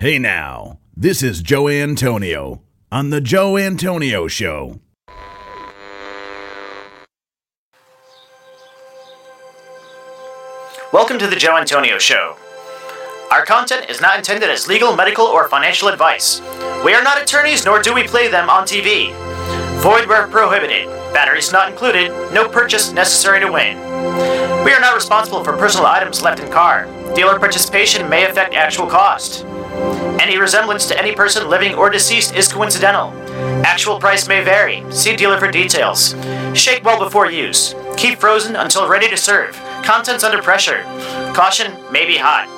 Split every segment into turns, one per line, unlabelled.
Hey now, this is Joe Antonio on The Joe Antonio Show.
Welcome to the Joe Antonio Show. Our content is not intended as legal, medical, or financial advice. We are not attorneys, nor do we play them on TV. Void where prohibited. Batteries not included. No purchase necessary to win. We are not responsible for personal items left in car. Dealer participation may affect actual cost. Any resemblance to any person living or deceased is coincidental. Actual price may vary. See dealer for details. Shake well before use. Keep frozen until ready to serve. Contents under pressure. Caution may be hot.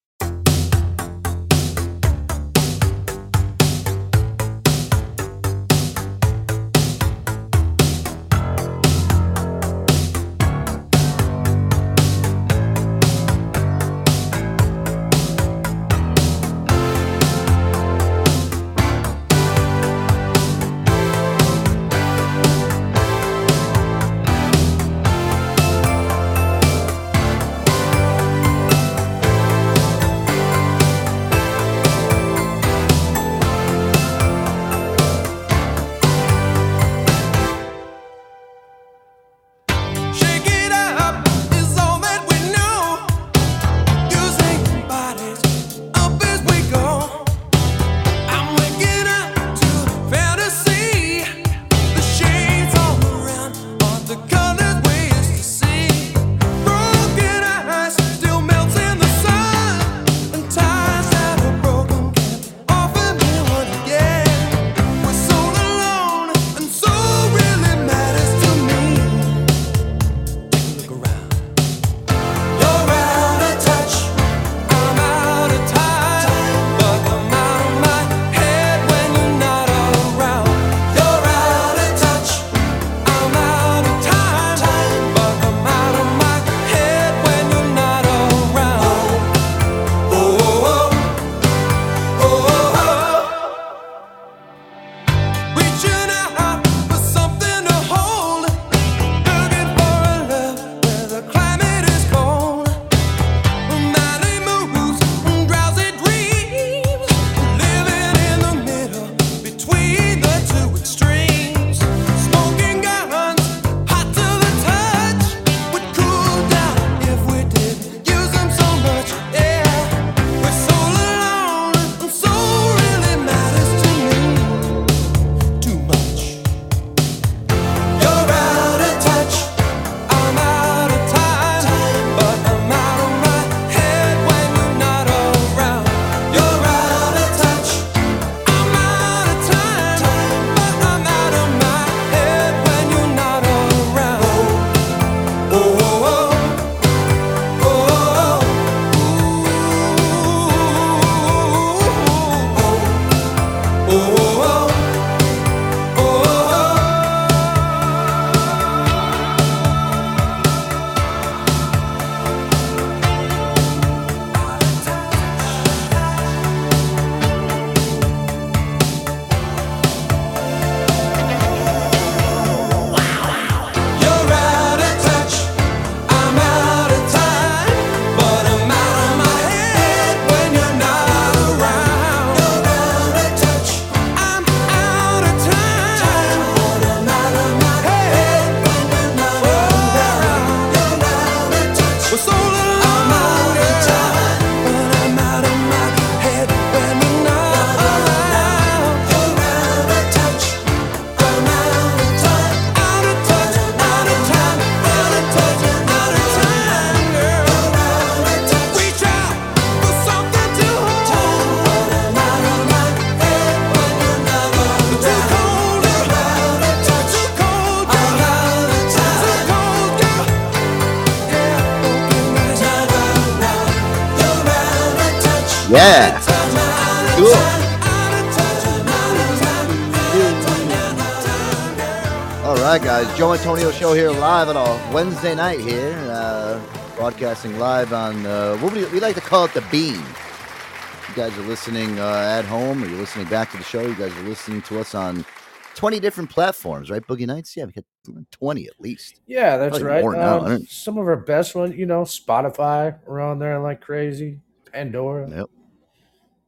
Wednesday night here, uh, broadcasting live on uh, what we, we like to call it the Beam. You guys are listening uh, at home, or you're listening back to the show. You guys are listening to us on 20 different platforms, right? Boogie Nights. Yeah, we got 20 at least.
Yeah, that's
Probably
right. Um, some of our best ones, you know, Spotify, we're on there like crazy. Pandora,
Yep.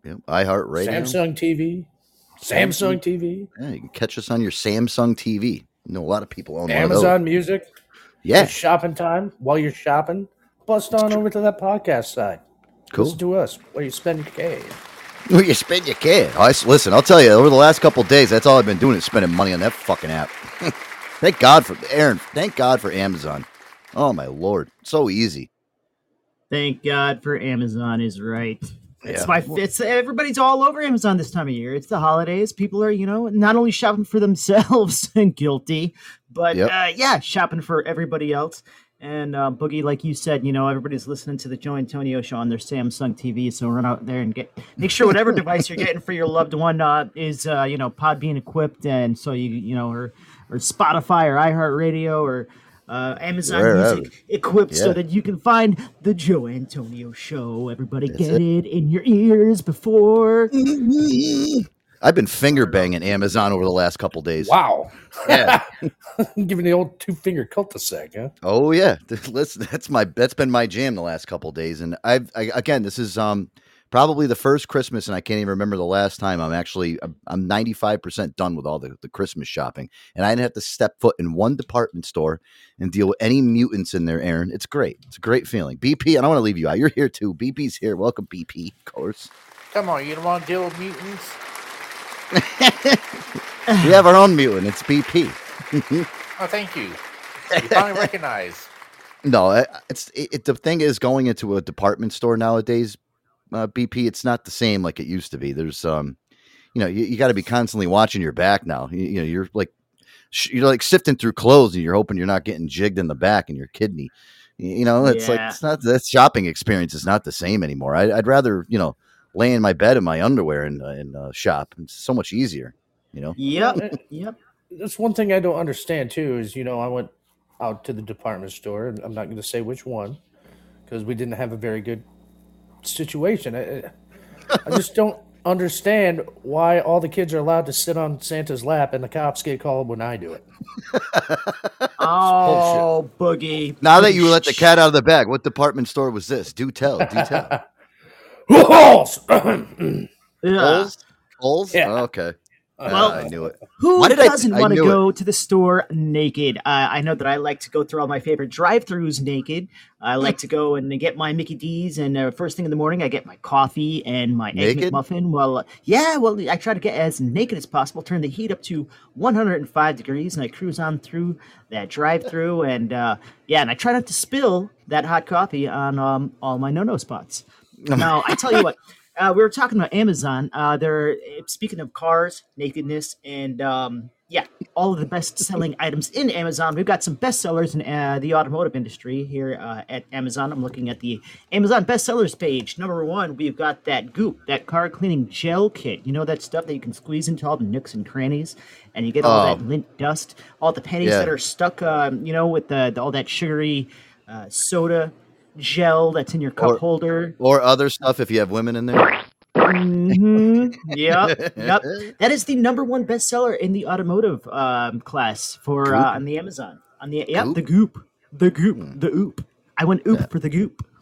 Yep. iHeartRadio.
Samsung TV, Samsung TV,
Yeah, you can catch us on your Samsung TV. I know a lot of people of
Amazon. Music.
Yeah,
It's shopping time. While you're shopping, bust on over to that podcast side.
cool.
Listen to us while you spend your cash.
Well, you spend your kid. I s- listen. I'll tell you. Over the last couple days, that's all I've been doing is spending money on that fucking app. thank God for Aaron. Thank God for Amazon. Oh my lord, so easy.
Thank God for Amazon is right. It's
Yeah.
my it's everybody's all over Amazon this time of year. It's the holidays. People are, you know, not only shopping for themselves and guilty, but
Yep.
uh, yeah, shopping for everybody else. And uh, Boogie, like you said, you know, everybody's listening to the Joe Antonio show on their Samsung TV. So run out there and get make sure whatever device you're getting for your loved one uh, is, uh, you know, Podbean equipped, and so you, you know, or or Spotify or iHeartRadio or uh, Amazon
Wherever.
Music equipped so that you can find the Joe Antonio show. Everybody
That's
get it. in your ears before.
I've been finger banging Amazon over the last couple days.
Wow.
Yeah.
Giving the old two finger cul-de-sac, huh?
Oh yeah, listen, that's my that's been my jam the last couple days, and I've I, again this is um probably the first Christmas, and I can't even remember the last time. I'm actually I'm- I'm 95 percent done with all the the Christmas shopping, and I didn't have to step foot in one department store and deal with any mutants in there. Aaron, it's great. It's a great feeling. BP, I don't want to leave you out. You're here too. BP's here. Welcome, BP. Of course,
Come on, you don't want to deal with mutants?
we have our own mutant. It's BP.
Oh, thank you. You finally recognize.
No, it's it, it. The thing is, going into a department store nowadays, uh, BP, it's not the same like it used to be. There's um, you know, you, you got to be constantly watching your back now. You, you know, you're like sh- you're like sifting through clothes, and you're hoping you're not getting jigged in the back in your kidney. Y- You know, it's like it's not that shopping experience is not the same anymore. I, I'd rather you know lay in my bed in my underwear and uh, and uh, shop. It's so much easier. You know,
Yep. Yep.
That's one thing I don't understand too. Is you know I went out to the department store, and I'm not going to say which one because we didn't have a very good situation. I, I just don't understand why all the kids are allowed to sit on Santa's lap and the cops get called when I do it.
Oh, Boogie.
now that you let the cat out of the bag, what department store was this? Do tell. Do tell.
Yeah.
Kohl's? Kohl's?
Yeah.
Oh, okay.
Well-
I knew it.
Who
Why did
doesn't want to
knew it.
go to the store naked? Uh, I know that I like to go through all my favorite drive-throughs naked. I like to go and get my Mickey D's, and uh, first thing in the morning, I get my coffee and my egg
Naked?
McMuffin. Well, uh, yeah, well, I try to get as naked as possible. Turn the heat up to 105 degrees, and I cruise on through that drive-through, and uh, yeah, and I try not to spill that hot coffee on um, all my no-no spots. Now, I tell you what. Uh, we were talking about Amazon. Uh, they're speaking of cars, nakedness, and um, yeah, all of the best-selling items in Amazon. We've got some bestsellers in uh, the automotive industry here uh, at Amazon. I'm looking at the Amazon bestsellers page. Number one, we've got that Goop, that car cleaning gel kit. You know that stuff that you can squeeze into all the nooks and crannies, and you get all
Oh.
that lint dust, all the pennies
Yeah.
that are stuck, um, you know, with the, the- all that sugary uh, soda gel that's in your cup
Or-
holder.
Or other stuff if you have women in there.
hmm Yep, yep. That is the number one bestseller in the automotive um, class for uh, on the Amazon. On the yep,
Goop?
the Goop, the Goop,
Hmm.
the Oop. I went Oop for the Goop.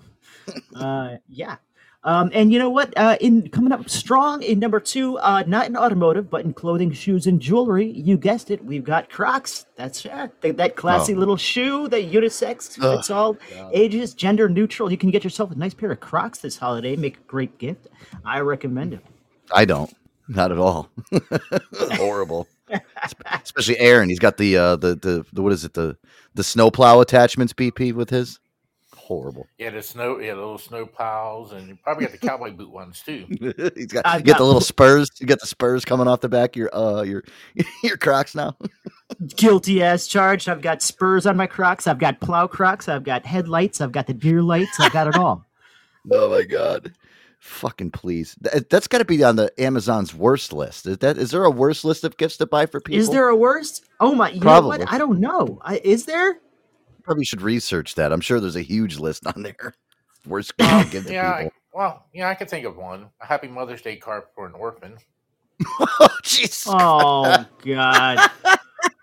Uh, yeah. Um, and you know what? Uh, in coming up strong in number two, uh, not in automotive, but in clothing, shoes, and jewelry. You guessed it. We've got Crocs. That's uh, th- that classy
Oh.
little shoe, the unisex, It's all ages, gender neutral. You can get yourself a nice pair of Crocs this holiday. Make a great gift. I recommend it.
I don't. Not at all. Horrible. Especially Aaron. He's got the uh the, the the what is it the the snowplow attachments BP with his. Horrible.
Yeah, the snow, yeah, the little snow plows, and you probably got the cowboy boot ones too.
He's got
I've
you got
got-
the little spurs. You got the spurs coming off the back of your uh your your Crocs now.
guilty as charged. I've got spurs on my Crocs. I've got plow Crocs. I've got headlights. I've got the deer lights. I've got it all.
oh my god. Fucking please. That's got to be on the Amazon's worst list. Is that is there a worst list of gifts to buy for people?
Is there a worst? Oh my! You know
Probably.
what? I don't know. I, is there?
Probably should research that. I'm sure there's a huge list on there. Worst gift to give to
Yeah, I, well, yeah, I can think of one. A Happy Mother's Day card for an orphan.
oh, Jesus.
Oh God,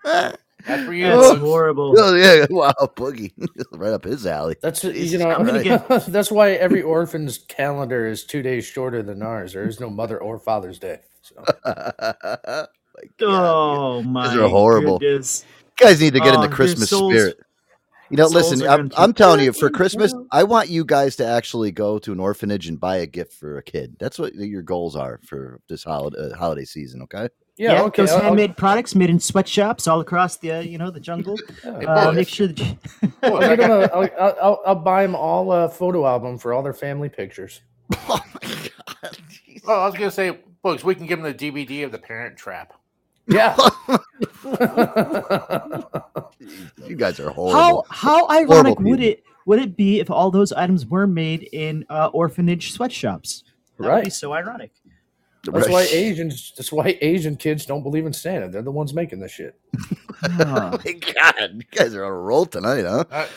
That's for you.
that's
Bugs.
horrible.
Oh, yeah. Wow, Boogie. right up his alley.
That's you know
I'm gonna
Christ.
that's why every orphan's calendar is two days shorter than ours. There is no Mother or Father's Day. So
Like, God,
Oh my!
are horrible.
goodness.
you guys need to get in
Oh,
the Christmas
souls-
spirit. You know,
souls
listen, I'm, I'm telling you, for Christmas,
down.
I want you guys to actually go to an orphanage and buy a gift for a kid. That's what your goals are for this holiday, uh, holiday season, okay?
yeah,
Yeah,
okay.
those
I'll- I'll-
handmade products made in sweatshops all across the uh, you know the jungle.
Hey,
Uh, make sure that you,
I'll,
Bugs, I
give 'em
got-
a- I'll, I'll, I'll, I'll buy them all a photo album for all their family pictures.
Oh, my God. Jesus.
oh, I was gonna say, folks, we can give them the DVD of the Parent Trap.
Yeah.
You guys are
how
horrible.
how how ironic
Horrible
would
people.
it would it be if all those items were made in uh, orphanage sweatshops? That would be
Right.
so ironic.
That's
Right.
why Asians. That's why Asian kids don't believe in Santa. They're the ones making this shit.
Oh my God, you guys are on a roll tonight, huh?
Uh,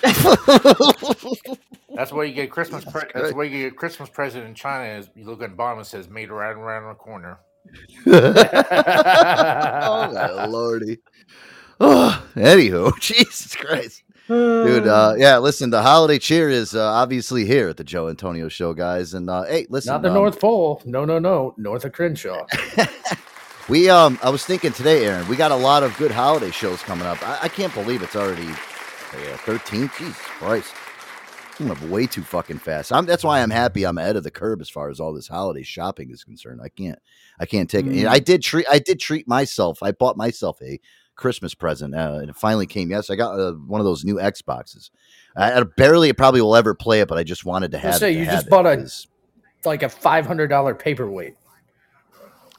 that's why you get Christmas. Pre- that's
Christ.
why you get Christmas present in China. Is you look at the bottom, and says "made right around the corner."
Oh my lordy. Oh, anywho, Jesus Christ. Dude, uh, yeah, listen, the holiday cheer is uh, obviously here at the Joe Antonio show, guys. And uh, hey, listen,
Not the
um,
North Pole. No, no, no. North of Crenshaw.
we um I was thinking today, Aaron, we got a lot of good holiday shows coming up. I, I can't believe it's already uh, 13. Jesus Christ. I'm up way too fucking fast. I'm, that's why I'm happy I'm ahead of the curb as far as all this holiday shopping is concerned. I can't I can't take it. And I did treat I did treat myself. I bought myself a Christmas present, uh, and it finally came. Yes, I got uh, one of those new Xboxes. I, I barely probably will ever play it, but I just wanted to have.
say,
it
you just
it
bought a- like a five hundred dollar paperweight.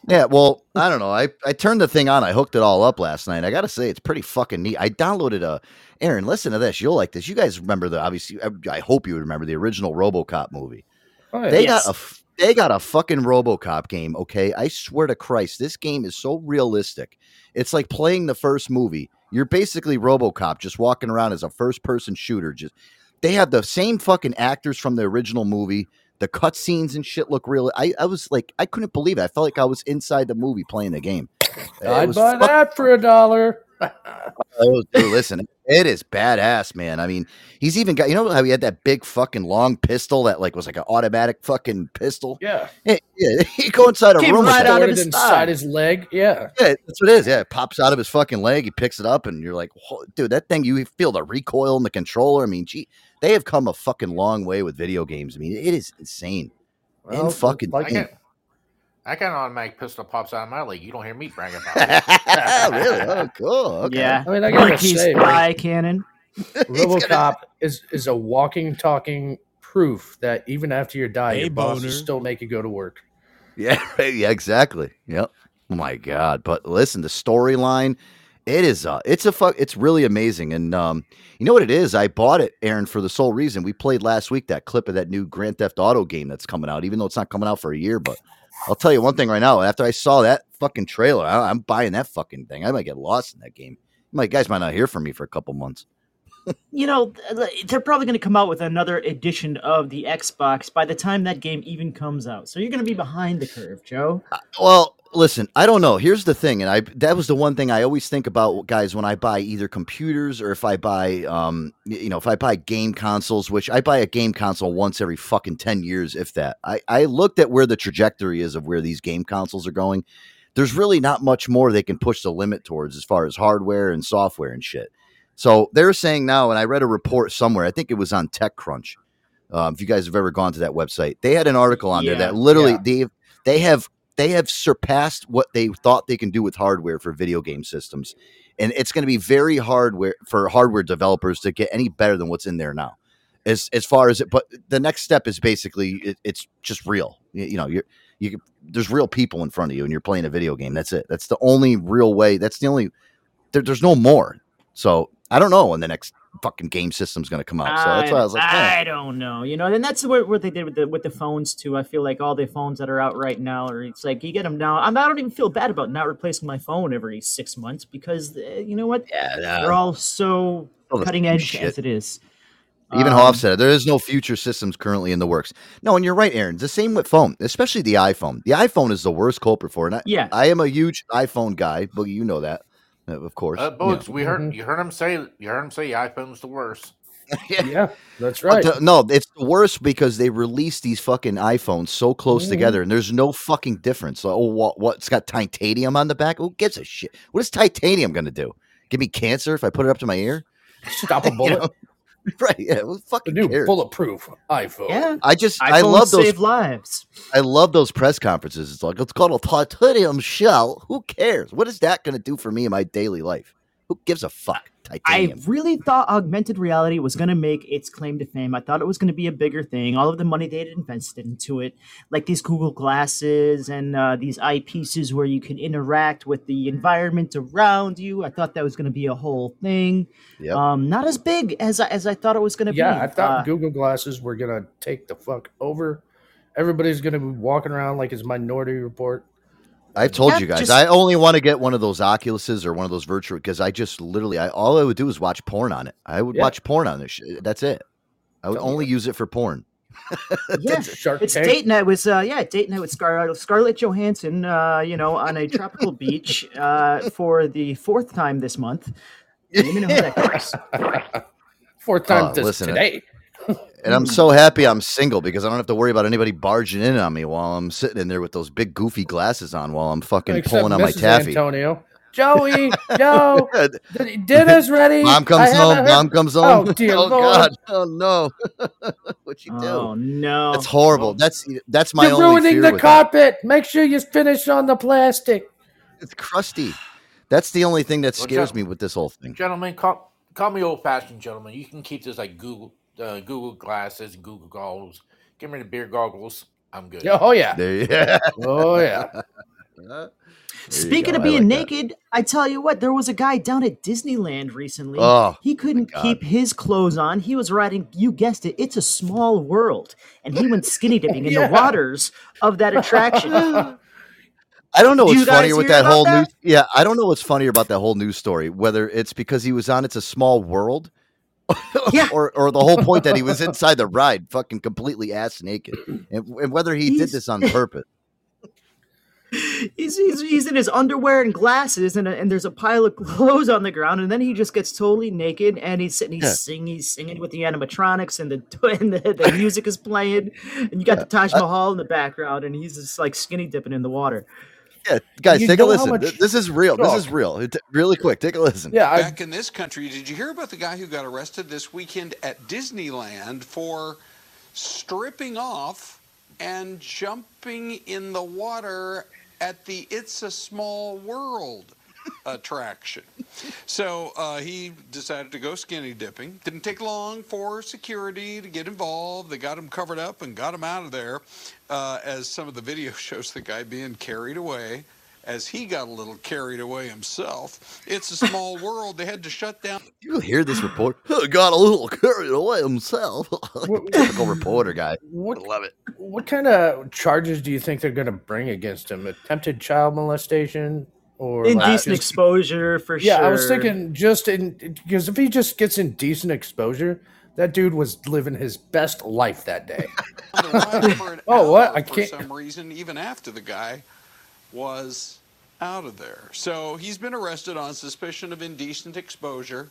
Yeah, well, I don't know. I, I turned the thing on. I hooked it all up last night. I got to say, it's pretty fucking neat. I downloaded a. Aaron, listen to this. You'll like this. You guys remember the obviously. I, I hope you remember the original RoboCop movie.
Oh, yeah.
They
Yes.
got a they got a fucking RoboCop game. Okay, I swear to Christ, this game is so realistic. It's like playing the first movie. You're basically RoboCop, just walking around as a first person shooter. Just they have the same fucking actors from the original movie. The cutscenes and shit look real. I, I was like, I couldn't believe it. I felt like I was inside the movie playing the game.
I'd buy that for a dollar.
Oh, dude, listen, it is badass, man. I mean, he's even got you know how he had that big fucking long pistol that like was like an automatic fucking pistol.
Yeah,
Yeah, yeah, he go inside a
Came
room
right out of his
inside his leg. Yeah,
Yeah, that's what it is. Yeah, it pops out of his fucking leg. He picks it up, and you're like, dude, that thing. You feel the recoil in the controller. I mean, gee, they have come a fucking long way with video games. I mean, it is insane.
Well,
and fucking
like
I
insane.
got, I got an automatic pistol pops out of my leg. You don't hear me brag about it.
really? Oh, cool. Okay.
Yeah,
I mean, I gotta
Ricky's
say,
spy cannon.
RoboCop is is a walking, talking proof that even after you die,
Hey,
your bosses still make you go to work.
Yeah, yeah, exactly. Yep. Oh my god! But listen, the storyline, it is uh it's a fuck it's really amazing. And um, you know what it is? I bought it, Aaron, for the sole reason we played last week that clip of that new Grand Theft Auto game that's coming out, even though it's not coming out for a year. But I'll tell you one thing right now. After I saw that fucking trailer, I, I'm buying that fucking thing. I might get lost in that game. My guys might not hear from me for a couple months.
You know, they're probably going to come out with another edition of the Xbox by the time that game even comes out. So you're going to be behind the curve, Joe.
Well, listen, I don't know. Here's the thing, and I that was the one thing I always think about, guys, when I buy either computers or if I buy, um, you know, if I buy game consoles, which I buy a game console once every fucking ten years, if that. I I looked at where the trajectory is of where these game consoles are going. There's really not much more they can push the limit towards as far as hardware and software and shit. So they're saying now, and I read a report somewhere. I think it was on TechCrunch. Um, if you guys have ever gone to that website, they had an article on there that literally
yeah.
they they have they have surpassed what they thought they can do with hardware for video game systems, and it's going to be very hardware for hardware developers to get any better than what's in there now. As as far as it, but the next step is basically it, it's just real. You, you know, you're you there's real people in front of you, and you're playing a video game. That's it. That's the only real way. That's the only. There, there's no more. So I don't know when the next fucking game system's going to come out. So that's why I was like,
I
eh.
don't know, you know, and that's what, what they did with the with the phones too. I feel like all the phones that are out right now, or it's like you get them now. I'm, I don't even feel bad about not replacing my phone every six months because uh, you know what?
yeah.
They're all so
All
cutting edge
shit.
as it is.
Even
Um,
Hoff said it. There is no future systems currently in the works. No, and you're right, Aaron. It's the same with phone, especially the iPhone. The iPhone is the worst culprit for it. And I,
Yeah.
I am a huge iPhone guy, but you know that, of course.
Uh,
Yeah.
We heard
Mhm.
you heard him say you heard him say iPhone's the worst.
Yeah, that's right.
the- no, it's worse because they release these fucking iPhones so close
Mhm.
together, and there's no fucking difference. Like, oh, what? What? It's got titanium on the back. Who gives a shit? What is titanium going to do? Give me cancer if I put it up to my ear?
Stop a
You
bullet.
know? right? Yeah. Who
the
fucking
new
cares?
bulletproof iPhone.
Yeah,
I just I love those
save lives.
I love those press conferences. It's like it's called a titanium shell. Who cares? What is that going to do for me in my daily life? Who gives a fuck?
I really thought augmented reality was going to make its claim to fame. I thought it was going to be a bigger thing. All of the money they had invested into it, like these Google glasses and uh, these eyepieces where you can interact with the environment around you. I thought that was going to be a whole thing.
Yep.
Um, not as big as I, as I thought it was going to
Yeah,
be.
Yeah, I thought
Uh,
Google glasses were gonna take the fuck over. Everybody's gonna be walking around like it's Minority Report.
I've told
Yeah,
you guys.
just-
I only want to get one of those Oculuses or one of those virtual because I just literally, I all I would do is watch porn on it. I would
Yeah.
watch porn on this. Shit. That's it. I would
Tell me
only use it for porn.
yeah,
Shark
it's
Tank.
date night with uh, yeah date night with Scar- Scarlett Johansson. Uh, you know, on a tropical beach uh, for the fourth time this month. Let me know how that goes.
Fourth time
Oh,
this
listen,
today.
And I'm so happy I'm single because I don't have to worry about anybody barging in on me while I'm sitting in there with those big goofy glasses on while I'm fucking
Except
pulling on my taffy.
Antonio. Joey, Joe, dinner's ready.
Mom
I
comes
haven't
home.
heard-
Mom comes oh, home.
Oh, dear
oh
Lord.
God! Oh no! what you do?
Oh no!
That's horrible. Oh. That's that's my
You're
only
ruining
fear
the
with that.
carpet. Make sure you finish on the plastic.
It's crusty. That's the only thing that
Well,
scares
Joe-
me with this whole thing.
Gentlemen, call call me old fashioned gentlemen. You can keep this like Google uh, Google glasses, Google goggles. Give me the beer goggles. I'm good.
Oh yeah.
There you- yeah.
Oh yeah.
Speaking
go.
of
I
being
like that.
naked, I tell you what, there was a guy down at Disneyland recently.
Oh,
he couldn't keep his clothes on. He was riding, you guessed it, it's a small world. And he went skinny dipping in the waters of that attraction.
I don't know
Do
what's funnier with that whole
that?
news. Yeah, I don't know what's funnier about that whole news story. Whether it's because he was on "It's a Small World,"
Yeah.
or or the whole point that he was inside the ride, fucking completely ass naked, and, and whether he did this on purpose.
he's, he's, he's in his underwear and glasses, and, and there's a pile of clothes on the ground, and then he just gets totally naked, and he's sitting, he's
Yeah.
singing, he's singing with the animatronics, and the and the, the music is playing, and you got the Taj Mahal in the background, and he's just like skinny dipping in the water.
Yeah, guys,
You
take a listen.
much-
This is real. This is real. It- really quick, take a listen.
Yeah, I,
Back in this country, did you hear about the guy who got arrested this weekend at Disneyland for stripping off and jumping in the water at the It's a Small World attraction? So uh, he decided to go skinny dipping. Didn't take long for security to get involved. They got him covered up and got him out of there. Uh, as some of the video shows the guy being carried away. As he got a little carried away himself, it's a small world. They had to shut down
You hear this report? Got a little carried away himself. Typical reporter guy.
what,
I love it.
what kind of charges do you think they're going to bring against him? Attempted child molestation or
Indecent
just-
exposure for
Yeah,
sure.
Yeah, I was thinking just in because if he just gets indecent exposure, that dude was living his best life that day.
on the ride for an
Oh, what? I can't- For
some reason, even after the guy was out of there. So he's been arrested on suspicion of indecent exposure.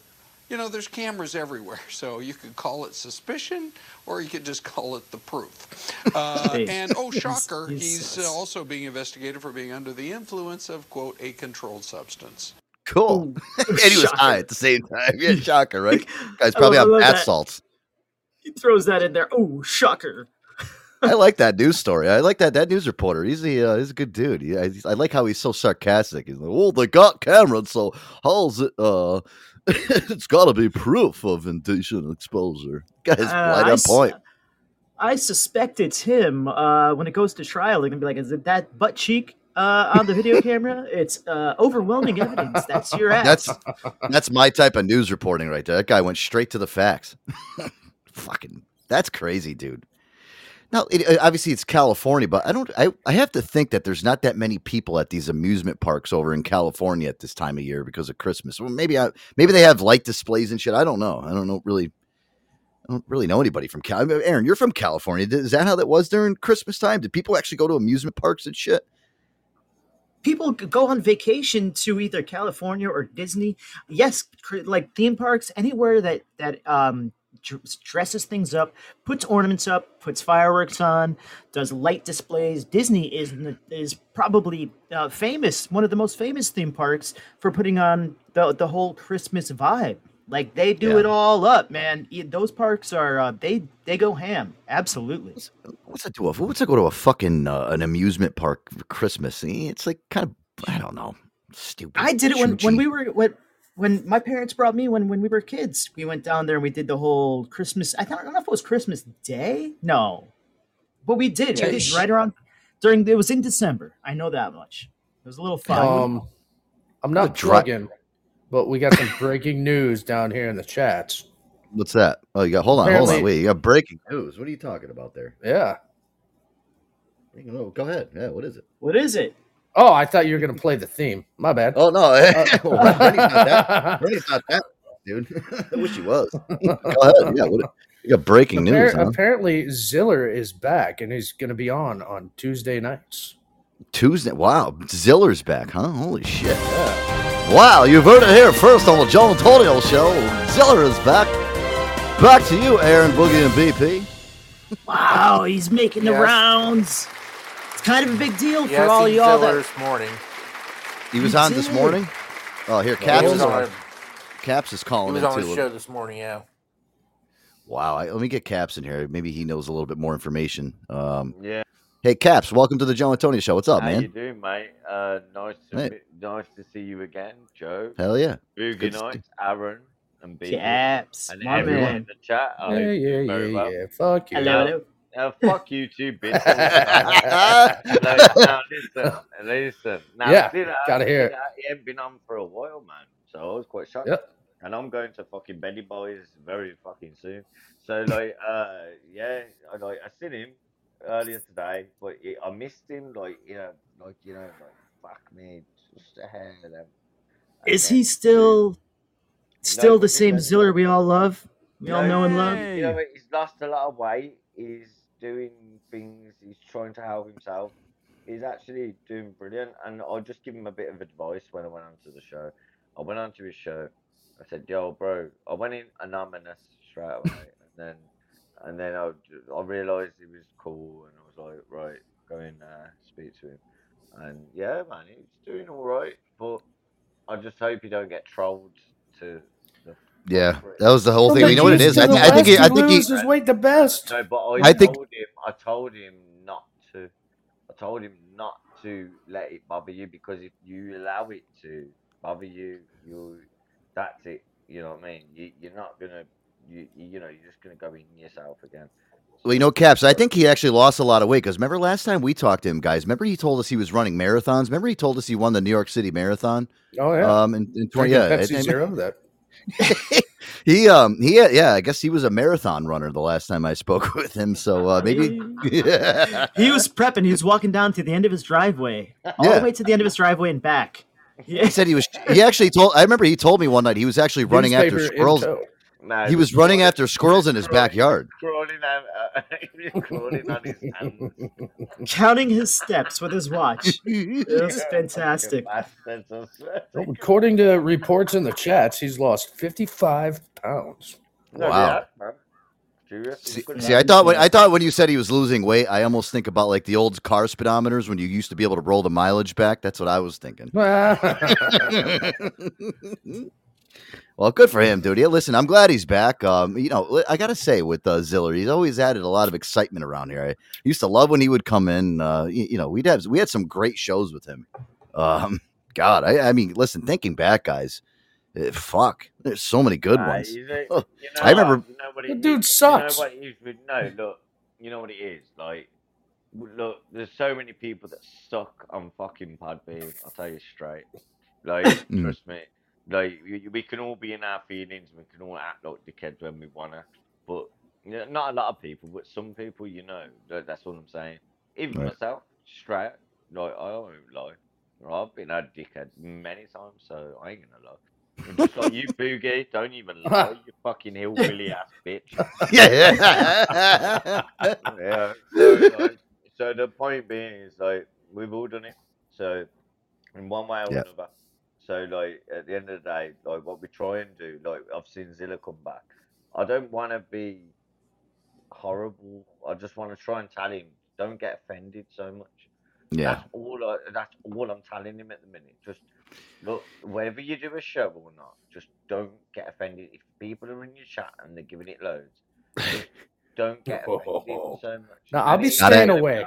You know, there's cameras everywhere, so you could call it suspicion or you could just call it the proof. Uh,
Hey,
and oh, shocker,
he's
he's
sus.
uh, also being investigated for being under the influence of, quote, a controlled substance.
Cool. and he was high at the same time. Yeah, shocker, right? Guys probably
love-
on
I
bath
that.
salts.
He throws that in there. Oh, shocker.
I like that news story. I like that that news reporter. He's a uh, he's a good dude. He, I, I like how he's so sarcastic. He's like, "Well, they got cameras, so how's it? Uh, it's got to be proof of indecent exposure." Guys,
Uh,
right on point.
I suspect it's him. Uh, when it goes to trial, they're gonna be like, "Is it that butt cheek uh, on the video camera. It's uh, overwhelming evidence. That's your ass.
That's that's my type of news reporting right there. That guy went straight to the facts. Fucking, that's crazy, dude. Now, it, obviously, it's California, but I don't. I, I have to think that there's not that many people at these amusement parks over in California at this time of year because of Christmas. Well, maybe I, maybe they have light displays and shit. I don't know. I don't know really. I don't really know anybody from Cal. Aaron, you're from California. Is that how that was during Christmas time? Did people actually go to amusement parks and shit?
people go on vacation to either California or Disney. Yes, like theme parks, anywhere that that um dresses things up, puts ornaments up, puts fireworks on, does light displays. Disney is is probably uh, famous, one of the most famous theme parks for putting on the the whole Christmas vibe. Like they do
Yeah.
it all up, man. Those parks are uh, they they go ham. Absolutely.
What's that do? a- What's that go to a fucking uh, an amusement park for Christmas? It's like kind of I don't know, stupid.
I did it when, when we were when when my parents brought me when when we were kids. We went down there and we did the whole Christmas. I, thought, I don't know if it was Christmas Day. No, but we did. We did right around during. It was in December. I know that much. It was a little fun.
Um, I'm not
dri-
drugging, but we got some breaking news down here in the chats.
What's that? Oh, you got hold on, hold on,
Apparently-
wait. You got breaking news. What are you talking about there?
Yeah.
You know, Go ahead. Yeah, what is it?
what is it?
Oh, I thought you were gonna play the theme. My bad.
Oh no, uh, Rennie's not that. Rennie's not that, dude. I wish he was. Go ahead. Yeah, what, you got breaking news. Huh?
Apparently, Ziller is back and he's gonna be on on Tuesday nights.
Tuesday. Wow, Ziller's back, huh? Holy shit. Wow, you've heard it here first on the Joe Antonio Show. Ziller is back. Back to you, Aaron Boogie and BP.
Wow, he's making the
Yes.
rounds. It's kind of a big deal
Yeah,
for all y'all
Ziller
that
this morning.
He was
He
on this morning. Oh, here,
he
Caps
was
is
on,
on. Caps is calling.
he
calling
was
in
on the show this morning. Yeah.
Wow, I, let me get Caps in here. Maybe he knows a little bit more information. Um,
Yeah,
hey, Caps, welcome to the Joe Antonio Show. What's up,
how you doing, mate? Uh, nice to
Hey.
meet- nice to see you again, Joe.
Hell yeah.
Boogie
good to
Nights, Aaron, and B.
caps.
and
My
everyone
man.
in the chat. I
Yeah, yeah, yeah,
well.
yeah. Fuck you.
Hello, hello.
Now, fuck you too, bitch. now, now, listen, listen. Now,
Yeah,
Zilla-
gotta hear it.
Zilla, He ain't been on for a while, man. So I was quite shocked.
Yep.
And I'm going to fucking Benny Boys very fucking soon. So like, uh, yeah, I like I seen him earlier today, but it, I missed him. Like, you know, like you know, like fuck me, just the hell of them. And
Is
then-
he still still the
but
same
because-
Ziller we all love? We all
No,
know and love.
You know, he's lost a lot of weight. He's doing things. He's trying to help himself. He's actually doing brilliant. And I'll just give him a bit of advice when I went onto the show. I went onto his show. I said, "Yo, bro." I went in anonymous straight away, and then, and then I, I realised he was cool, and I was like, "Right, go in uh, speak to him." And yeah, man, he's doing all right. But I just hope he don't get trolled to the
Yeah, that was the whole thing. You know what it
the
is?
East
I,
to
thi-
the
I think. He,
West,
I think he.
loses weight the best.
No, but I,
I think-
told him. I told him not to. I told him not to let it bother you because if you allow it to bother you, you that's it. You know what I mean? You, you're not gonna. You, you you know you're just gonna go in yourself again.
Well, you know, Caps. I think he actually lost a lot of weight because remember last time we talked to him, guys. Remember he told us he was running marathons. Remember he told us he won the New York City Marathon.
Oh yeah.
Um, in, in twenty. Yeah,
Pepsi
and-
Zero. That
he um he yeah I guess he was a marathon runner the last time I spoke with him. So uh, maybe yeah.
He was prepping. He was walking down to the end of his driveway, all
Yeah.
the way to the end of his driveway and back.
He said he was. He actually told. I remember he told me one night he was actually running after
newspaper in
squirrels.
Tow.
No,
He was running after squirrels in his backyard.
crawling out. Uh, crawling on his hands.
counting his steps with his watch. It was fantastic.
Bastards, I swear to
According to reports in the chats, he's lost 55 pounds.
No,
Wow.
yeah, man.
See, see, I thought when I thought when you said he was losing weight, I almost think about like the old car speedometers when you used to be able to roll the mileage back. That's what I was thinking. well, good for him, dude. Yeah, listen, I'm glad he's back. Um, you know, I gotta say with uh, Ziller, he's always added a lot of excitement around here. I used to love when he would come in. Uh, you, you know, we'd have we had some great shows with him. Um, God, I, I mean, listen, thinking back, guys, eh, fuck, there's so many good
Nah,
ones.
you know-
Oh,
you know
I remember-
what- you know
The dude
is-
sucks.
You know what it is no, look, you know what it is. Like Look, there's so many people that suck on fucking Podbean. I'll tell you straight. Like,
Mm.
trust me. Like, we, we can all be in our feelings. We can all act like dickheads when we wanna. But you know, not a lot of people, but some people, you know. That, that's what I'm saying. Even
Right.
myself, straight. Like, I don't lie. I've been a dickhead many times, so I ain't gonna lie. And Just like you, Boogie, don't even lie, you fucking hillbilly ass bitch.
yeah.
yeah. So, like, so the point being is like we've all done it. So in one way or
Yeah.
another. So like at the end of the day, like what we try and do, like I've seen Zilla come back. I don't want to be horrible. I just want to try and tell him, don't get offended so much.
yeah.
That's all. I, that's all I'm telling him at the minute. Just look, whether you do a show or not, just don't get offended. If people are in your chat and they're giving it loads, don't get offended oh. so much.
No, I'll be
it's
staying
not-
away.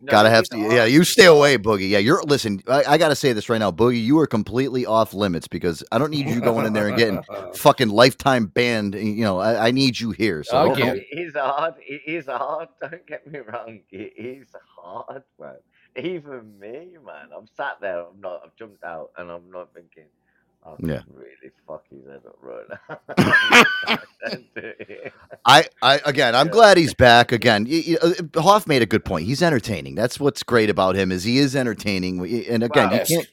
no,
Gotta have to. Yeah, you stay away, Boogie. Yeah, you're. Listen, I, I gotta say this right now, Boogie. You are completely off limits because I don't need you going in there and getting fucking lifetime banned. You know, I, I need you here. So
I'll
don't-
get oh,
It is hard. It is hard. Don't get me wrong. It is hard, man. Even me, man. I'm sat there. I'm not. I've jumped out, and I'm not thinking. I
Yeah.
really fuck his head up right now.
I, I again, I'm
Yeah.
glad he's back again. Y- y- uh, Hoff made a good point. He's entertaining. That's what's great about him is he is entertaining. And again,
Well,
you can't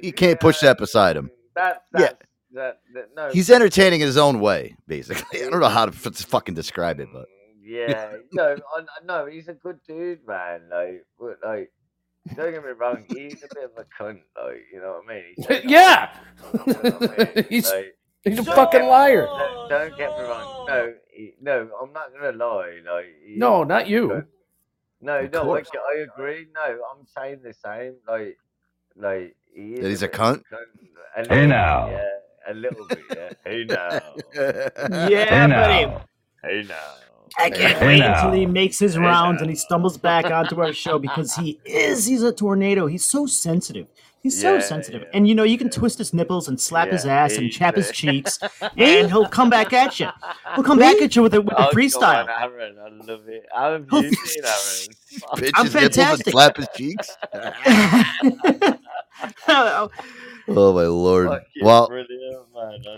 you can't push that beside him.
That,
Yeah.
that, that, no.
He's entertaining in his own way, basically. I don't know how to f- fucking describe it, but
Yeah, no, I, no, he's a good dude, man. Like, but, like, don't get me wrong, he's a bit of a cunt, like, you know what I mean? He says
Yeah.
all the time, you know I mean?
He's-
Like,
He's a fucking liar.
don't, don't get me wrong. No, he, no, I'm not gonna lie. Like, he-
No, not you.
No,
Of
no, I. I agree. No, I'm saying the same. Like, like he is
That he's a
bit of
cunt?
A little
Hey now.
yeah, a little bit. Yeah. Hey now.
Yeah,
Hey
buddy.
now.
Hey now.
I can't wait until he makes his rounds and he stumbles back onto our show because he is he's a tornado. He's so sensitive. He's so
Yeah,
sensitive.
yeah,
And you know, you can twist his nipples and slap his ass and chap his cheeks, and he'll come back at you. He'll come back at you with a, with a
Oh, go
freestyle.
on, Aaron, I love it. How have you been, Aaron?
Pinch
I'm
his nipples and
fantastic.
slap his cheeks.
Oh,
Oh my lord!
Fucking
Well.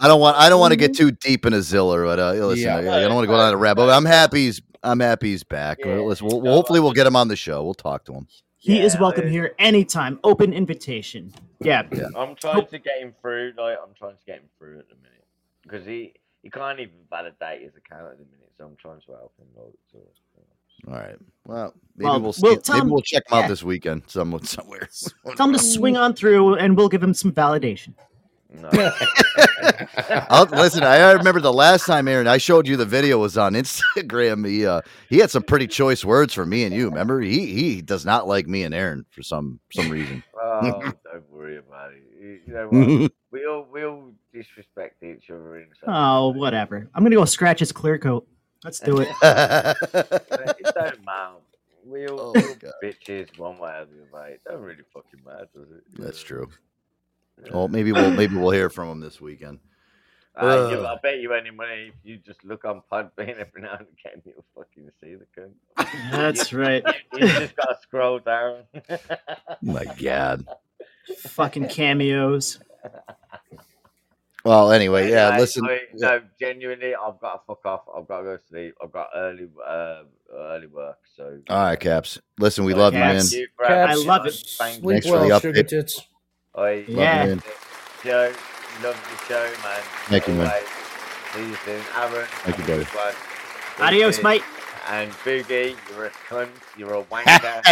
I don't want I don't want to get too deep into Zilla, but uh, listen,
Yeah.
I, I don't want to go down a rabbit. But I'm happy he's I'm happy he's back.
Yeah,
listen, we'll,
no,
hopefully we'll get him on the show. We'll talk to him.
he is welcome
I-
here anytime. Open invitation. Yeah.
I'm trying to get him through. Like, I'm trying to get him through at the minute because he he can't even validate his account at the minute. So I'm trying to help him. Like, so,
All right. Well, maybe
Well,
we'll, see,
we'll tell
maybe we'll check him out
yeah.
this weekend somewhere. somewhere.
Tell him to swing on through, and we'll give him some validation.
no.
I'll, listen, I remember the last time, Aaron, I showed you the video was on Instagram. He uh, he had some pretty choice words for me and you. Remember, he he does not like me and Aaron for some some reason.
oh, don't worry about it. You you know what? we all we all disrespect each other in some
Oh,
way.
whatever. I'm gonna go scratch his clear coat. Let's do it.
it don't matter. We all,
Oh
we all bitches one way or the other. It don't really fucking matter, does it?
That's true.
Yeah.
Well, maybe we'll maybe we'll hear from him this weekend.
Uh,
Ugh.
I bet you any money if you just look on Podbean every now and again, you'll fucking see the cunt.
That's right.
You just gotta scroll down.
My God.
Fucking cameos.
Well, anyway, yeah.
Anyway,
Listen,
I- no, genuinely, I've got to fuck off. I've got to go to sleep. I've got early, uh, early work. So,
all right, Caps. Listen, we
So,
love you, man.
Caps.
thank you for
I love it.
Thank you.
Sleep
Thanks for the update.
sugar tits.
I
Yeah.
man.
Joe, love the show, man.
Thank you, man.
See you soon. Aaron,
Thank you, buddy.
Adios,
Peace.
mate.
And Boogie, you're a cunt. You're a wanker.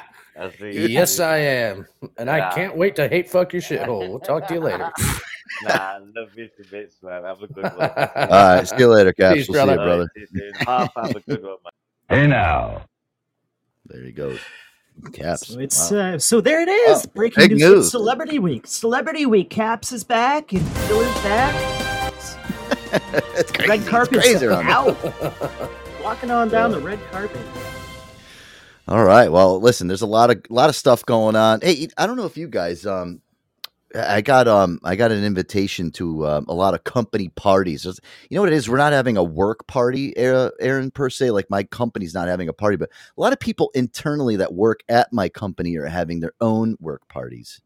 and I fucking love you. I'll see you
Yes. I am, and I can't wait to hate fuck your shithole. We'll talk to you later.
Nah, love you to bits, man. Have a good one.
All right, see you later, Caps.
Peace,
we'll see you,
brother.
brother.
See you soon. Half have a good one, man.
Hey now.
There he goes. Caps.
So it's
Wow.
uh, so there it is.
Oh,
Breaking news.
news.
Celebrity Week. Celebrity Week. Caps is back and Phil is back.
it's crazy.
Red
It's
carpet's
crazy
out. Walking on down the red carpet.
All right. Well, listen, there's a lot of lot of stuff going on. Hey, I don't know if you guys um I got um I got an invitation to um, a lot of company parties. You know what it is? We're not having a work party, Aaron, per se. Like my company's not having a party, but a lot of people internally that work at my company are having their own work parties.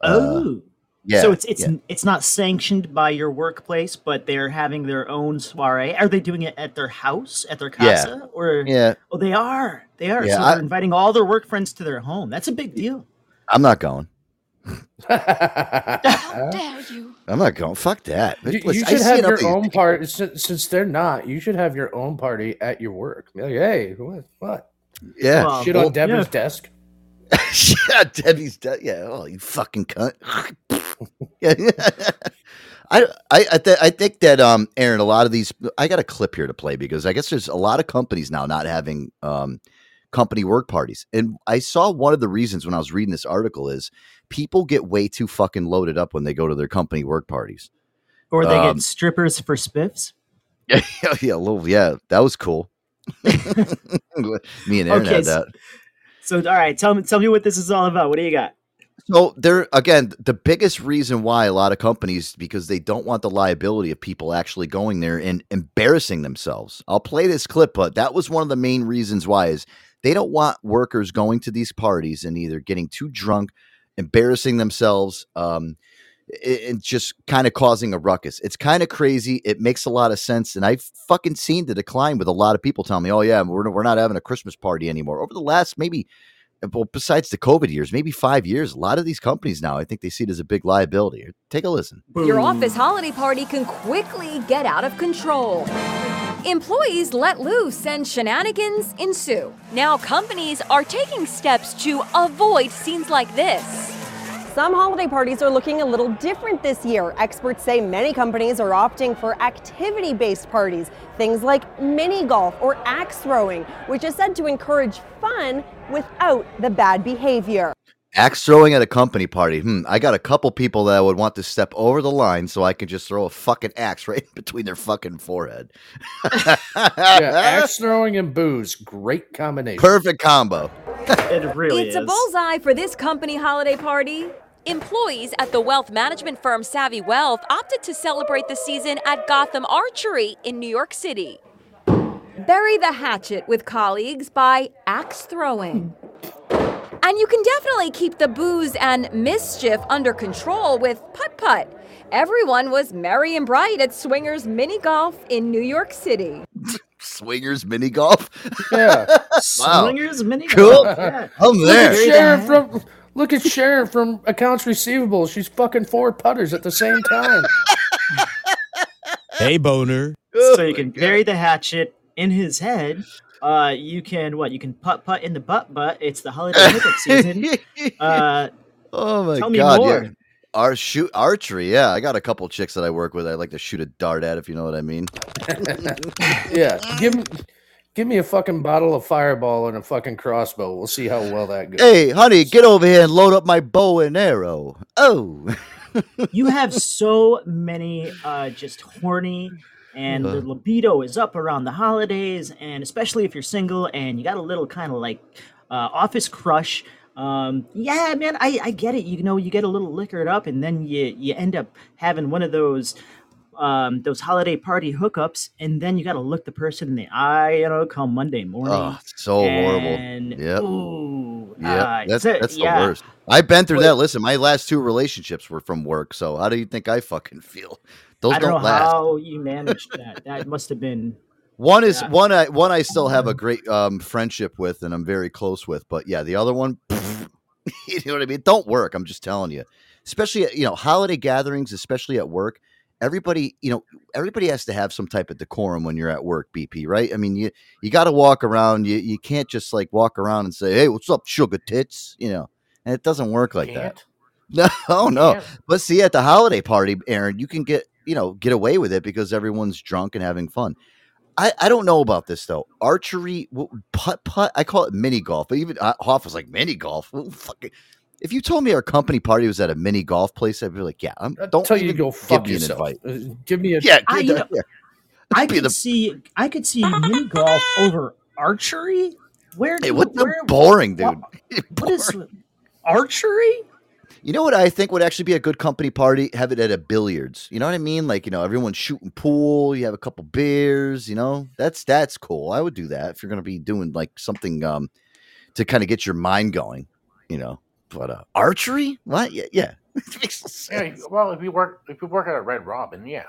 Uh,
Oh.
Yeah.
so it's it's
yeah.
it's not sanctioned by your workplace, but they're having their own soiree. Are they doing it at their house, at their
Yeah.
casa, or
yeah.
Oh, they are. They are.
Yeah,
so they're inviting all their work friends to their home. That's a big deal.
I'm not going.
How
dare you?
I'm not going. Fuck that.
You, you should
see
have your own party since, since they're not. You should have your own party at your work. Be like, hey, what? What?
Yeah.
Well,
Shit
well,
on Debbie's
yeah.
desk.
yeah, Debbie's dead. Yeah, oh, you fucking cunt. yeah, I I I, th- I think that um Aaron, a lot of these. I got a clip here to play because I guess there's a lot of companies now not having um company work parties, and I saw one of the reasons when I was reading this article is people get way too fucking loaded up when they go to their company work parties.
Or they
Um,
get strippers for spiffs.
Yeah, yeah, a little. Yeah, that was cool. Me and Aaron
Okay,
had
so-
that.
So, all right, tell me, tell me what this is all about. What do you got?
So there again, the biggest reason why a lot of companies because they don't want the liability of people actually going there and embarrassing themselves. I'll play this clip, but that was one of the main reasons why is they don't want workers going to these parties and either getting too drunk, embarrassing themselves, um, and just kind of causing a ruckus. It's kind of crazy. It makes a lot of sense, and I've fucking seen the decline with a lot of people telling me, "Oh yeah, we're we're not having a Christmas party anymore." Over the last maybe well, besides the COVID years, maybe five years, a lot of these companies now, I think they see it as a big liability. Take a listen.
Your office holiday party can quickly get out of control. Employees let loose and shenanigans ensue. Now, companies are taking steps to avoid scenes like this.
Some holiday parties are looking a little different this year. Experts say many companies are opting for activity based parties, things like mini golf or axe throwing, which is said to encourage fun without the bad behavior.
Axe throwing at a company party. Hmm, I got a couple people that would want to step over the line so I can just throw a fucking axe right between their fucking forehead.
Yeah, axe throwing and booze, great combination.
Perfect combo.
It really is.
it's a bullseye for this company holiday party. Employees at the wealth management firm Savvy Wealth opted to celebrate the season at Gotham Archery in New York City. Bury the hatchet with colleagues by axe throwing. And you can definitely keep the booze and mischief under control with putt putt. Everyone was merry and bright at Swingers Mini Golf in New York City.
Swingers mini golf.
Yeah.
Wow.
Swingers mini
Cool.
golf, yeah.
I'm
Look
there.
at Sharon from look at Sharon from accounts receivable. She's fucking four putters at the same time.
Hey, boner.
Oh so you can bury the hatchet in his head. Uh, you can what? You can putt putt in the butt butt. It's the holiday hookup season. Uh,
Oh my
Tell me
god!
more.
Yeah. Our shoot archery, yeah. I got a couple chicks that I work with. I like to shoot a dart at, if you know what I mean.
Yeah, give me give me a fucking bottle of Fireball and a fucking crossbow. We'll see how well that goes.
Hey, honey, get over here and load up my bow and arrow. Oh,
you have so many uh, just horny and the
Uh.
libido is up around the holidays and especially if you're single and you got a little kind of like uh, office crush um, yeah man I, I get it you know you get a little liquored up and then you you end up having one of those um, those holiday party hookups and then you got to look the person in the eye you know come monday morning
oh so horrible.
and ooh,
Yeah,
uh,
that's
so-
that's the
yeah.
worst. I've been through that. Listen, my last two relationships were from work. So how do you think I fucking feel? Those
I don't,
don't,
know
last.
how you managed that. That must have been
One is
Yeah.
one I one I still have a great um, friendship with, and I'm very close with. But yeah, the other one, you know what I mean? Don't work. I'm just telling you. Especially at, you know holiday gatherings, especially at work. Everybody, you know, everybody has to have some type of decorum when you're at work. BP, right? I mean, you you got to walk around. You you can't just like walk around and say, "Hey, what's up, sugar tits?" You know, and it doesn't work like that. No, oh no.
Can't.
But see, at the holiday party, Aaron, you can get you know get away with it because everyone's drunk and having fun. I, I don't know about this though. Archery, putt putt. I call it mini golf. But even uh, Hoff was like mini golf. Well, fucking- If you told me our company party was at a mini golf place, I'd be like, yeah. I'm,
I'd
don't
tell you
even
to go
give
fuck
me an
yourself.
invite.
Uh, Give me a
Yeah,
I,
get
you
that-
know,
yeah.
I could
the-
see I could see mini golf over archery. Where?
Hey, what's the
where,
boring, dude?
What is archery?
You know what I think would actually be a good company party? Have it at a billiards. You know what I mean? Like you know, everyone's shooting pool. You have a couple beers. You know, that's that's cool. I would do that if you're going to be doing like something um to kind of get your mind going. You know, but uh, archery? What? Yeah, yeah. It makes sense.
Yeah, well, if you work if you work at a Red Robin, yeah.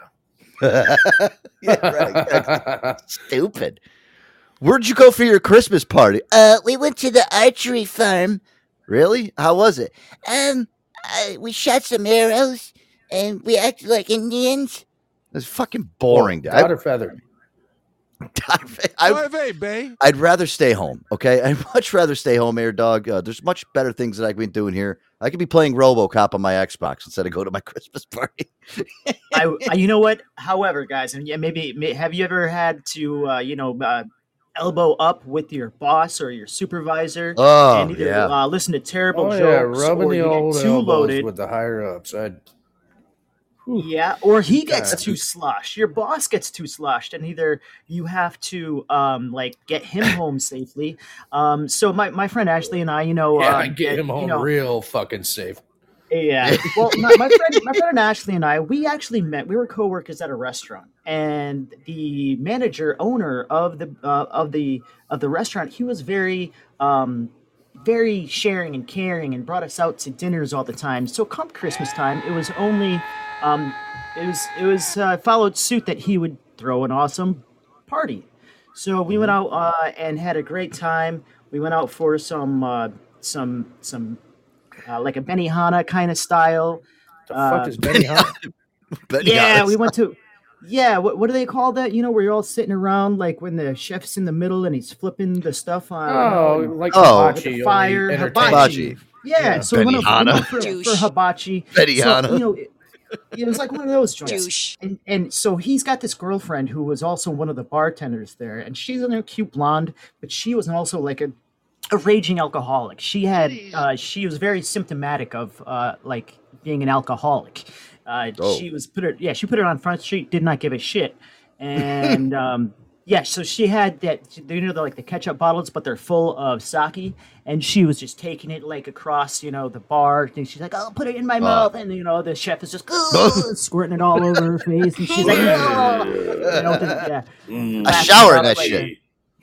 yeah, right. Stupid. Where'd you go for your Christmas party?
Uh, we went to the archery farm.
Really? How was it?
Um, uh, we shot some arrows, and we acted like Indians.
It's fucking boring. dude. I-
Got her feather.
I,
Bay.
I'd rather stay home. Okay, I'd much rather stay home, Air Dog. Uh, there's much better things that I could be doing here. I could be playing RoboCop on my Xbox instead of go to my Christmas party.
I, I, you know what? However, guys, and yeah, maybe may, have you ever had to, uh, you know, uh, elbow up with your boss or your supervisor
Oh,
and either
yeah.
uh, listen to terrible
Oh, yeah,
jokes
rubbing
or
the
you get
old
too loaded.
with the higher ups. I
Yeah, or he gets
God.
too sloshed. Your boss gets too sloshed, and either you have to um like get him home safely. Um, so my, my friend Ashley and I, you know,
yeah,
uh,
I get him
you
home
know,
real fucking safe.
Yeah. Well, my, my friend, my friend Ashley and I, we actually met. We were coworkers at a restaurant, and the manager, owner of the uh, of the of the restaurant, he was very, um, very sharing and caring, and brought us out to dinners all the time. So come Christmas time, it was only, um, it was it was uh, followed suit that he would throw an awesome party. So we went out uh, and had a great time. We went out for some uh, some some uh, like a Benihana kind of style.
The fuck is Benihana?
yeah, we went to. Yeah, what, what do they call that? You know, where you're all sitting around, like when the chef's in the middle and he's flipping the stuff on.
Oh,
on-
like
Oh.
hibachi,
the fire,
entertaining.
hibachi. Yeah,
Yeah.
so we went, out- we went out for,
Benihana.
for hibachi.
Benihana.
So, you know, it, it was like one of those joints. And and so he's got this girlfriend who was also one of the bartenders there, and she's a cute blonde, but she was also like a a raging alcoholic. She had uh, she was very symptomatic of uh, like being an alcoholic. Uh,
Oh.
She was put her yeah she put it on front street, did not give a shit, and um, yeah, so she had that you know the, like the ketchup bottles, but they're full of sake, and she was just taking it like across you know the bar, and she's like, "I'll put it in my mouth," and you know the chef is just squirting it all over her face, and she's like, "Oh," you know, the- yeah,
I
laughing
shower in that
it, like,
shit.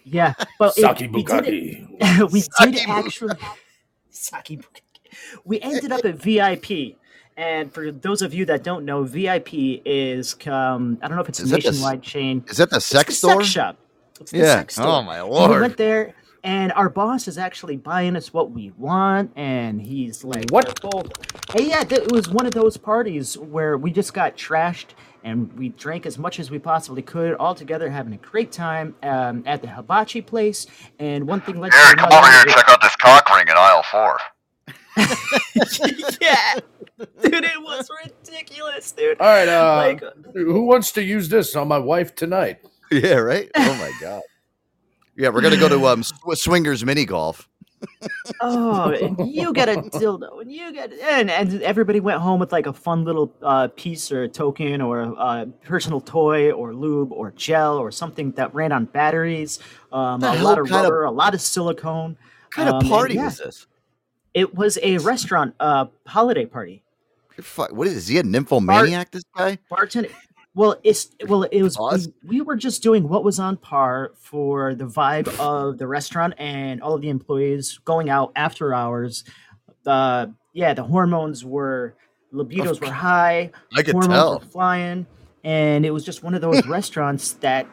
Yeah, but it-
Sake
we did it. we did actually. Sake Bukake. We ended up at VIP, and for those of you that don't know, VIP is um, I don't know if it's
Is
a
that the
nationwide chain.
Is that the
It's
sex
the
store?
Sex shop. It's the
Yeah.
sex store.
Oh, my
And
lord.
we went there, and our boss is actually buying us what we want, and he's like,
What?
Both. Hey, yeah, th- it was one of those parties where we just got trashed. And we drank as much as we possibly could, all together having a great time um, at the hibachi place. And one thing led to
Aaron, come
another.
over here and check out this cock ring in aisle four.
yeah, dude, it was ridiculous, dude.
All right, uh,
Like-
who wants to use this on my wife tonight?
Yeah, right. Oh my god. Yeah, we're gonna go to um swingers mini golf.
Oh, and you get a dildo, and you get, and, and everybody went home with like a fun little uh, piece or a token or a uh, personal toy or lube or gel or something that ran on batteries. Um, a lot of
kind of-
rubber, a lot of silicone.
What kind
Um,
of party
yeah,
was this?
It was a restaurant uh, holiday party.
What is? Is he a nymphomaniac? This guy?
bartender well it's well it was we, we were just doing what was on par for the vibe of the restaurant and all of the employees going out after hours. Uh yeah the hormones were libidos were high
I could
hormones
tell.
were flying and it was just one of those restaurants that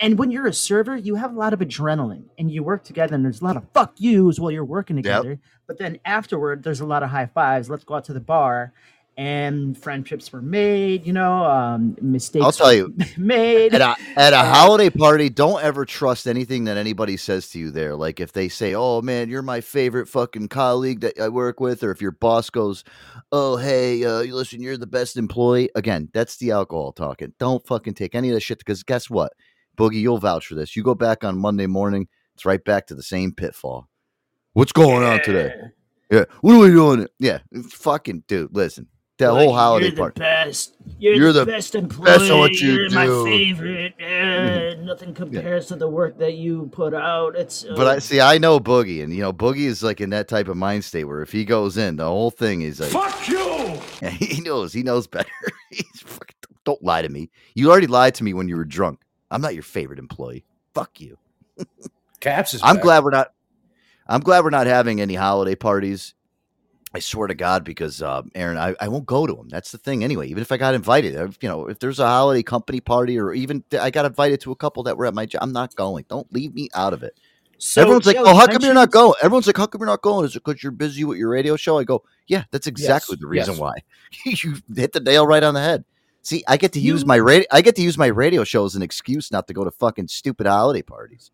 and when you're a server you have a lot of adrenaline and you work together and there's a lot of fuck yous while you're working together but then afterward there's a lot of high fives let's go out to the bar and friendships were made you know um mistakes
I'll tell you.
made
At a, at a holiday party, don't ever trust anything that anybody says to you there. Like if they say, "Oh man, you're my favorite fucking colleague that I work with," or if your boss goes, "Oh hey, uh, listen, you're the best employee." Again, that's the alcohol talking. Don't fucking take any of that shit because guess what, Boogie, you'll vouch for this. You go back on Monday morning, it's right back to the same pitfall. What's going on today? Yeah, what are we doing? Yeah, fucking dude. Listen, that
Like,
whole holiday
you're
party.
The best. You're,
You're
the,
the
best employee.
best at what you
you're my
do."
favorite. Uh, nothing compares to the work that you put out. It's
But I
uh,
see, I know Boogie, and you know, Boogie is like in that type of mind state where if he goes in, the whole thing is like,
Fuck you!
Yeah, he knows. He knows better. He's fucking, don't lie to me. You already lied to me when you were drunk. I'm not your favorite employee. Fuck you.
Caps is.
I'm
back.
glad we're not. I'm glad we're not having any holiday parties. I swear to God, because uh, Aaron, I, I won't go to them. That's the thing, anyway. Even if I got invited, if, you know, if there's a holiday company party, or even I got invited to a couple that were at my job, I'm not going. Don't leave me out of it.
So,
Everyone's like, "Oh,
you
how come you're not going?" Everyone's like, "How come you're not going?" Is it because you're busy with your radio show? I go, "Yeah, that's exactly
Yes,
the reason
yes.
why." you hit the nail right on the head. See, I get to use my radio. I get to use my radio show as an excuse not to go to fucking stupid holiday parties.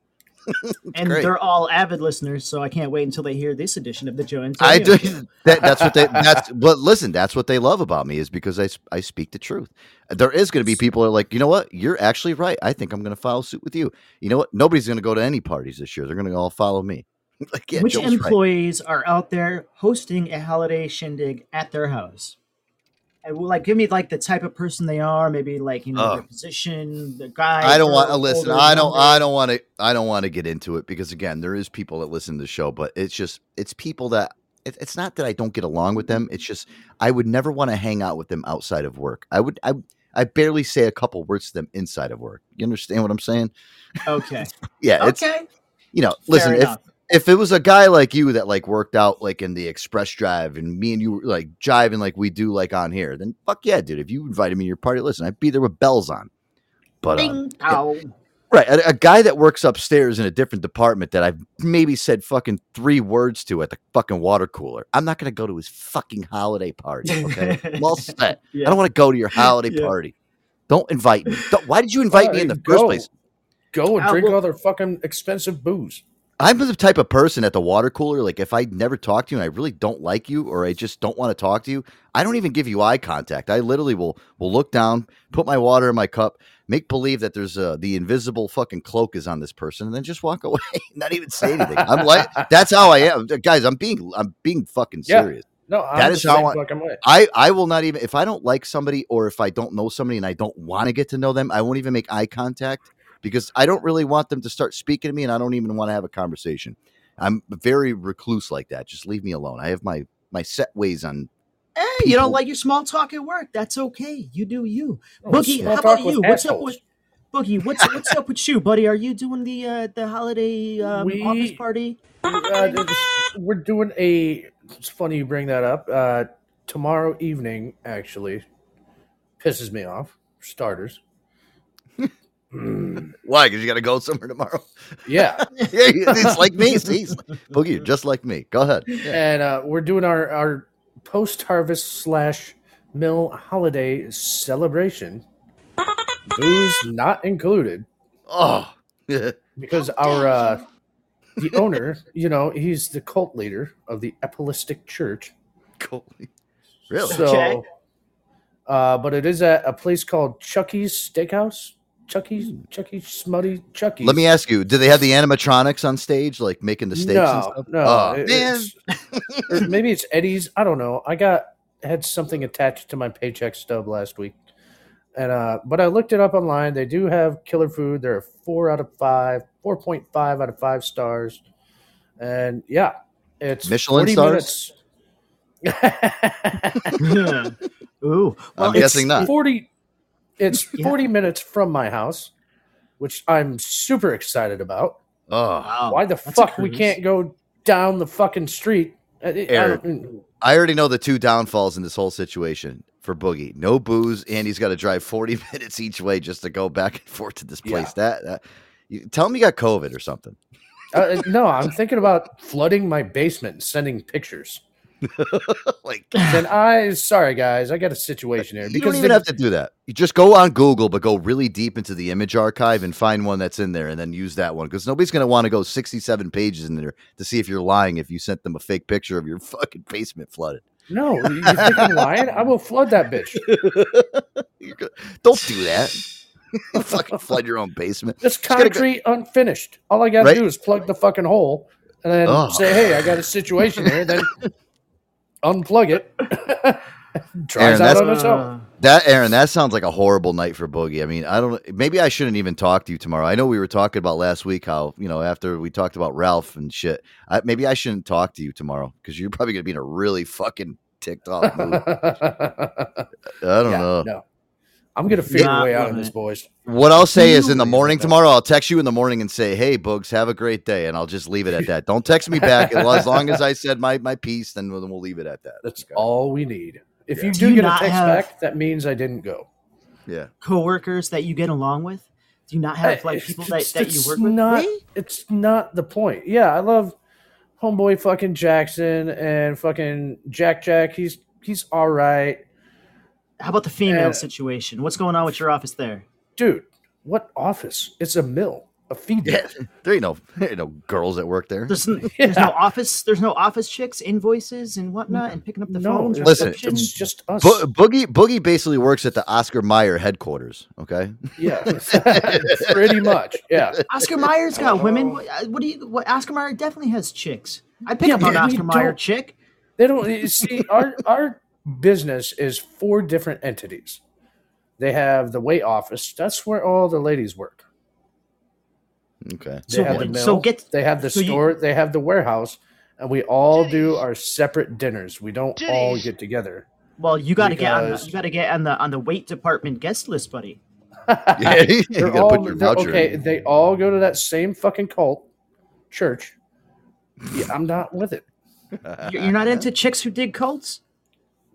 and
great.
they're all avid listeners, so I can't wait until they hear this edition of the Joe and
I do. That, that's what they. That's but listen. That's what they love about me is because I I speak the truth. There is going to be people who are like, you know what? You're actually right. I think I'm going to follow suit with you. You know what? Nobody's going to go to any parties this year. They're going to all follow me. like, yeah,
Which
Joe's right.
employees are out there hosting a holiday shindig at their house? Uh, and will like give me like the type of person they are, maybe like you know
Oh.
their position, the guy.
I don't want to listen.
older,
I don't. I don't want to. I don't want to get into it because again, there is people that listen to the show, but it's just it's people that. It, it's not that I don't get along with them. It's just I would never want to hang out with them outside of work. I would. I. I barely say a couple words to them inside of work. You understand what I'm saying?
Okay.
Yeah. It's
okay.
you know. Listen, if
enough.
If it was a guy like you that like worked out like in the express drive and me and you were like jiving like we do like on here, then fuck yeah, dude. If you invited me to your party, listen, I'd be there with bells on. But uh,
Ding.
Right. A, a guy that works upstairs in a different department that I've maybe said fucking three words to at the fucking water cooler. I'm not going to go to his fucking holiday party. Okay. I'm all set.
Yeah.
I don't want to go to your holiday
Yeah.
party. Don't invite me. Don't- why did you invite me in the
Alright,
first place?
Go and
Uh,
drink
well-
all their fucking expensive booze.
I'm the type of person at the water cooler, like if I never talk to you and I really don't like you or I just don't want to talk to you, I don't even give you eye contact. I literally will will look down, put my water in my cup, make believe that there's a the invisible fucking cloak is on this person, and then just walk away, not even say anything. I'm like that's how I am. Guys, I'm being I'm being fucking
Yeah.
serious.
No, I'm
That is how I-. I, I will not even if I don't like somebody or if I don't know somebody and I don't want to get to know them, I won't even make eye contact because I don't really want them to start speaking to me and I don't even want to have a conversation. I'm very recluse like that. Just leave me alone. I have my my set ways on
Hey, you don't like your small talk at work? That's okay. You do you.
Oh,
Boogie, how about you? What's up with Boogie? What's what's up with you, buddy? Are you doing the uh, the holiday um,
We-
office party?
Uh, we're doing a. It's funny you bring that up. Uh, tomorrow evening, actually, pisses me off. For starters. Mm,
why? Because you got to go somewhere tomorrow.
yeah,
yeah, it's like me. See, It's like- Boogie, you're just like me. Go ahead.
and uh, we're doing our our post harvest slash mill holiday celebration. Booze not included
Oh,
because our uh, the owner, you know, he's the cult leader of the Epilistic Church.
cool. Really?
So,
Okay.
uh, but it is at a place called Chucky's Steakhouse. Chucky's, Chucky's Smutty Chucky's.
Hmm. Let me ask you: Do they have the animatronics on stage, like making the steaks and
No,
stuff?
no,
Oh,
it-
man.
it's- maybe it's Eddie's. I don't know. I got had something attached to my paycheck stub last week, and uh, but I looked it up online. They do have killer food. They're four out of five, four point five out of five stars, and yeah, it's
Michelin
40
stars?
minutes.
Ooh, well,
I'm guessing not.
40 it's
Yeah.
40 minutes from my house which i'm super excited about
Oh,
Wow,
why the
that's
fuck we can't go down the fucking street I- I
Eric. I already know the two downfalls in this whole situation for Boogie. No booze, and he's got to drive 40 minutes each way just to go back and forth to this place. That, that you, tell him you got COVID or something.
uh, no i'm thinking about flooding my basement and sending pictures
like
then i sorry guys i got a situation here
you don't
because
even have to do that. You just go on Google, but go really deep into the image archive and find one that's in there, and then use that one because nobody's going to want to go 67 pages in there to see if you're lying if you sent them a fake picture of your fucking basement flooded.
no you think i'm lying i will flood that bitch
Don't do that. fucking flood your own basement.
This
gotta go-
concrete unfinished. All I got to
Right?
do is plug the fucking hole and then
Oh.
say, "Hey, I got a situation here." Then unplug it.
Aaron,
out
that's-
on his own.
That Aaron, that sounds like a horrible night for Boogie. I mean, I don't. Maybe I shouldn't even talk to you tomorrow. I know we were talking about last week how you know after we talked about Ralph and shit. I, maybe I shouldn't talk to you tomorrow because you're probably gonna be in a really fucking ticked off mood. I don't
Yeah,
know.
No, I'm gonna figure
Not
a way out
on
of this, boys.
What I'll say is in the morning tomorrow, I'll text you in the morning and say, "Hey, Boogs, have a great day," and I'll just leave it at that. Don't text me back as long as I said my my piece. Then we'll, we'll leave it at that.
That's all we need. If
Yeah.
you
Do
do
you
get a
not
text
have-
back, that means I didn't go.
Yeah.
Coworkers that you get along with? Do you not have
eh,
like people that,
it's-
that you
it's
work with?
Not,
Really?
It's not the point. Yeah, I love homeboy fucking Jackson and fucking Jack Jack. He's he's all right,
How about the female
Uh,
situation? What's going on with your office there?
dude. What office? It's a mill, a feed mill.
There ain't no there ain't no girls that work there.
There's, n- there's no office. There's no office chicks, invoices and whatnot, and picking up the
No,
phones.
it's-
Listen,
it's just us.
Bo- Boogie Boogie basically works at the Oscar Mayer headquarters. Okay.
yeah, pretty much. Yeah.
Oscar Mayer's got women. What, uh, what do you? What Oscar Mayer definitely has chicks. I pick
Yeah,
up on
but we
Oscar Mayer chick.
They don't you see our our business is four different entities. They have the weight office. That's where all the ladies work.
Okay.
They
So
have the mill.
so get-
they have the
so you-
store. they have the warehouse, and we all do our separate dinners. We don't all get together.
Well, you got to get on the, you got to get on the on the weight department guest list, buddy.
Yeah, you
They're
gotta
all
put your
they're- okay.
in.
They all go to that same fucking cult church. Yeah, I'm not with it.
You're, you're not into chicks who dig cults.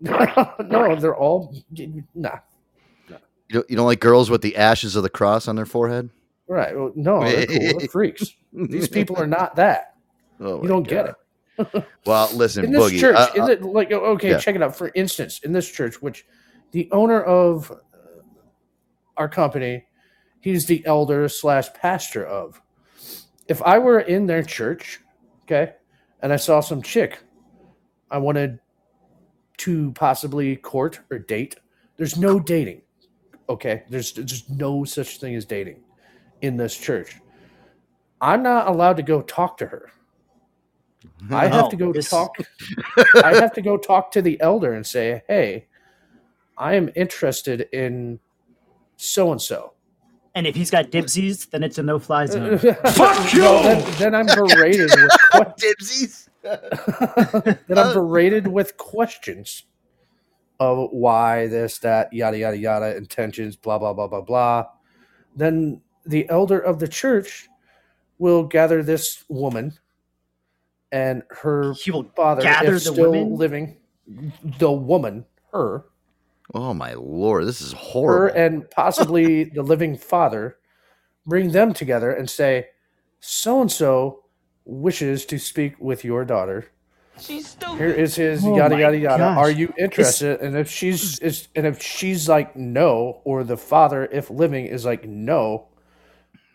no, they're all nah.
You don't, you don't like girls with the ashes of the cross on their forehead?
Right. Well, no, they're cool. They're freaks. These people are not that.
Oh
you don't get it.
Well, listen,
in this
Boogie.
church,
uh,
is
uh,
it like oh, okay?
yeah.
Check it out. For instance, in this church, which the owner of uh, our company, he's the elder slash pastor of. If I were in their church, okay, and I saw some chick, I wanted to possibly court or date. There's no dating, okay. There's there's no such thing as dating in this church. I'm not allowed to go talk to her. I have to go
this-
talk. I have to go talk to the elder and say, "Hey, I am interested in so and so."
And if he's got dibsies, then it's a no fly zone.
Fuck you! then, then I'm berated with que-
dibsies.
then I'm uh, berated with questions of why this, that, yada yada yada, intentions, blah blah blah blah blah. Then the elder of the church will gather this woman and her father,
gather the
still
women?
living, the woman, her,
Oh my lord, this is
her
horrible.
and possibly the living father bring them together and say so and so wishes to speak with your daughter She's stupid. here is his
Oh
yada yada yada
gosh.
are you interested and if she's is and if she's like no or the father if living is like no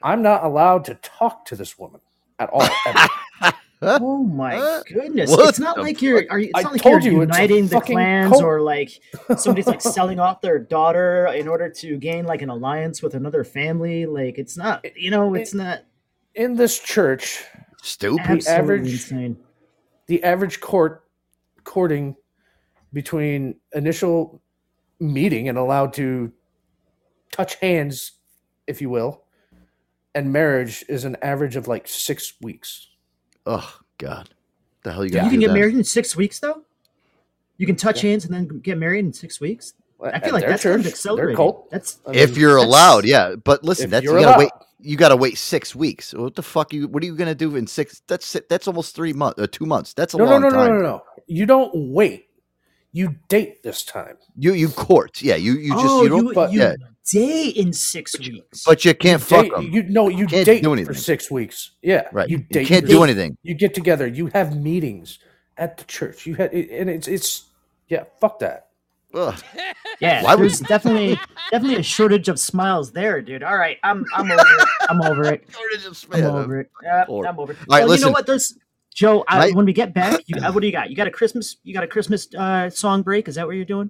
i'm not allowed to talk to this woman at all ever.
Oh my goodness!
What
it's not
the
like you're. Are you, it's
I
not like
told
you're
you, it's
uniting the clans
cult.
or like somebody's like selling off their daughter in order to gain like an alliance with another family. Like it's not. You know, it's not.
in this church
Stupid.
the
Absolutely
average
insane.
the average court courting between initial meeting and allowed to touch hands, if you will, and marriage is an average of like six weeks.
Oh God, the hell you
You can get married in six weeks, though. You can touch hands and then get married in six weeks. I
At
feel like
their
that's kind of
church, their
accelerated.
cult.
That's
I
If you're
that's-
allowed, yeah. But listen, that's you gotta wait.
Allowed.
You gotta wait six weeks. What the fuck? You what are you gonna do in six? That's that's almost three months. or uh, two months. That's a long time.
no, no,
long
no, no,
time.
no, no. You don't wait. You date this time.
You you court. Yeah. You you just
oh,
you don't.
you,
but,
you
yeah.
date in six weeks.
But you can't fuck
Date,
them.
you no, you
Can't
date
do
for six weeks. Yeah,
Right.
You
You
date.
can't
for-
do anything.
You get together. You have meetings at the church. You had, and it's it's yeah. Fuck that.
Ugh.
Yeah,
Why would-
there's definitely definitely a shortage of smiles there, dude. All right, I'm I'm over it. I'm over it. Shortage of smiles. I'm over it.
Poor-
I'm over it.
All right,
well, you
listen.
know what? There's Joe. I,
My-
when we get back, you, uh, what do you got? You got a Christmas? You got a Christmas uh, song break? Is that what you're doing?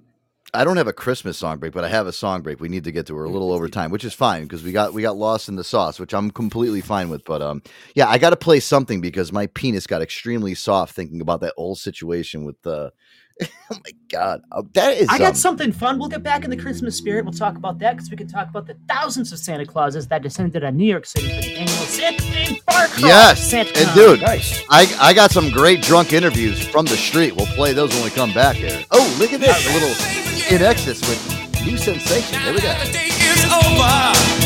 I don't have a Christmas song break, but I have a song break. We need to get to. We're a little over time, which is fine because we got we got lost in the sauce, which I'm completely fine with. But um, yeah, I got to play something because my penis got extremely soft thinking about that old situation with uh, oh my god, Oh, that is.
I got
um,
something fun. We'll get back in the Christmas spirit. We'll talk about that because we can talk about the thousands of Santa Clauses that descended on New York City for the annual Santa themed bar crawl.
Yes,
Santa
and dude, nice. I I got some great drunk interviews from the street. We'll play those when we come back here. Oh, look at this, a little INXS with new sensation. There we go.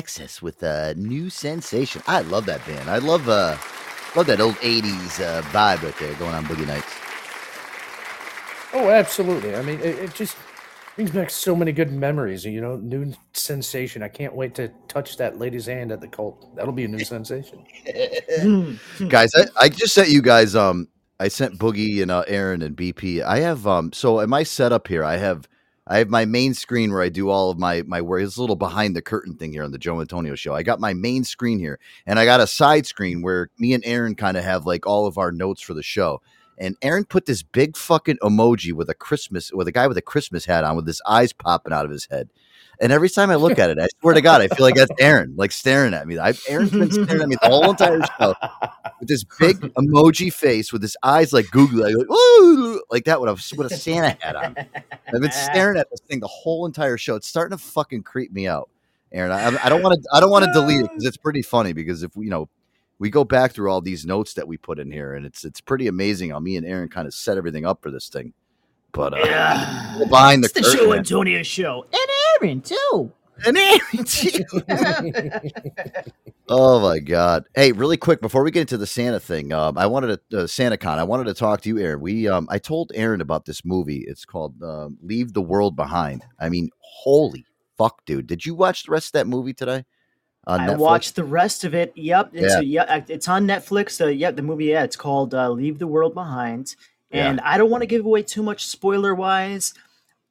Excess with a new sensation. I love that band. I love uh love that old '80s uh, vibe right there going on Boogie Nights.
Oh, absolutely. I mean, it, it just brings back so many good memories. You know, new sensation. I can't wait to touch that lady's hand at the cult. That'll be a new sensation.
guys, I, I just sent you guys um I sent Boogie and uh, Aaron and BP. I have um so in my setup here, I have I have my main screen where I do all of my my work. It's a little behind the curtain thing here on the Joe Antonio show. I got my main screen here, and I got a side screen where me and Aaron kind of have like all of our notes for the show. And Aaron put this big fucking emoji with a Christmas with a guy with a Christmas hat on with his eyes popping out of his head. And every time I look at it, I swear to God, I feel like that's Aaron, like staring at me. I, Aaron's been staring at me the whole entire show with this big emoji face with his eyes like googly, like, "Ooh," like that with a, with a Santa hat on. I've been staring at this thing the whole entire show. It's starting to fucking creep me out, Aaron. I, I don't want to. I don't want to delete it because it's pretty funny. Because if we, you know, we go back through all these notes that we put in here, and it's it's pretty amazing how me and Aaron kind of set everything up for this thing. But uh,
Yeah.
behind the
it's the
curtain, man.
Antonio show. And Aaron, too.
And Aaron, too. Oh my god! Hey, really quick before we get into the Santa thing, um, I wanted to uh, SantaCon. I wanted to talk to you, Aaron. We, um, I told Aaron about this movie. It's called um, "Leave the World Behind." I mean, holy fuck, dude! Did you watch the rest of that movie today? On
I
Netflix?
watched the rest of it. Yep, it's
Yeah.
a, yeah, it's on Netflix. Uh, yep, the movie. Yeah, it's called uh, "Leave the World Behind," and I don't want to give away too much spoiler wise,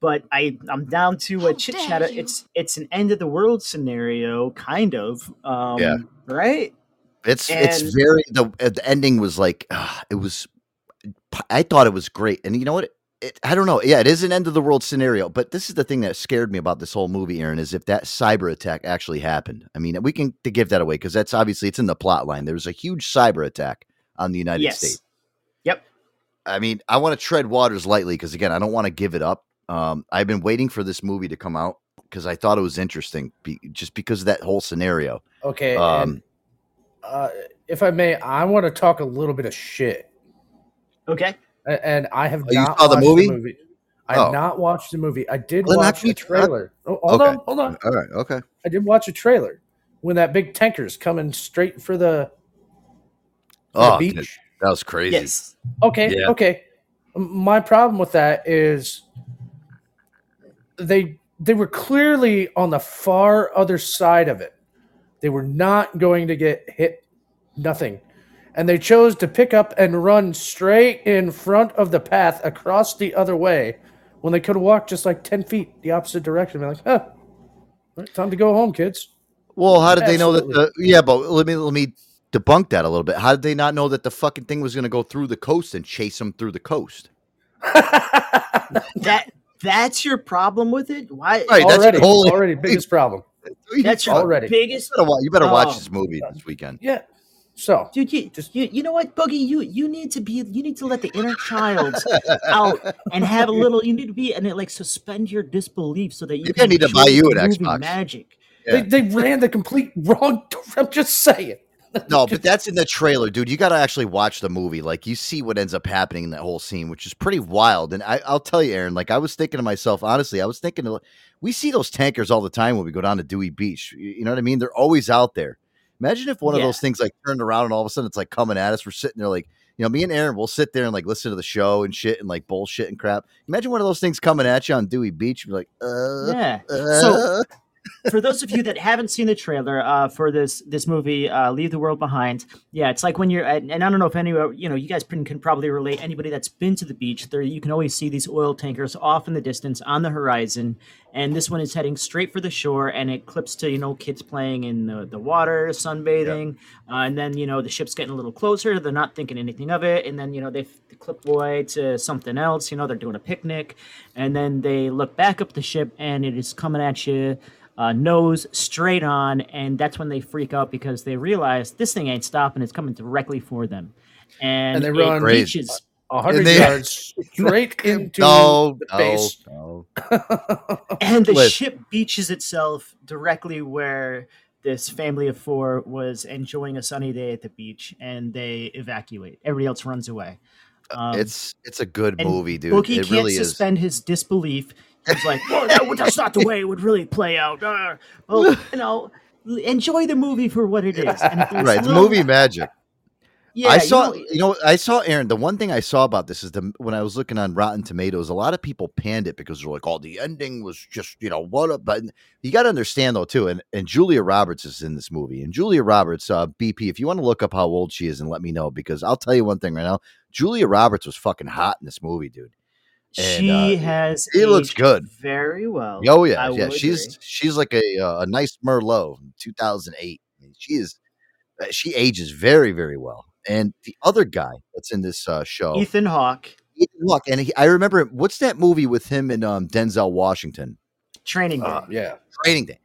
but I I'm down to a chit chat. It's it's an end of the world scenario, kind of. Um,
Yeah.
Right.
It's it's very the uh, the ending was like uh, it was. I thought it was great, and you know what? It, I don't know. Yeah, it is an end of the world scenario, but this is the thing that scared me about this whole movie, Aaron. Is if that cyber attack actually happened. I mean, we can to give that away because that's obviously it's in the plot line. There was a huge cyber attack on the United
Yes.
States.
Yep.
I mean, I want to tread waters lightly because again, I don't want to give it up. Um, I've been waiting for this movie to come out because I thought it was interesting, be, just because of that whole scenario.
Okay.
Um,
and, uh, if I may, I want to talk a little bit of shit.
Okay.
A- And I have
Oh, you
not
saw the
watched
movie?
I have
Oh.
not watched the movie. I did
Well,
watch
can
the
talk-
trailer. Oh, hold
Okay.
on, hold on.
All right. Okay.
I did watch a trailer when that big tanker's coming straight for the, for the
Oh,
beach.
dude, that was crazy.
Yes.
Okay,
Yeah.
okay. My problem with that is they they were clearly on the far other side of it. They were not going to get hit nothing. And they chose to pick up and run straight in front of the path across the other way when they could have walked just like 10 feet the opposite direction. They're like, huh, all right, time to go home, kids.
Well, how did they know that? The, yeah, but let me let me debunk that a little bit. How did they not know that the fucking thing was going to go through the coast and chase them through the coast?
That that's your problem with it. Why?
Right, that's
already,
the whole-
already biggest problem.
That's your
Already.
biggest.
You better, wa- you better watch
Oh.
this movie this weekend.
Yeah. So,
Dude, you, you you know what, Boogie? You you need to be you need to let the inner child out and have a little. You need to be and it, like suspend your disbelief so that you.
Maybe
can
I need to buy you
the
an
movie
Xbox.
Magic.
Yeah.
they, they ran the complete wrong. I'm just saying.
No, but that's in the trailer, dude. You got to actually watch the movie. Like you see what ends up happening in that whole scene, which is pretty wild. And I, I'll tell you, Aaron. Like I was thinking to myself, honestly, I was thinking, we see those tankers all the time when we go down to Dewey Beach. You know what I mean? They're always out there. Imagine if one of those things like turned around and all of a sudden it's like coming at us. We're sitting there like, you know, me and Aaron, we'll sit there and like listen to the show and shit and like bullshit and crap. Imagine one of those things coming at you on Dewey Beach. You're like, uh,
Yeah.
uh,
So for those of you that haven't seen the trailer uh, for this this movie, uh, Leave the World Behind, yeah, it's like when you're at, and I don't know if any you know you guys can, can probably relate. Anybody that's been to the beach, there you can always see these oil tankers off in the distance on the horizon, and this one is heading straight for the shore, and it clips to you know kids playing in the, the water, sunbathing, uh, and then you know the ship's getting a little closer. They're not thinking anything of it, and then you know they f- clip away to something else. You know they're doing a picnic, and then they look back up the ship, and it is coming at you uh, nose straight on, and that's when they freak out because they realize this thing ain't stopping; it's coming directly for them, and,
And they run
reaches.
a hundred yards straight into
no,
the
no,
base.
no.
and the ship beaches itself directly where this family of four was enjoying a sunny day at the beach, and they evacuate. Everybody else runs away. Um,
it's it's a good movie, dude.
Boogie
it
can't
really is.
suspend his disbelief. He's like, "Well, that, that's not the way it would really play out." Uh, well, you know, enjoy the movie for what it is.
Right
little-
movie magic
Yeah,
i
you
saw
know-
you know, i saw aaron the one thing i saw about this is the when i was looking on rotten tomatoes a lot of people panned it because they're like oh the ending was just you know what a but you got to understand though too and, and julia roberts is in this movie and julia roberts uh bp if you want to look up how old she is and let me know because i'll tell you one thing right now julia roberts was fucking hot in this movie dude And,
she
uh,
has.
she looks good.
Very well.
Oh yeah,
I
yeah. She's
agree.
she's like a uh, a nice Merlot, 2008. I mean, she is uh, she ages very very well. And the other guy that's in this uh, show,
Ethan Hawke,
Ethan Hawke, and he, I remember what's that movie with him and um, Denzel Washington,
Training Day.
Uh, yeah.
Training Day.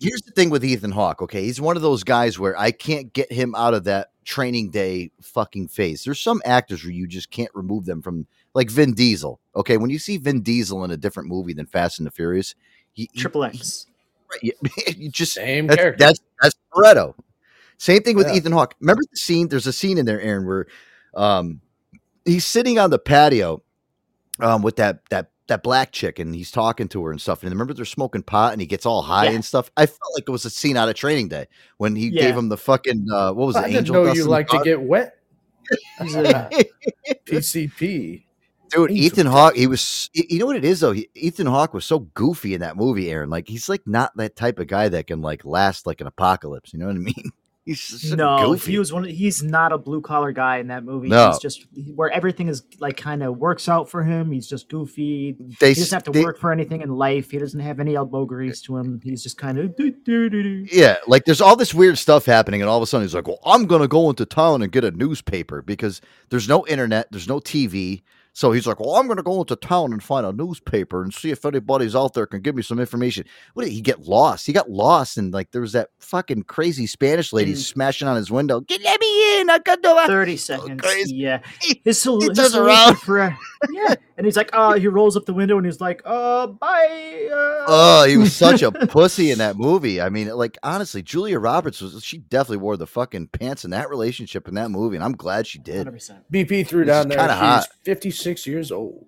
Here's the thing with Ethan Hawke. Okay, he's one of those guys where I can't get him out of that Training Day fucking phase. There's some actors where you just can't remove them from, like Vin Diesel. Okay, when you see Vin Diesel in a different movie than Fast and the Furious, he, he-
Triple X.
Right, you, you just
Same
that's,
character.
That's that's Toretto. Same thing with
Yeah.
Ethan Hawke. Remember the scene? There's a scene in there, Aaron, where um he's sitting on the patio um, with that that that black chick, and he's talking to her and stuff. And remember, they're smoking pot, and he gets all high
Yeah.
and stuff. I felt like it was a scene out of Training Day when he
Yeah.
gave him the fucking uh, what was it?
I didn't
Angel
know you like to get wet. PCP.
Dude, Ethan Hawke, he was. You know what it is though? He, Ethan Hawke was so goofy in that movie, Aaron. Like he's like not that type of guy that can like last like an apocalypse. You know what I mean? He's just
no,
goofy.
he was one. Of, he's not a blue collar guy in that movie.
No.
He's just where everything is like kind of works out for him. He's just goofy.
They
he doesn't have to
they-
work for anything in life. He doesn't have any elbow grease to him. He's just kind of.
Yeah, like there's all this weird stuff happening, and all of a sudden he's like, "Well, I'm gonna go into town and get a newspaper because there's no internet, there's no TV." So he's like, "Well, I'm gonna go into town and find a newspaper and see if anybody's out there can give me some information." What did he get lost? He got lost, and like there was that fucking crazy Spanish lady
And-
smashing on his window. Get let me in! I got no.
Thirty seconds.
crazy.
Yeah, his, sol-
he
his
turns
solution
around.
for yeah, and he's like, oh, he rolls up the window and he's like, uh, bye. Uh.
Oh, he was such a pussy in that movie. I mean, like honestly, Julia Roberts was she definitely wore the fucking pants in that relationship in that movie, and I'm glad she did.
100%.
BP threw
This
down there.
kinda hot.
56 years old.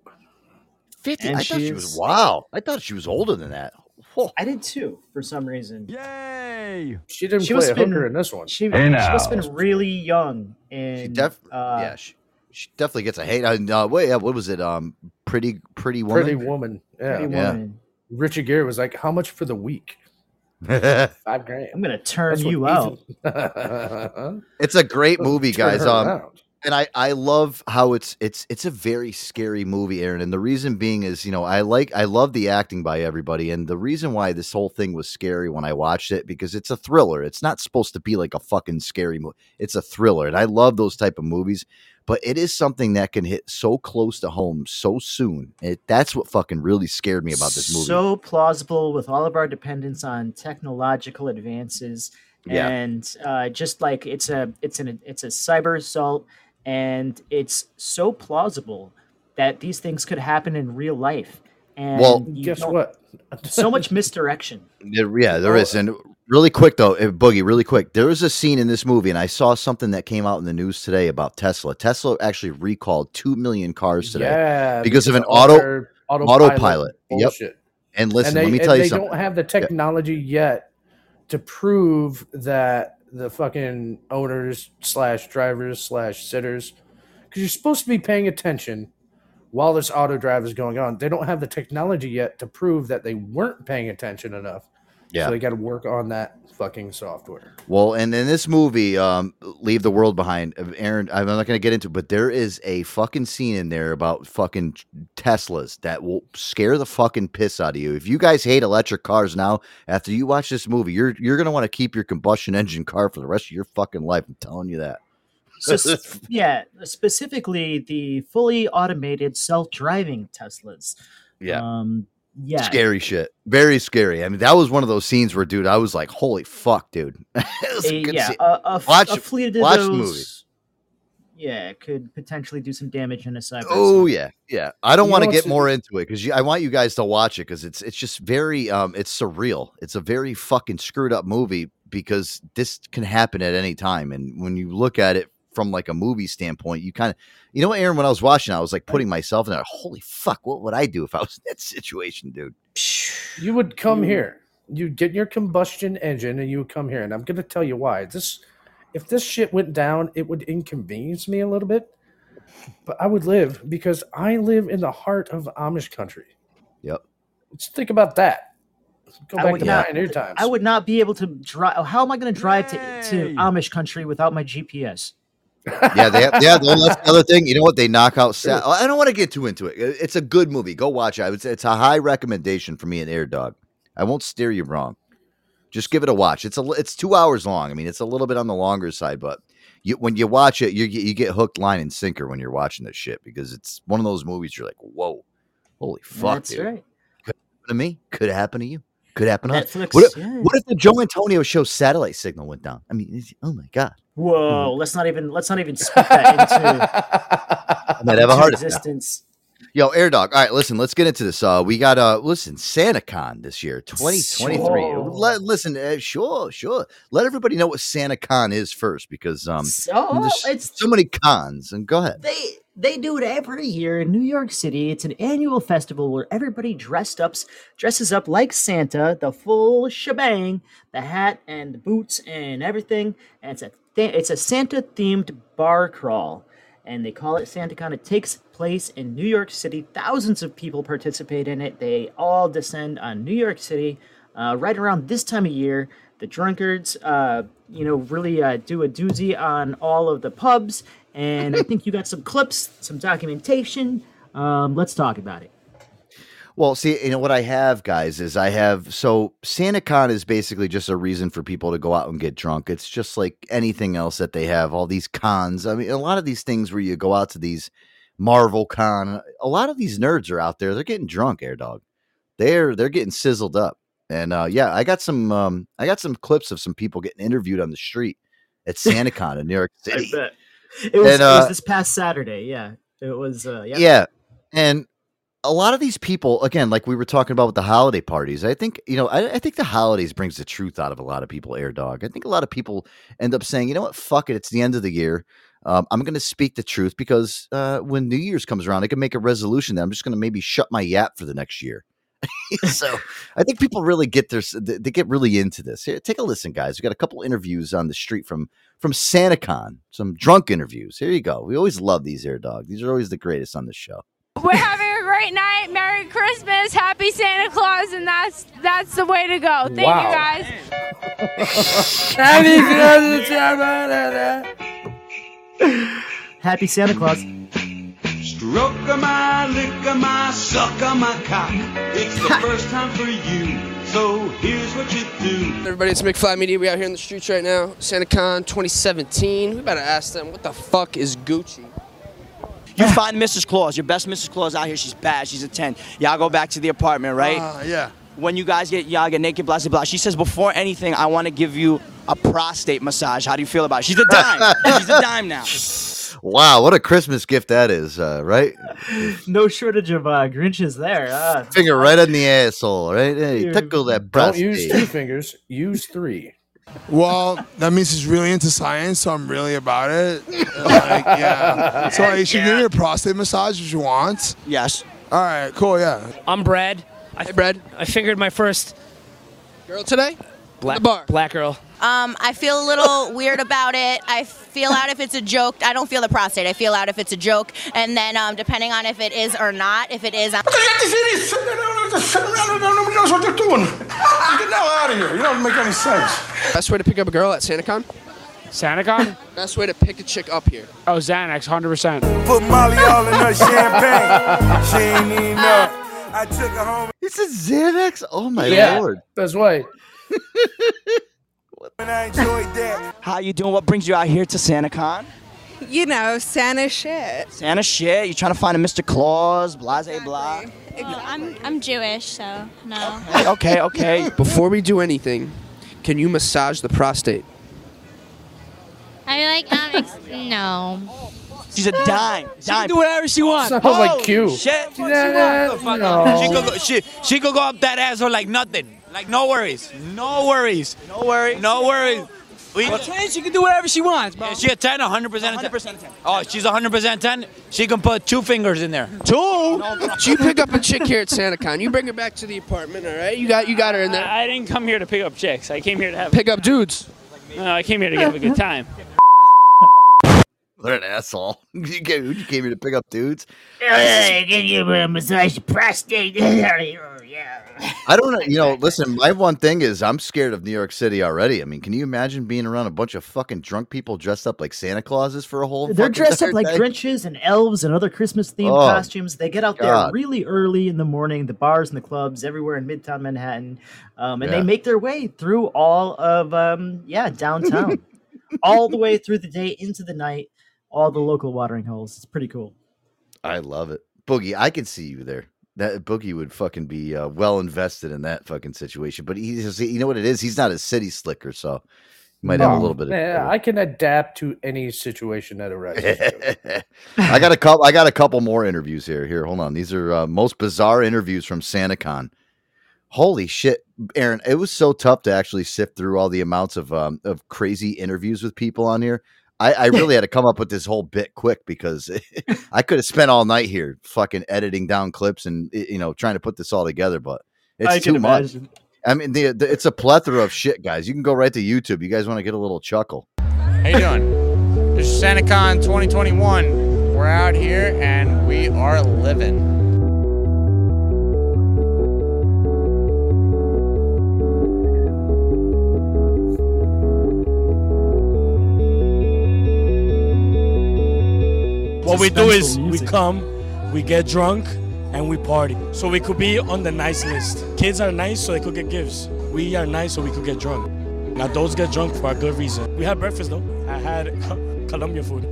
50.
And
I thought
she
she was wow. I thought she was older than that. Whoa.
I did too, for some reason.
Yay! She didn't
She
play
must
a
been-
hooker in this one.
She,
Hey,
she
now.
must have been really young. And
She def-
uh,
yeah, she, she definitely gets a hate. Uh, uh, wait, what was it? Um, pretty, pretty woman.
Pretty woman. Yeah.
Pretty
Yeah.
woman.
Richard Gere was like, "How much for the week? Five grand."
I'm gonna turn
That's
you out.
it's
a great movie, guys. Um,
around.
And I, I love how it's it's it's a very scary movie, Aaron. And the reason being is, you know, I like I love the acting by everybody, and the reason why this whole thing was scary when I watched it because it's a thriller. It's not supposed to be like a fucking scary movie. It's a thriller, and I love those type of movies. But it is something that can hit so close to home so soon. It, that's what fucking really scared me about this movie.
So plausible with all of our dependence on technological advances,
Yeah.
and uh, just like it's a it's an it's a cyber assault, and it's so plausible that these things could happen in real life. And
Well-
Guess what?
so much misdirection.
There- yeah, there
Oh.
And really quick though, uh, Boogie, really quick. There was a scene in this movie, and I saw something that came out in the news today about Tesla. Tesla actually recalled two million cars today
Yeah,
because of an auto
their
autopilot. Yep.
bullshit.
And listen,
and they,
let me tell you
they
something.
don't have the technology yet to prove that the fucking owners slash drivers slash sitters, because you're supposed to be paying attention while this auto drive is going on. They don't have the technology yet to prove that they weren't paying attention enough.
Yeah.
So they got to work on that fucking software.
Well, and in this movie, um, Leave the World Behind, uh, Aaron, I'm not going to get into it, but there is a fucking scene in there about fucking Teslas that will scare the fucking piss out of you. If you guys hate electric cars now, after you watch this movie, you're you're going to want to keep your combustion engine car for the rest of your fucking life. I'm telling you that.
So, yeah, specifically the fully automated self-driving Teslas.
Yeah.
Um, yeah.
Scary shit. Very scary. I mean, that was one of those scenes where, dude, I was like, holy fuck, dude. A
yeah,
scene.
a, a,
Watch-
a fleet of
watch
those,
movie.
Yeah, could potentially do some damage in a cyber.
Oh yeah, yeah. I don't want to get more into it because I want you guys to watch it because it's it's just very um it's surreal. It's a very fucking screwed up movie because this can happen at any time. And when you look at it from like a movie standpoint, you kind of you know, what, Aaron. When I was watching, I was like putting myself in there. Holy fuck, what would I do if I was in that situation, dude?
You would come
You-
here. You'd get your combustion engine and you would come here. And I'm going to tell you why. This, if this shit went down, it would inconvenience me a little bit. But I would live because I live in the heart of Amish country.
Yep.
Let's think about that. Go
I
back
would
to
not-
pioneer times.
I would not be able to drive. How am I going to drive to, to Amish country without my GPS?
Yeah, they have, yeah. That's the other thing. You know what? They knock out. Sa- I don't want to get too into it. It- It's a good movie. Go watch it. I would say it's a high recommendation for me and Air Dog. I won't steer you wrong. Just give it a watch. It's a it's two hours long. I mean, it's a little bit on the longer side, but you when you watch it, you get you get hooked, line, and sinker when you're watching this shit because it's one of those movies. You're like, whoa, holy fuck,
That's
dude.
right.
Could happen to me. Could happen to you. Could happen us.
Netflix.
What if,
yeah.
what if the Joe Antonio show satellite signal went down? I mean, oh my god,
Whoa! Let's not even let's not even speak that into,
I might have a heart
existence.
Yo, Air Dog. All right, listen, let's get into this. Uh, we got uh, listen, SantaCon this year, twenty twenty three.
So-
Let listen, uh, sure, sure. Let everybody know what SantaCon is first, because um,
So
there's
it's
so many cons. And go ahead.
they They do it every year in New York City. It's an annual festival where everybody dressed up, dresses up like Santa, the full shebang, the hat and the boots and everything. And it's a th- it's a Santa themed bar crawl, and they call it SantaCon. It takes place in New York City. Thousands of people participate in it. They all descend on New York City uh, right around this time of year. The drunkards, uh, you know, really uh, do a doozy on all of the pubs. And I think you got some clips, some documentation. Um, let's talk about it.
Well, see, you know what I have, guys, is I have so SantaCon is basically just a reason for people to go out and get drunk. It's just like anything else that they have, all these cons. I mean, a lot of these things where you go out to these Marvel Con, a lot of these nerds are out there. They're getting drunk, Air Dog. They're they're getting sizzled up. And uh, yeah, I got some um, I got some clips of some people getting interviewed on the street at SantaCon in New York City.
It was,
And,
it was
uh,
this past Saturday. Yeah. It was, uh, yeah.
Yeah. And a lot of these people, again, like we were talking about with the holiday parties, I think, you know, I, I think the holidays brings the truth out of a lot of people, Air Dog. I think a lot of people end up saying, you know what, fuck it, it's the end of the year. Um, I'm going to speak the truth because uh, when New Year's comes around, I can make a resolution that I'm just going to maybe shut my yap for the next year. so I think people really get their they they get really into this. Here, take a listen, guys. We got a couple interviews on the street from from SantaCon, some drunk interviews. Here you go. We always love these Air Dog. These are always the greatest on the show.
We're having a great night. Merry Christmas, Happy Santa Claus, and that's that's the way to go. Thank
Wow.
you guys.
Happy Santa Claus.
Stroke my, lick my, suck my cock. It's the first time for you, so here's what you do.
Everybody, it's McFly Media. We out here in the streets right now. SantaCon 2017. We better ask them, what the fuck is Gucci?
You find Mrs. Claus, your best Mrs. Claus out here. She's bad. She's a 10. Y'all go back to the apartment, right?
Uh, yeah.
When you guys get, y'all get naked, blah, blah, blah. She says, before anything, I want to give you a prostate massage. How do you feel about it? She's a dime. She's a dime now.
Wow, what a Christmas gift that is, uh, right?
No shortage of uh, Grinches there. Uh,
Finger right in the asshole, right? Hey,
Dude,
tickle that
Don't use two fingers. Use three.
Well, that means he's really into science, so I'm really about it. Like, yeah. So like, you should give me a prostate massage if you want.
Yes.
All right, cool, yeah.
I'm Brad. I,
Hey, Brad.
I fingered my first
Girl today?
Black
The bar.
black girl.
Um, I feel a little weird about it. I feel out if it's a joke. I don't feel the prostate. I feel out if it's a joke, and then um, depending on if it is or not, if it is, I'm
Nobody knows what they're doing. Get the hell out of here. You don't make any sense.
Best way to pick up a girl at SantaCon?
SantaCon?
Best way to pick a chick up here.
Oh, Xanax, hundred percent.
Put Molly all in her champagne. She ain't even know. I took her home
It's a Xanax. Oh my
yeah,
lord!
that's right.
And I enjoyed that.
How you doing? What brings you out here to SantaCon?
You know, Santa shit.
Santa shit. You trying to find a Mr. Claus, blase blah.
Well, I'm I'm Jewish, so no.
Okay, okay.
Before we do anything, can you massage the prostate?
I like um ex- no.
She's a dime.
She can do whatever she wants.
Sounds like
Holy
Q.
Shit.
Yeah, no.
She could go, she, she could go up that asshole like nothing. Like no worries. No worries.
No worries.
No worries. We,
I'm saying she can do whatever she wants, bro.
is she a 10? 100% a 10?
100% 10.
Oh, she's 100% 10? She can put two fingers in there.
Two? So you pick up a chick here at SantaCon. You bring her back to the apartment, all right? You got you got her in there.
I, I didn't come here to pick up chicks. I came here to have.
Pick up dudes.
No, I came here to have a good time.
What an asshole! You came, you came here to pick up dudes.
Give you a massage prostate. yeah.
I don't know. You know, listen. My one thing is, I'm scared of New York City already. I mean, can you imagine being around a bunch of fucking drunk people dressed up like Santa Clauses for a whole?
They're dressed up like
day?
Grinches and elves and other Christmas themed
Oh,
costumes. They get out there really early in the morning, the bars and the clubs everywhere in Midtown Manhattan, um, and
Yeah.
they make their way through all of um, yeah downtown, all the way through the day into the night, all the local watering holes. It's pretty cool.
I love it, Boogie. I could see you there. That Boogie would fucking be uh, well invested in that fucking situation. But he's, you know what it is. He's not a city slicker, so he might have a little bit of.
Yeah, I can adapt to any situation that arises.
I got a couple. I got a couple more interviews here. Here, hold on. These are uh, most bizarre interviews from SantaCon. Holy shit, Aaron! It was so tough to actually sift through all the amounts of um, of crazy interviews with people on here. I, I really had to come up with this whole bit quick because I could have spent all night here fucking editing down clips and you know trying to put this all together, but it's
I
too much.
imagine.
I mean, the, the, it's a plethora of shit, guys. You can go right to YouTube. You guys want to get a little chuckle?
How you doing? This is SantaCon 2021. We're out here and we are living.
What we do is we come, we get drunk, and we party. So we could be on the nice list. Kids are nice, so they could get gifts. We are nice, so we could get drunk. Now, those get drunk for a good reason. We had breakfast though. I had Colombian food.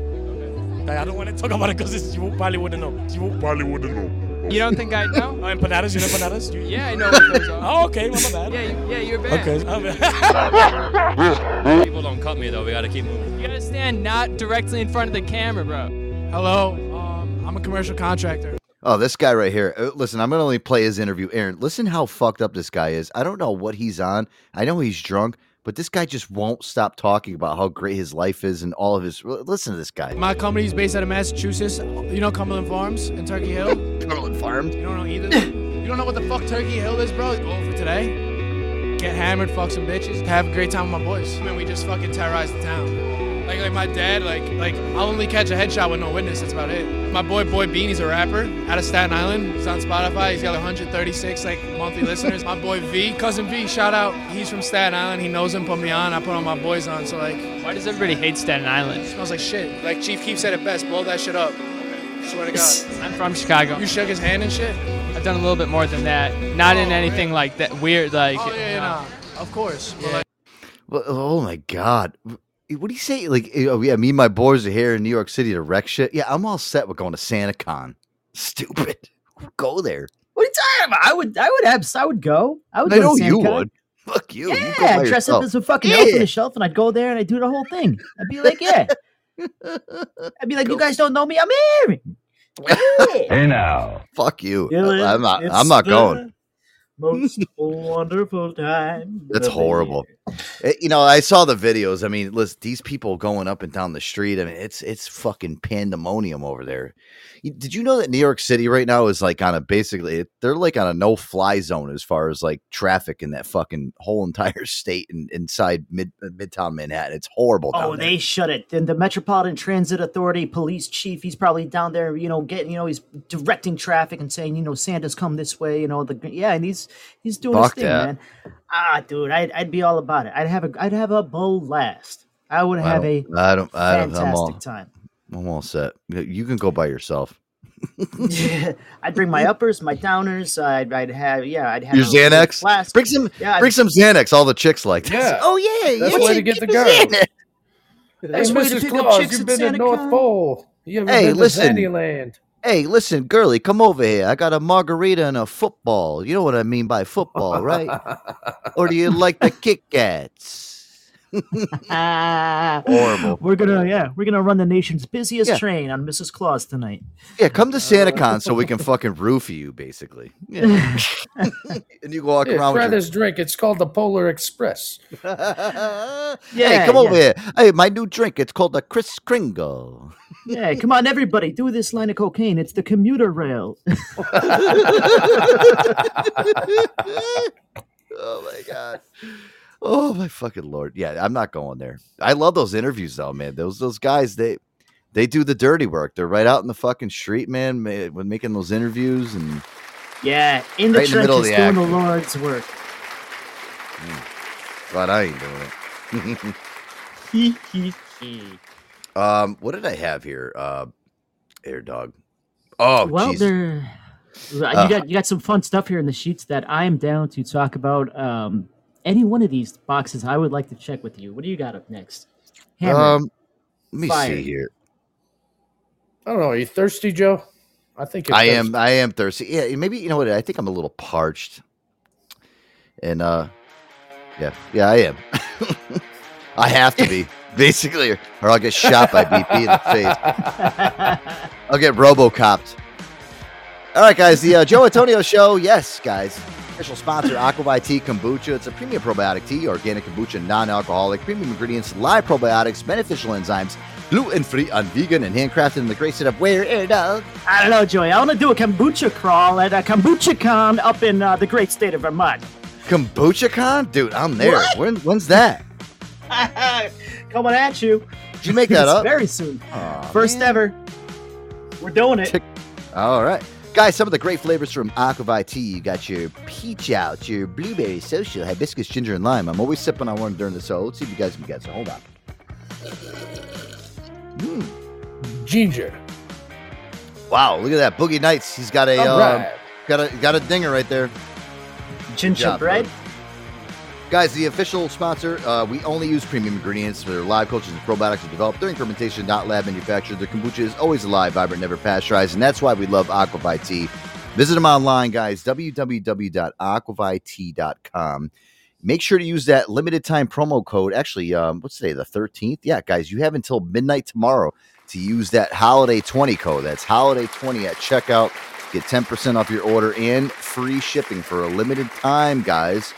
Like, I don't want to talk about it because you probably wouldn't know. You probably wouldn't know.
You don't think I'd know?
Oh, empanadas, you know empanadas? You-
Yeah, I know what those are.
Oh, okay, my bad.
Yeah, you- yeah, you're bad.
Okay. I'm-
People don't cut me though. We gotta keep moving.
You gotta stand not directly in front of the camera, bro.
Hello, um, I'm a commercial contractor.
Oh, this guy right here. Uh, Listen, I'm gonna only play his interview. Aaron, listen how fucked up this guy is. I don't know what he's on. I know he's drunk, but this guy just won't stop talking about how great his life is and all of his. Listen to this guy.
My company is based out of Massachusetts. You know Cumberland Farms in Turkey Hill?
Cumberland Farms?
You don't know either? you don't know what the fuck Turkey Hill is, bro? Go for today. Get hammered, fuck some bitches, have a great time with my boys. I mean, we just fucking terrorize the town. Like, like my dad, like, like I'll only catch a headshot with no witness. That's about it. My boy, Boy Bean, he's a rapper out of Staten Island. He's on Spotify. He's got 136 like monthly listeners. My boy V, cousin V, shout out. He's from Staten Island. He knows him. Put me on. I put all my boys on. So like,
Why does everybody hate Staten Island?
smells like shit. Like Chief Keef said it best. Blow that shit up. Swear to God.
I'm from Chicago.
You shook his hand and shit.
I've done a little bit more than that. Not in
Oh,
anything like that weird, like.
Oh yeah, yeah,
you know.
nah. Of course. But like,
Well, oh my god. Eh, what do you say? Like, eh, oh yeah, me and my boys are here in New York City to wreck shit. Yeah, I'm all set with going to SantaCon. Stupid. Go there.
What are you talking about? I would, I would have, I would go. I would.
I
go to
know you would. Fuck you. you
Yeah,
go
I'd dress
yourself.
up as a fucking elf on
Yeah.
the shelf, and I'd go there and I'd do the whole thing. I'd be like, yeah. I'd be like, you guys don't know me. I'm here.
Hey now. Fuck you.
Dylan,
I'm not. I'm not going.
Most wonderful time.
That's
horrible. the
Eh, You know, I saw the videos. I mean, listen, these people going up and down the street. I mean, it's it's fucking pandemonium over there. Did you know that New York City right now is like on a basically they're like on a no fly zone as far as like traffic in that fucking whole entire state and inside mid uh, midtown Manhattan. It's horrible
Oh, they shut it. Then the Metropolitan Transit Authority police chief, he's probably down there, you know, getting, you know, he's directing traffic and saying, you know, Santa's come this way, you know, the yeah, and he's he's doing
Fuck
his thing,
that.
man. Ah, dude, I'd, I'd be all about it. I'd have a I'd have a blast. I would
I
have a
don't- I don't. I don't. I'm all.
time.
I'm all set. You- You can go by yourself.
I'd bring my uppers, my downers. I'd, I'd have yeah, I'd have
Your Xanax.
flask.
Bring some.
Yeah, I'd-
bring some Xanax. All the chicks like. that.
Yeah.
Oh yeah.
That's
yeah,
the way to get the girl.
Xanax.
Hey,
That's the way to
Mrs.
pick up
Claus,
chicks
you've been to
Santa
North
Con.
Pole. You ever
Hey,
been
listen.
to Sandyland?
Hey, listen, girly, come over here. I got a margarita and a football. You know what I mean by football, right? or do you like the Kit Kats? Horrible.
We're gonna yeah, we're gonna run the nation's busiest
Yeah.
train on Mrs. Claus tonight.
Yeah, come to SantaCon so we can uh. fucking roofie you, basically. Yeah. and you walk
Yeah,
around
try
with your
this drink. It's called the Polar Express.
yeah, hey,
Yeah,
come over here. Hey, my new drink. It's called the Kris Kringle.
Yeah, come on, everybody, do this line of cocaine. It's the commuter rail.
oh my god. Oh my fucking lord. Yeah, I'm not going there. I love those interviews though, man. Those those guys they they do the dirty work. They're right out in the fucking street, man, ma- when making those interviews and
yeah, in the
Right in the middle of the
doing the. Lord's work.
but I ain't doing it. um, what did I have here? Uh air dog. Oh,
well, there you
Uh,
got you got some fun stuff here in the sheets that I am down to talk about. Um, any one of these boxes, I would like to check with you. What do you got up next? Hammer,
Um, let me
fire.
see here.
I don't know. Are you thirsty, Joe? I think you're
I
thirsty.
am I am thirsty. Yeah, maybe you know what? I think I'm a little parched. And uh yeah, yeah, I am. I have to be, basically, or I'll get shot by BP in the face. I'll get robocopped. All right, guys, the uh, Joe Antonio show. Yes, guys. Official sponsor, Aqua ViTea Kombucha. It's a premium probiotic tea, organic kombucha, non-alcoholic, premium ingredients, live probiotics, beneficial enzymes, gluten-free, and vegan, and handcrafted in the great state of where air dog.
I don't know, Joey. I want to do a kombucha crawl at a kombucha con up in uh, the great state of Vermont.
Kombucha Con? Dude, I'm there. When, when's that?
Coming at you.
Did you make that up?
Very soon.
Aw,
First
man.
ever. We're doing it.
All right. Guys, some of the great flavors from Aqua ViTea. You got your peach out, your blueberry social, hibiscus, ginger, and lime. I'm always sipping on one during the show. Let's see if you guys can get some. Hold on.
Ginger.
Wow, look at that. Boogie Nights. He's got a
All
um,
right.
got a got a dinger right there.
Ginger
job,
bread.
bud. Guys, the official sponsor, uh, we only use premium ingredients for live coaches and probiotics are developed during fermentation, not lab manufactured. Their kombucha is always alive, vibrant, never pasteurized, and that's why we love Aqua ViTea. Visit them online, guys, www.aquavitea.com. Make sure to use that limited time promo code. Actually, um, what's today, the 13th? Yeah, guys, you have until midnight tomorrow to use that holiday 20 code. That's holiday 20 at checkout. Get 10% off your order and free shipping for a limited time, guys.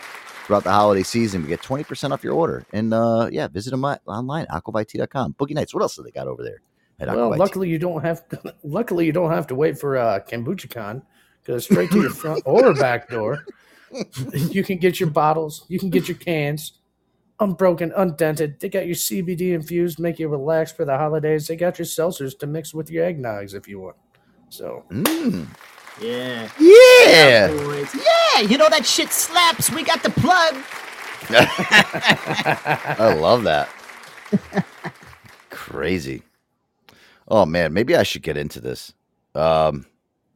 Throughout the holiday season, we get 20% off your order. And uh, yeah, visit them online, aquavitea.com. Boogie Nights, what else do they got over there? At
Well, luckily you don't have. To, luckily you don't have to wait for uh, kombucha con. Go straight to your front or back door. You can get your bottles. You can get your cans, unbroken, undented. They got your CBD infused, make you relax for the holidays. They got your seltzers to mix with your eggnogs if you want. So
Mm.
Yeah.
Yeah.
Yeah, you know that shit slaps. We got the plug.
I love that. Crazy. Oh man, maybe I should get into this. Um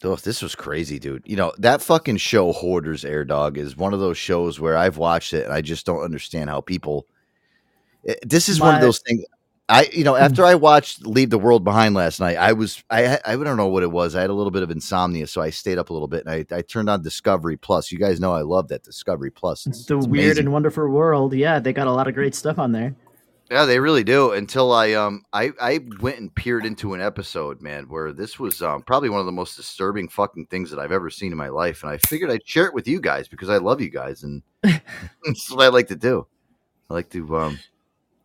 oh, this was crazy, dude. You know, that fucking show Hoarders Air Dog is one of those shows where I've watched it and I just don't understand how people Eh, this is one of those things I you know, after I watched Leave the World Behind last night, I was I I don't know what it was. I had a little bit of insomnia, so I stayed up a little bit and I, I turned on Discovery Plus. You guys know I love that Discovery Plus. It's,
The
it's
weird
amazing.
and wonderful world. Yeah, they got a lot of great stuff on there.
Yeah, they really do. Until I um I I went and peered into an episode, man, where this was um probably one of the most disturbing fucking things that I've ever seen in my life, and I figured I'd share it with you guys because I love you guys, and that's what I like to do. I like to um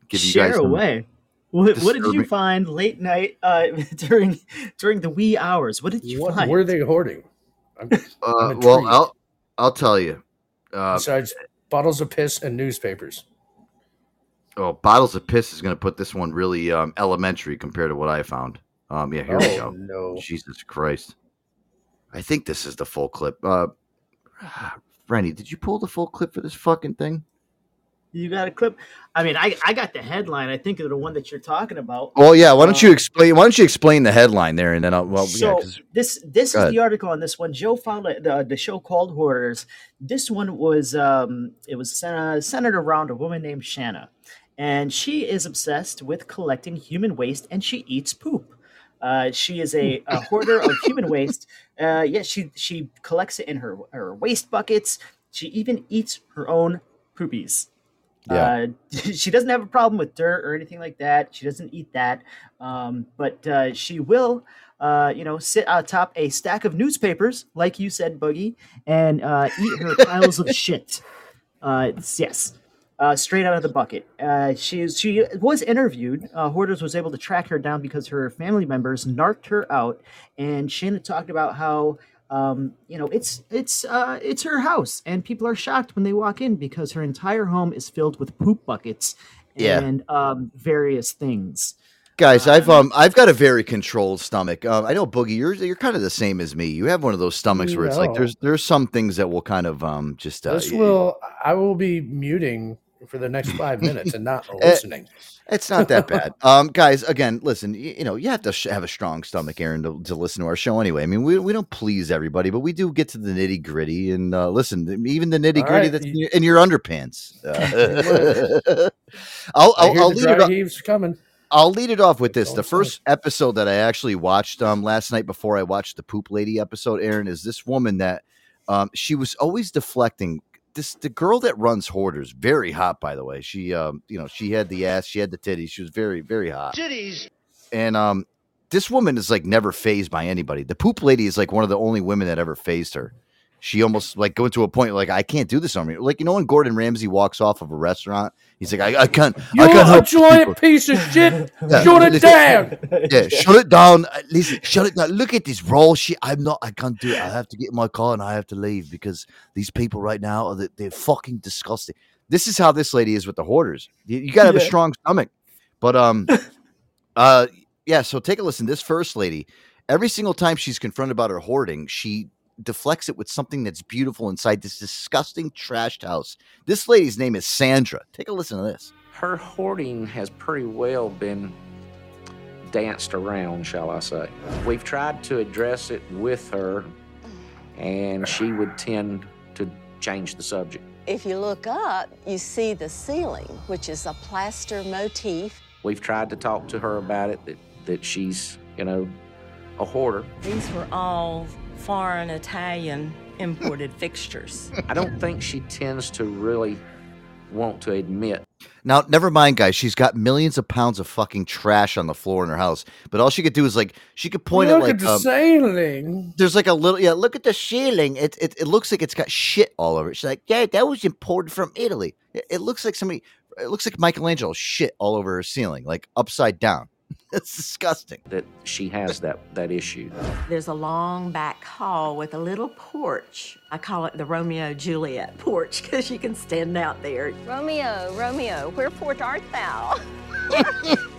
give you
Share
guys some-
away. What, what did you find late night uh, during during the wee hours? What did you
what
find?
were they hoarding? I'm,
Uh,
I'm
well. I'll I'll tell you. Uh,
Besides bottles of piss and newspapers.
oh, bottles of piss is going to put this one really um elementary compared to what I found. Um, yeah, here we
Oh,
go.
no.
Jesus Christ. I think this is the full clip. Uh, Rennie, did you pull the full clip for this fucking thing?
You got a clip? I mean, I, I got the headline. I think of the one that you're talking about.
Well, yeah. Why don't you explain? Why don't you explain the headline there, and then I'll. Well, yeah,
so
'cause-
this this is
ahead.
the article on this one. Joe found the the show called Hoarders. This one was um it was uh, centered around a woman named Shanna, and she is obsessed with collecting human waste, and she eats poop. Uh, she is a, a hoarder of human waste. Uh, yeah, she she collects it in her her waste buckets. She even eats her own poopies.
Yeah.
Uh, she doesn't have a problem with dirt or anything like that. She doesn't eat that. Um, but uh, she will, uh, you know, sit atop a stack of newspapers, like you said, Boogie, and uh, eat her piles of shit. Uh, yes. Uh, straight out of the bucket. Uh, she she was interviewed. Uh, Hoarders was able to track her down because her family members narked her out, and Shannon talked about how um, you know it's it's uh, it's her house, and people are shocked when they walk in because her entire home is filled with poop buckets
Yeah.
and um, various things.
guys, I've um, I've got a very controlled stomach. Um, I know Boogie, you're you're kind of the same as me. You have one of those stomachs where it's like there's there's some things that will kind of um just uh,
This
y-
will I will be muting for the next five minutes and not
Eh,
listening.
It's not that bad. Um, guys, again, listen, you, you know, you have to sh- have a strong stomach, Aaron, to, to listen to our show anyway. I mean, we, we don't please everybody, but we do get to the nitty gritty. And uh, listen, even the nitty gritty
right,
that's in your, in your underpants. Uh, I'll, I'll, I'll lead it
coming.
I'll lead it off with this. The first episode that I actually watched um last night before I watched the poop lady episode, Aaron, is this woman that um she was always deflecting. This the girl that runs hoarders, very hot by the way. She um you know she had the ass, she had the titties, she was very very hot.
Titties.
And um this woman is like never phased by anybody. The poop lady is like one of the only women that ever phased her. She almost like go to a point like I can't do this on me. Like you know when Gordon Ramsay walks off of a restaurant, he's like I, I can't. I
You're
can't
a giant
people."
piece of shit.
Yeah,
Shut it down.
Yeah, shut it down. Uh, Listen, shut it down. Look at this raw shit. I'm not. I can't do it. I have to get in my car and I have to leave because these people right now are they're fucking disgusting. This is how this lady is with the hoarders. You, you gotta have a strong stomach. But um, uh, yeah. So take a listen. This first lady, every single time she's confronted about her hoarding, she deflects it with something that's beautiful inside this disgusting trashed house. This lady's name is Sandra. Take a listen to this.
Her hoarding has pretty well been danced around, shall I say. We've tried to address it with her, and she would tend to change the subject.
If you look up, you see the ceiling, which is a plaster motif.
We've tried to talk to her about it, that, that she's, you know, a hoarder.
These were all foreign Italian imported fixtures.
I don't think she tends to really want to admit
Now, never mind, guys. She's got millions of pounds of fucking trash on the floor in her house, but all she could do is like she could point
Look
at like
at the
um,
ceiling.
there's like a little yeah. Look at the ceiling. It, it it looks like it's got shit all over it. She's like, yeah, that was imported from Italy. It, it looks like somebody. It looks like Michelangelo shit all over her ceiling, like upside down. It's disgusting.
that she has that, that issue.
There's a long back hall with a little porch. I call it the Romeo Juliet porch because you can stand out there.
Romeo, Romeo, wherefore art thou?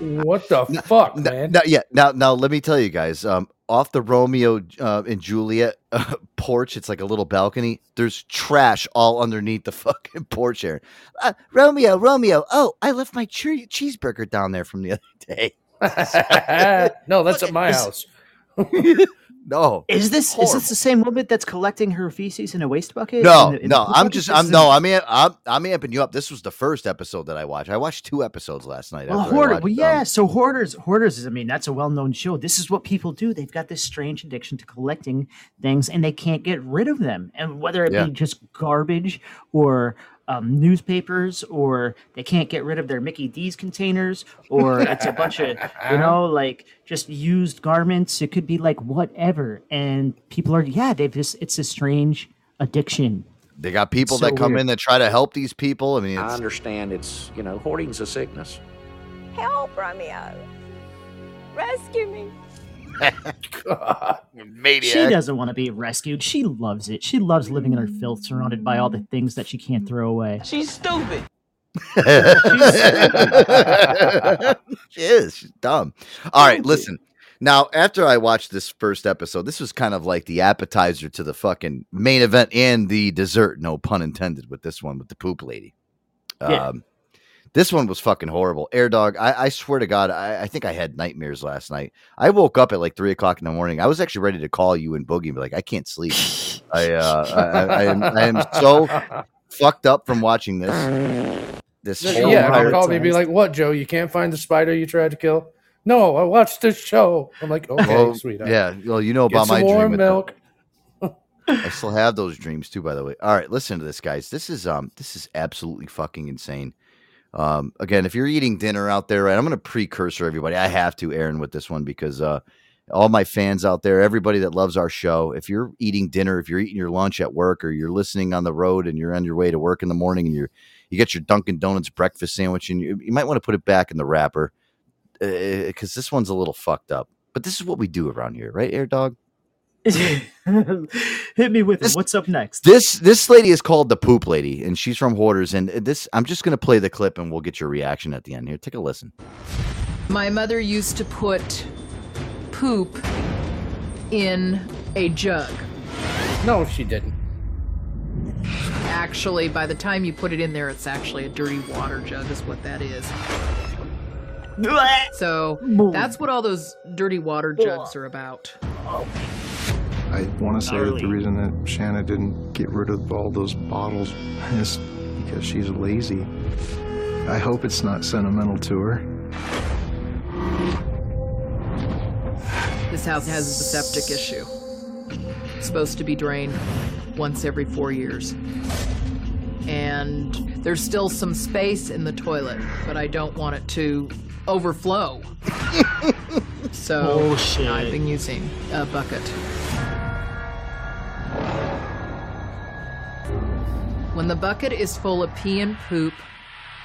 What the fuck, man?
Now, yeah. Now, now let me tell you guys. Um, off the Romeo uh, and Juliet uh, porch, it's like a little balcony. There's trash all underneath the fucking porch Here, Uh, Romeo, Romeo. Oh, I left my che- cheeseburger down there from the other day.
no, that's at my
Is-
house.
no.
Is this is this the same woman that's collecting her feces in a waste bucket?
No,
in the- in
no, I'm
bucket?
just, I'm no, I'm, am- I'm, I'm amping you up. This was the first episode that I watched. I watched two episodes last night.
Well, hoarder.
watched,
Well,
um,
yeah. So hoarders, hoarders is. I mean, that's a well-known show. This is what people do. They've got this strange addiction to collecting things, and they can't get rid of them. And whether it
Yeah.
be just garbage or um, newspapers, or they can't get rid of their Mickey D's containers, or it's a bunch of you know, like just used garments. It could be like whatever. And people are, yeah, they've just. It's a strange addiction.
They got people
So
that come
weird.
in that try to help these people. I mean,
I understand it's, you know, hoarding's a sickness.
Help, Romeo. Rescue me.
She doesn't want to be rescued. She loves it. She loves living in her filth, surrounded by all the things that she can't throw away.
She's stupid.
she is. She's dumb. All right, listen. Now, after I watched this first episode, this was kind of like the appetizer to the fucking main event and the dessert, no pun intended, with this one with the poop lady.
Yeah.
Um, this one was fucking horrible. Air dog, I, I swear to God, I, I think I had nightmares last night. I woke up at like three o'clock in the morning. I was actually ready to call you and Boogie and be like, I can't sleep. I, uh, I, I, I am, I am so fucked up from watching this. This whole
yeah,
entire
they'll call me and be like, "What, Joe? You can't find the spider you tried to kill?" No, I watched this show. I'm like, "Okay,
Well,
sweetheart."
Yeah, well, you know
Get
about
some
my
warm
dream.
milk.
I still have those dreams too, by the way. All right, listen to this, guys. This is um, this is absolutely fucking insane. Um, again, if you're eating dinner out there, right, I'm gonna precursor everybody. I have to, Aaron, with this one because uh, all my fans out there, everybody that loves our show, if you're eating dinner, if you're eating your lunch at work, or you're listening on the road and you're on your way to work in the morning, and you're you get your Dunkin' Donuts breakfast sandwich, and you, you might want to put it back in the wrapper because this one's a little fucked up. But this is what we do around here, right, Air Dog?
Hit me with it. What's up next?
This this lady is called the Poop Lady, and she's from Hoarders. And this, I'm just gonna play the clip, and we'll get your reaction at the end. Here, take a listen.
My mother used to put poop in a jug.
No, she didn't.
Actually, by the time you put it in there, it's actually a dirty water jug, is what that is. So that's what all those dirty water jugs are about. Oh.
I want to say that the reason that Shanna didn't get rid of all those bottles is because she's lazy. I hope it's not sentimental to her.
This house has a septic issue. It's supposed to be drained once every four years. And there's still some space in the toilet, but I don't want it to overflow. so
Bullshit.
I've been using a bucket. When the bucket is full of pee and poop,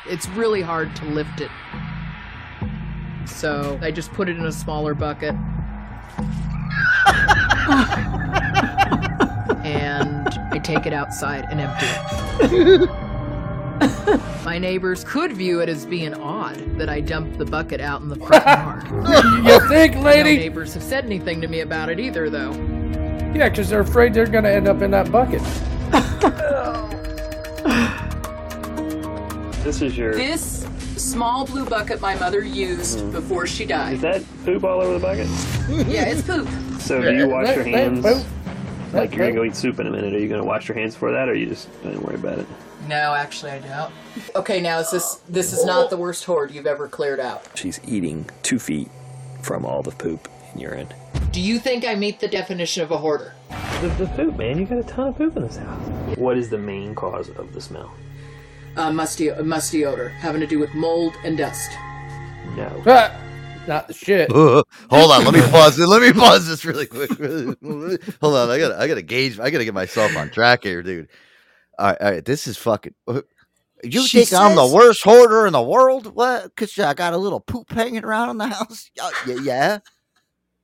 it's really hard to lift it. So I just put it in a smaller bucket. and I take it outside and empty it. My neighbors could view it as being odd that I dumped the bucket out in the front yard.
You think, lady?
No neighbors have said anything to me about it either, though.
Yeah, because they're afraid they're going to end up in that bucket.
This is your.
This small blue bucket my mother used hmm. before she died.
Is that poop all over the bucket?
Yeah, it's poop.
So do you wash your
That- that
hands? Like you're gonna go eat soup in a minute. Are you gonna wash your hands for that, or you just don't worry about it?
No, actually, I don't. Okay, now is this this is not the worst hoard you've ever cleared out?
She's eating two feet from all the poop and urine.
Do you think I meet the definition of a hoarder?
The, the poop, man. You got a ton of poop in this house. What is the main cause of the smell?
Uh, musty, a musty odor having to do with mold and dust.
No.
Ah, Not the shit.
Hold on, let me pause it. Let me pause this really quick. Hold on, I gotta, I gotta gauge. I gotta get myself on track here, dude. All right, all right. This is fucking. uh, You
She
think I'm the worst hoarder in the world? What? Cause I got a little poop hanging around in the house? Yeah, yeah.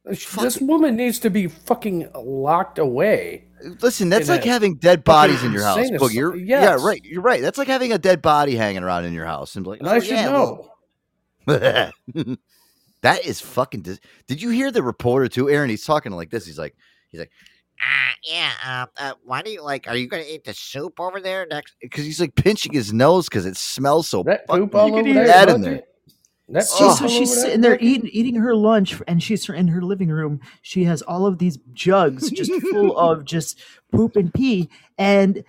Yeah.
This woman needs to be fucking locked away.
Listen, that's like
a
having dead bodies in your house.
insane
you're,
asylum.
Yeah, right. You're right. That's like having a dead body hanging around in your house and like,
And
oh,
I should
yeah,
know.
that is fucking. Dis- Did you hear the reporter too, Aaron? He's talking like this. He's like, he's like,
Uh, yeah. Uh, uh, why do you like? Are you gonna eat the soup over there next?
because he's like pinching his nose because it smells so.
That
fucking-
poop all
you could
over
eat
there,
that in
Bucky?
there.
That's
So,
Oh.
so she's sitting there eating eating her lunch, and she's in her living room. She has all of these jugs just full of just poop and pee. And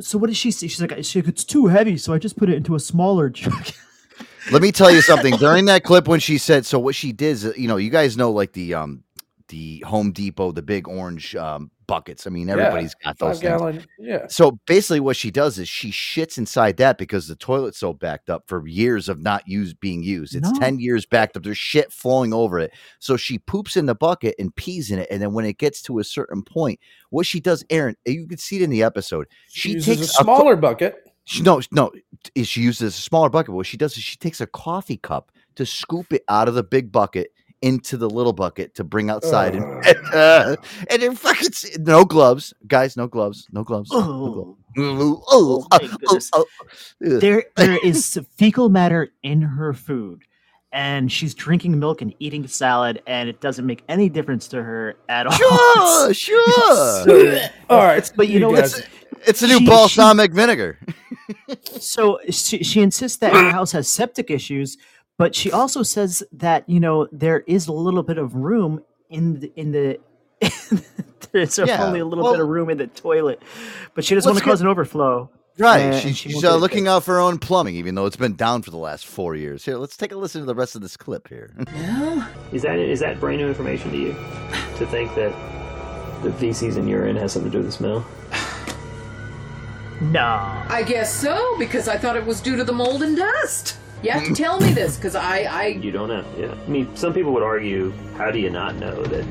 so, what does she say? She's like, she's like, "It's too heavy, so I just put it into a smaller jug."
Let me tell you something. During that clip, when she said, so what she did is, uh, you know, you guys know like the um the Home Depot, the big orange um buckets. I mean,
Yeah,
everybody's got those
five
things.
gallon. Yeah.
So basically, what she does is she shits inside that because the toilet's so backed up for years of not used being used. It's
No.
ten years backed up. There's shit flowing over it. So she poops in the bucket and pees in it, and then when it gets to a certain point, what she does, Aaron, you can see it in the episode. She,
uses
takes
a
a
smaller bucket.
she, no, no, she uses a smaller bucket. What she does is she takes a coffee cup to scoop it out of the big bucket into the little bucket to bring outside, and, uh, and then fucking s- no gloves, guys, no gloves, no gloves. no oh. gloves. Oh, oh,
my
oh, oh,
there, there is fecal matter in her food, and she's drinking milk and eating salad, and it doesn't make any difference to her at all.
Sure, sure.
so-
All right,
but you know
it's,
what?
it's a new
She- she-
balsamic vinegar.
so she, she insists that her house has septic issues, but she also says that you know there is a little bit of room in the, in the there's
Yeah,
only a little bit of room in the toilet, but she doesn't want to cause an overflow.
Right, she,
she
she's uh, looking out for her own plumbing, even though it's been down for the last four years. Here, let's take a listen to the rest of this clip here.
Is that is that brand new information to you? To think that the feces and urine has something to do with the smell?
No.
I guess so because I thought it was due to the mold and dust. You have to tell me this because I, I
You don't know. Yeah. I mean, some people would argue, how do you not know that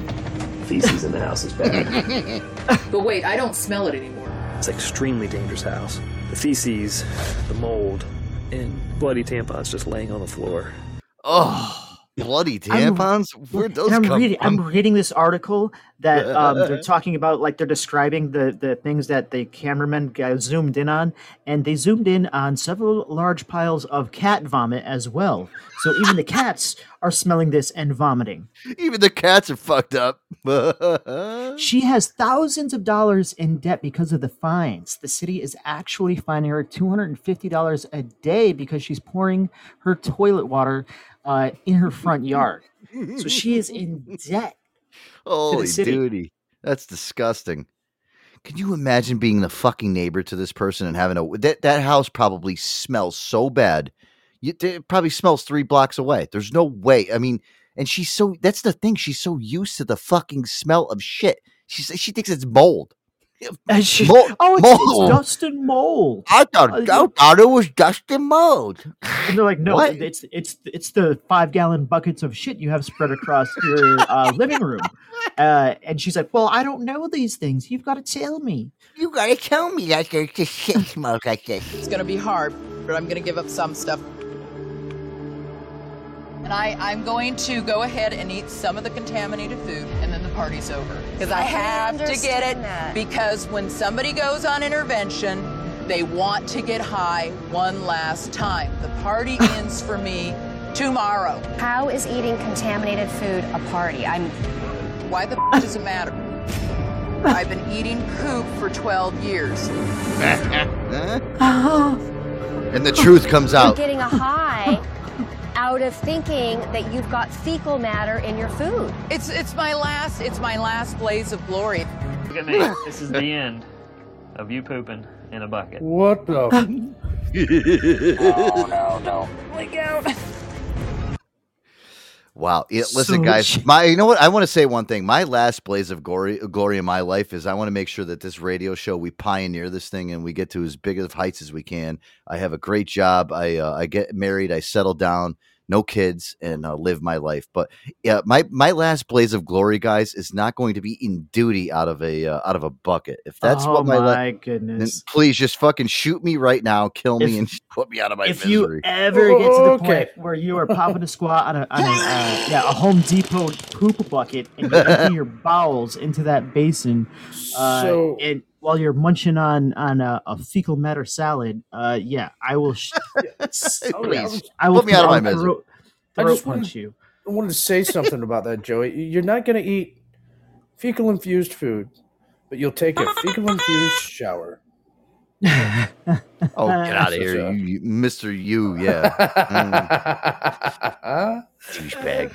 feces in the house is bad?
But wait, I don't smell it anymore.
It's an extremely dangerous house. The feces, the mold, and bloody tampons just laying on the floor.
Oh, bloody
I'm-
tampons? Where'd those
and I'm
come
reading.
from?
I'm reading this article that um, they're talking about, like they're describing the the things that the cameraman got zoomed in on, and they zoomed in on several large piles of cat vomit as well. So even the cats are smelling this and vomiting.
Even the cats are fucked up.
She has thousands of dollars in debt because of the fines. The city is actually fining her $250 a day because she's pouring her toilet water uh, in her front yard. So she is in debt.
Holy duty. That's disgusting. Can you imagine being the fucking neighbor to this person and having a that that house probably smells so bad. You, it probably smells three blocks away. There's no way. I mean, and she's so that's the thing. She's so used to the fucking smell of shit. She she thinks it's mold.
And she-
Mold-
oh, it's,
mold.
it's dust and mold.
I thought
Uh,
I thought it was dust and mold.
And they're like, no,
What?
it's it's it's the five gallon buckets of shit you have spread across your uh, living room. Uh, and she's like, well, I don't know these things. You've got to tell me.
You gotta tell me that there's just shit smells like this.
It's gonna be hard, but I'm gonna give up some stuff. And I, I'm going to go ahead and eat some of the contaminated food, and then the party's over. Because I
I
have to get it.
that.
Because when somebody goes on intervention, they want to get high one last time. The party ends for me tomorrow.
How is eating contaminated food a party? I'm.
Why the f- does it matter? I've been eating poop for 12 years.
and the truth comes
You're
out.
getting a high out of thinking that you've got fecal matter in your food.
It's it's my last it's my last blaze of glory.
Look at me. This is the end of you pooping in a bucket.
What the?
oh no, don't leak out.
Wow. Yeah, listen,
So
guys. My, you know what? I want to say one thing. My last blaze of glory, glory in my life is I want to make sure that this radio show we pioneer this thing and we get to as big of heights as we can. I have a great job. I uh, I get married. I settle down. No kids and uh, live my life. But yeah, my my last blaze of glory, guys, is not going to be in duty out of a uh, out of a bucket. If that's
oh
what my, la-
my
then
goodness.
please just fucking shoot me right now, kill me,
If-
and put me out of my
if
misery.
you ever get to the
Okay.
point where you are popping a squat on a, on a uh, yeah a Home Depot poop bucket and you're emptying your bowels into that basin, uh,
So-
and while you're munching on on a, a fecal matter salad, uh, yeah, I will. Sh-
Please,
I will
put me out of my
throat-
misery.
throat-
I
throat
just wanted,
you.
I wanted to say something about that, Joey. You're not going to eat fecal infused food, but you'll take a fecal infused shower.
Oh, get out of here, you, you- Mr. You, yeah. Mm. Douchebag.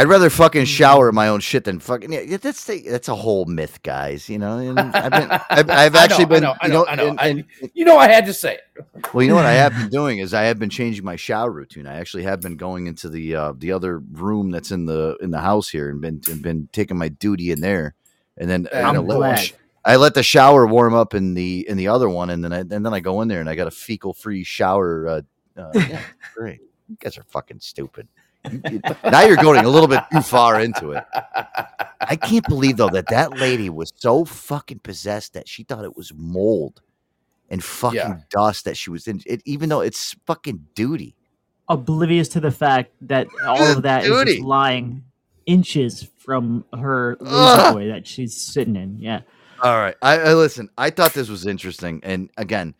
I'd rather fucking shower in my own shit than fucking. Yeah, that's the, that's a whole myth, guys. You know, and I've been, I've, I've actually
know, I
been,
know,
you
know,
know,
I know.
and-
I-
and-
you know, I had to say it.
well, you know what I have been doing is I have been changing my shower routine. I actually have been going into the uh, the other room that's in the in the house here and been and been taking my duty in there, and then
I'm
I let-
glad.
I let the shower warm up in the in the other one, and then I and then I go in there and I got a fecal free shower. Uh, uh, yeah, great. You guys are fucking stupid. You- you- now you're going a little bit too far into it. I can't believe though that that lady was so fucking possessed that she thought it was mold and fucking
Yeah.
dust that she was in. It, even though it's fucking duty.
Oblivious to the fact that all of that is
Duty.
just lying inches from her boy that she's sitting in. Yeah.
All right, I, I listen. I thought this was interesting, and again,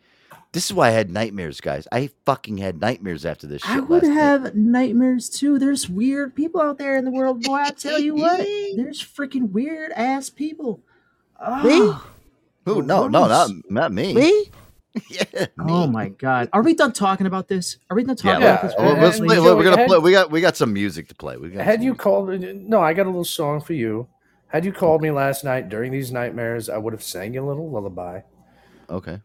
this is why I had nightmares, guys. I fucking had nightmares after this shit.
I would
last night.
have nightmares too. There's weird people out there in the world, boy. I tell you what, there's freaking weird ass people. Oh,
Who? No, no, not not me.
Me?
yeah.
Oh my god. Are we done talking about this? Are we done
Yeah,
talking
Yeah,
about this?
well,
for
let's
minutes,
play,
Lee?
we're gonna
had-
play. We got we got some music to play. We got
Had you
music.
called? No, I got a little song for you. Had you called me last night during these nightmares, I would have sang you a little lullaby.
Okay.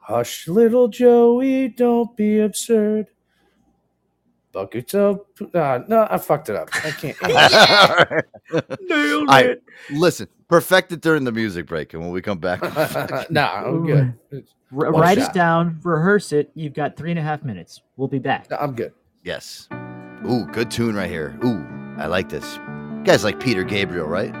Hush, little Joey, don't be absurd. Buckets of uh, no, I fucked it up. I can't.
Nailed
I
it.
listen. Perfect it during the music break, and when we come back,
nah, I'm good.
R- write
shot.
it down, rehearse it. You've got three and a half minutes. We'll be back.
I'm good.
yes. Ooh, good tune right here. Ooh, I like this. You guys like Peter Gabriel, right?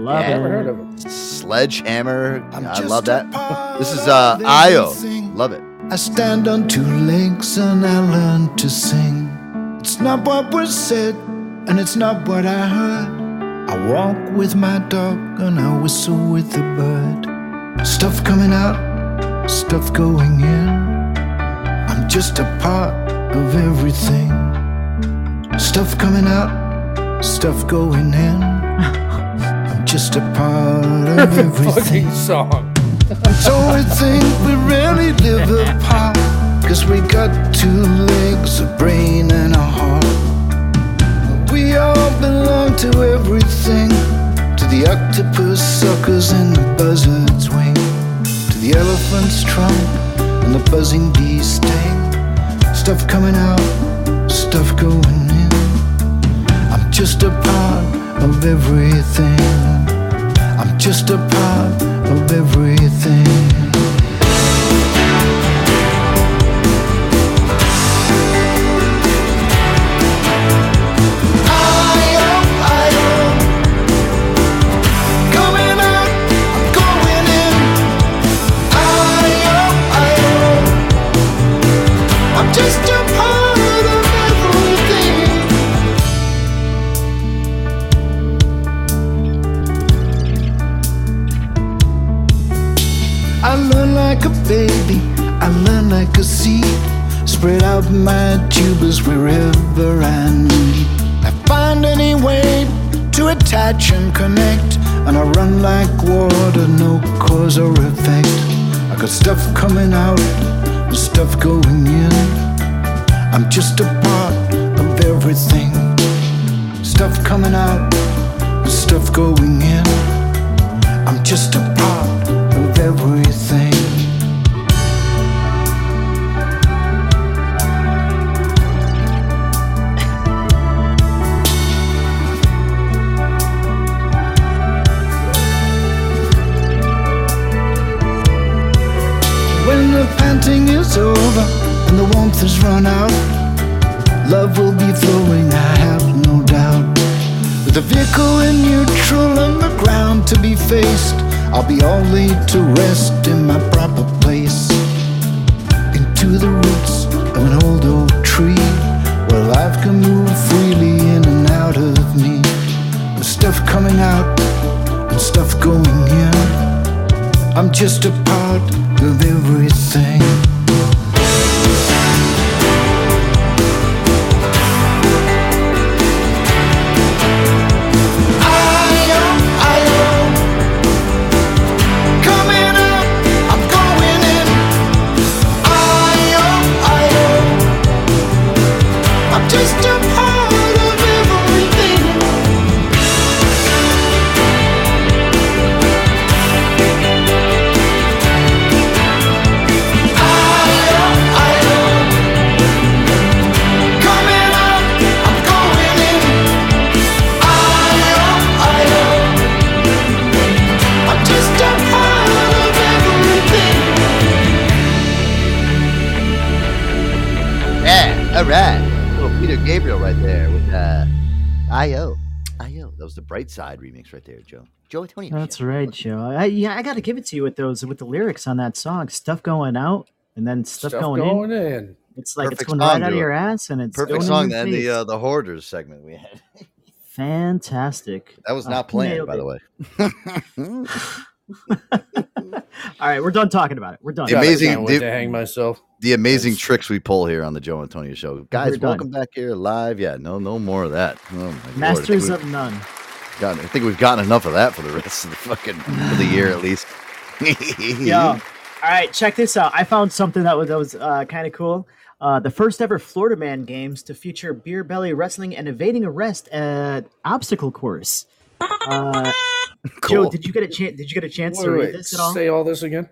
Love
Yeah.
it.
Never heard of him.
Sledgehammer. I
just
love
a
that. This is
of
uh Io. Love it.
I stand on two legs and I learn to sing. It's not what was said, and it's not what I heard. I walk with my dog and I whistle with the bird. Stuff coming out, stuff going in. I'm just a part of everything. Stuff coming out, stuff going in. Just a part of everything.
Fucking song.
So we think we really live apart Cause we got two legs, a brain and a heart We all belong to everything To the octopus suckers and the buzzard's wing To the elephant's trunk and the buzzing bee's sting Stuff coming out, stuff going in I'm just a part of everything I'm just a part of everything. Wherever I. I find any way to attach and connect. And I run like water, no cause or effect. I got stuff coming out, and stuff going in. I'm just a part of everything. Stuff coming out, and stuff going in. I'm just a part of everything. The warmth has run out, love will be flowing, I have no doubt. With the vehicle in neutral and the ground to be faced, I'll be all laid to rest in my proper place. Into the roots of an old oak tree, where life can move freely in and out of me. With stuff coming out and stuff going in. I'm just a part of everything.
That was the Bright Side remix right there, Joe. Joe Antonio.
That's right, Joe. I, yeah, I got to give it to you with those with the lyrics on that song. Stuff going out and then stuff,
Stuff
going,
going
in.
in.
It's like
Perfect
it's going
song
right out of your
it.
ass, and it's
Perfect
going
song
in
to
your
end the uh, the hoarders segment we had.
Fantastic.
That was
Uh,
not planned, by
it.
the way.
All right, we're done talking about it. We're done.
The amazing,
can't
the,
to hang myself.
the amazing tricks we pull here on the Joe Antonio Show, guys.
We're done.
Welcome back here live. Yeah, no, no more of that. Oh my Lord.
Masters
we've
of none.
Gotten- I think we've gotten enough of that for the rest of the fucking for the year at least.
Yo, all right, check this out. I found something that was that was uh, kind of cool. Uh, the first ever Florida Man games to feature beer belly wrestling and evading arrest at obstacle course. Uh,
Cool.
Joe, did you get a chance? Did you get a chance
Wait,
to read
wait,
this at all?
say all this again.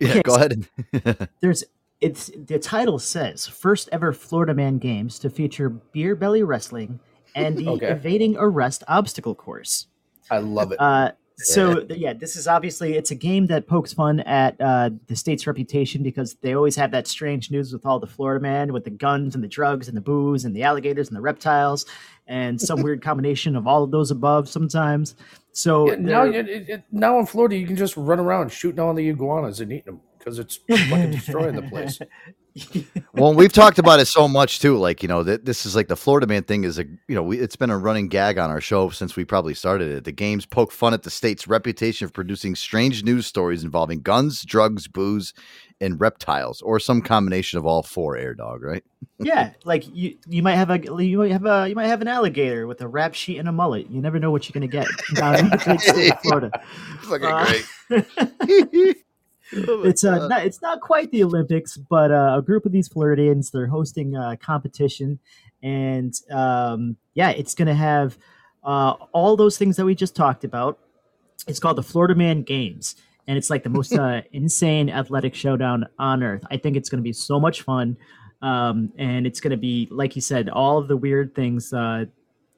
Yeah,
Okay,
go
so
ahead.
There's it's the title says first ever Florida Man games to feature beer belly wrestling and the
Okay.
evading arrest obstacle course.
I love it.
Uh, so th- yeah, this is obviously it's a game that pokes fun at uh, the state's reputation because they always have that strange news with all the Florida man with the guns and the drugs and the booze and the alligators and the reptiles and some weird combination of all of those above sometimes. So
Yeah, now, it, it, it- now in Florida, you can just run around shooting all the iguanas and eating them because it's fucking destroying the place.
well, we've talked about it so much too. Like you know, that this is like the Florida Man thing is a you know we, it's been a running gag on our show since we probably started it. The games poke fun at the state's reputation for producing strange news stories involving guns, drugs, booze, and reptiles, or some combination of all four. Air dog, right?
yeah, like you you might have a you might have a you might have an alligator with a rap sheet and a mullet. You never know what you're gonna get down in the state of Florida.
Fucking
Uh,
great.
it's uh, not, it's not quite the Olympics, but uh, a group of these Floridians they're hosting a competition, and um, yeah, it's going to have uh, all those things that we just talked about. It's called the Florida Man Games, and it's like the most uh, insane athletic showdown on earth. I think it's going to be so much fun, um, and it's going to be like you said, all of the weird things. Uh,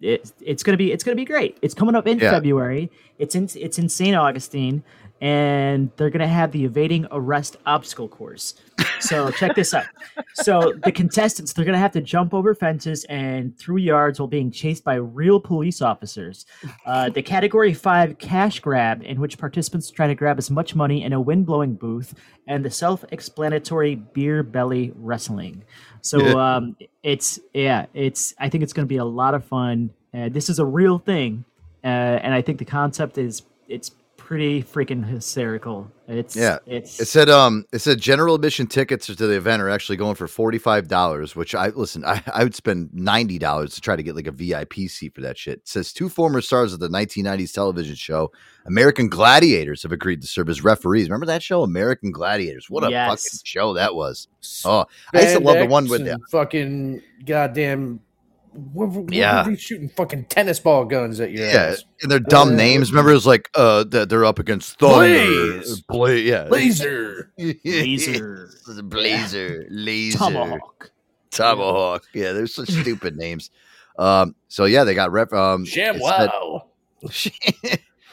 it, it's gonna be it's gonna be great. It's coming up in
Yeah.
February. It's in it's in St. Augustine, and they're gonna have the evading arrest obstacle course. So check this out. So the contestants they're gonna have to jump over fences and through yards while being chased by real police officers. Uh, the category five cash grab, in which participants try to grab as much money in a wind blowing booth, and the self-explanatory beer belly wrestling. So
Yeah.
um, it's yeah, it's I think it's going to be a lot of fun. Uh, this is a real thing, uh, and I think the concept is it's pretty freaking hysterical. It's
Yeah,
it's
it said um it said general admission tickets to the event are actually going for forty five dollars, which I listen I, I would spend ninety dollars to try to get like a VIP seat for that shit. It says two former stars of the nineteen nineties television show American Gladiators have agreed to serve as referees. Remember that show, American Gladiators? What a
Yes.
fucking show that was! Oh, I used to love the one with the
fucking goddamn. What, what
Yeah.
were they shooting fucking tennis ball guns at your
yeah,
ass?
and their dumb
Uh,
names. Remember, it was like uh that they're up against Thunder,
Blaze.
Bla- yeah,
Laser.
Laser.
Blazer, laser,
Tomahawk.
Tomahawk. Yeah, they're such stupid names. Um, so yeah, they got rep. Um, it said-
ShamWow.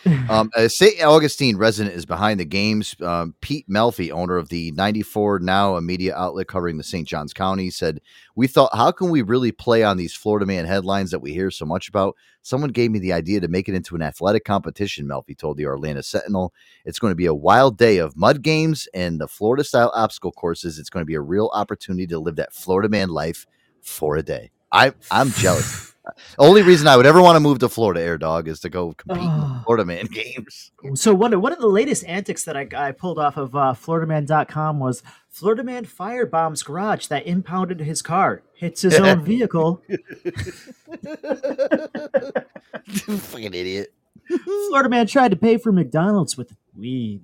um, a St. Augustine resident is behind the games. Um, Pete Melfi, owner of the 94 Now, a media outlet covering the St. Johns County, said, We thought, how can we really play on these Florida man headlines that we hear so much about? Someone gave me the idea to make it into an athletic competition, Melfi told the Orlando Sentinel. It's going to be a wild day of mud games and the Florida style obstacle courses. It's going to be a real opportunity to live that Florida man life for a day. I, I'm jealous. Only reason I would ever want to move to Florida, Air Dog, is to go compete in Florida Man games.
So one of, one of the latest antics that I, I pulled off of uh, FloridaMan.com was Florida Man firebombs garage that impounded his car, hits his own vehicle.
Fucking idiot.
Florida Man tried to pay for McDonald's with weed.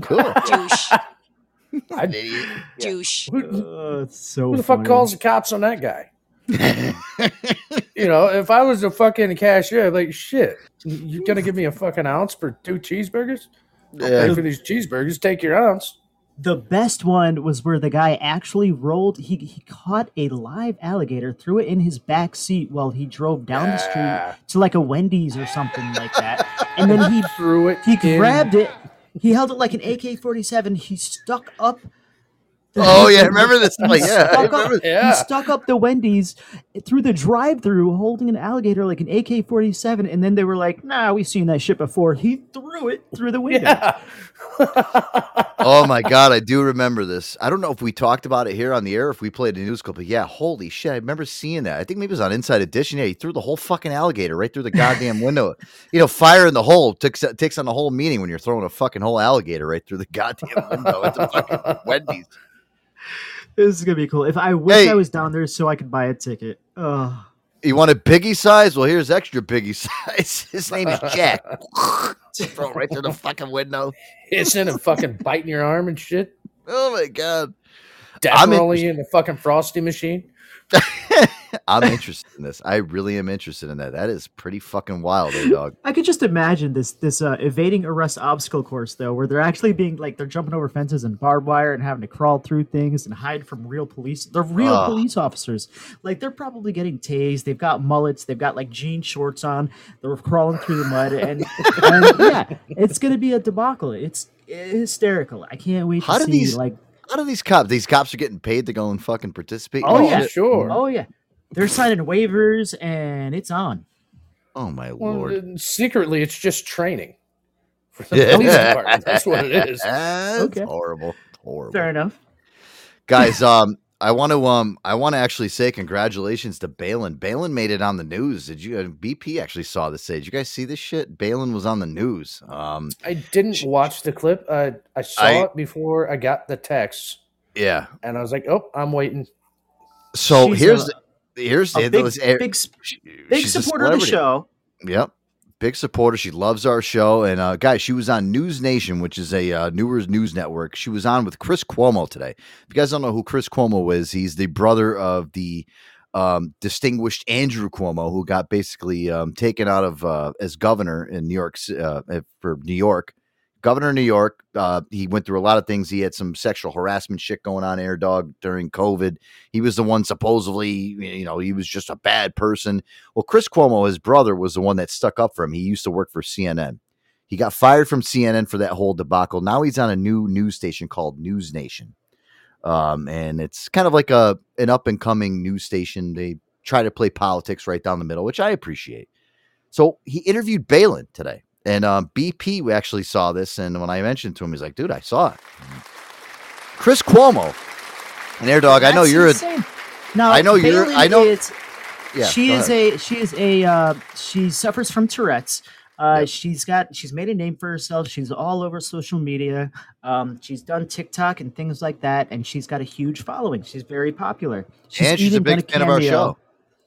Cool.
Douche.
I,
Douche.
Uh, it's so
Who the fuck calls the cops on that guy? you know, if I was a fucking cashier, I'd like, shit, you're gonna give me a fucking ounce for two cheeseburgers? I'll
Yeah.
pay for these cheeseburgers. Take your ounce.
The best one was where the guy actually rolled. He, he caught a live alligator, threw it in his back seat while he drove down the street to like a Wendy's or something like that, and then he
threw it.
He
in-
grabbed it. He held it like an AK forty seven. He stuck up.
Oh, yeah, remember this.
He
Like, yeah,
stuck up,
yeah.
He stuck up the Wendy's through the drive-through, holding an alligator like an AK forty seven, and then they were like, "Nah, we've seen that shit before." He threw it through the window.
oh my god, I do remember this. I don't know if we talked about it here on the air, if we played a news clip, but yeah, holy shit, I remember seeing that. I think maybe it was on Inside Edition. Yeah, he threw the whole fucking alligator right through the goddamn window. You know, fire in the hole takes takes on the whole meaning when you're throwing a fucking whole alligator right through the goddamn window. It's a fucking Wendy's.
This is gonna be cool. If I wish
Hey.
I was down there so I could buy a ticket. Oh,
You want a biggie size? Well, here's extra biggie size. His name is Jack. Throw it right through the fucking window.
hissing and fucking biting your arm and shit.
Oh my god.
Death
I'm
rolling in the fucking frosty machine.
I'm interested in this. I really am interested in that. That is pretty fucking wild, eh, dog.
I could just imagine this this uh, evading arrest obstacle course though, where they're actually being like they're jumping over fences and barbed wire and having to crawl through things and hide from real police. They're real
Ugh.
police officers. Like they're probably getting tased. They've got mullets. They've got like jean shorts on. They're crawling through the mud and, and yeah, it's gonna be a debacle. It's hysterical. I can't wait
How
to
do
see
these
like
How of these cops? These cops are getting paid to go and fucking participate. in
oh yeah,
shit?
Oh yeah, they're signing waivers and it's on.
Oh my
Well,
lord.
uh, secretly, it's just training for the
Yeah.
police department. That's what it is.
That's
Okay.
horrible. Horrible.
Fair enough.
Guys, um, I want to um I want to actually say congratulations to Baylen. Baylen made it on the news. Did you uh, BP actually saw this? Did you guys see this shit? Baylen was on the news. Um
I didn't watch the clip. Uh, I saw
I-
it before I got the text,
yeah.
and I was like, "Oh, I'm waiting."
So
She's
here's
a-
the, here's
a
the,
big,
let's
big, big supporter of the show.
Yep. Big supporter. She loves our show. And uh, guys, she was on News Nation, which is a uh, newer news network. She was on with Chris Cuomo today. If you guys don't know who Chris Cuomo is, he's the brother of the um, distinguished Andrew Cuomo, who got basically um, taken out of uh, as governor in New York uh, for New York. Governor of New York. Uh, he went through a lot of things. He had some sexual harassment shit going on, Air Dog, during COVID. He was the one supposedly, you know, he was just a bad person. Well, Chris Cuomo, his brother, was the one that stuck up for him. He used to work for CNN. He got fired from CNN for that whole debacle. Now he's on a new news station called News Nation. Um, and it's kind of like a an up and coming news station. They try to play politics right down the middle, which I appreciate. So he interviewed Baylen today, and um, BP we actually saw this. And when I mentioned to him, he's like, "Dude, I saw it." Chris Cuomo and Air Dog. I know you're
insane.
a.
No,
I know you're. I know.
Is,
Yeah,
she is
ahead.
a she is a uh, she suffers from Tourette's. Uh, She's got she's made a name for herself. She's all over social media. Um, she's done TikTok and things like that, and she's got a huge following. She's very popular.
And she's a big fan of our show.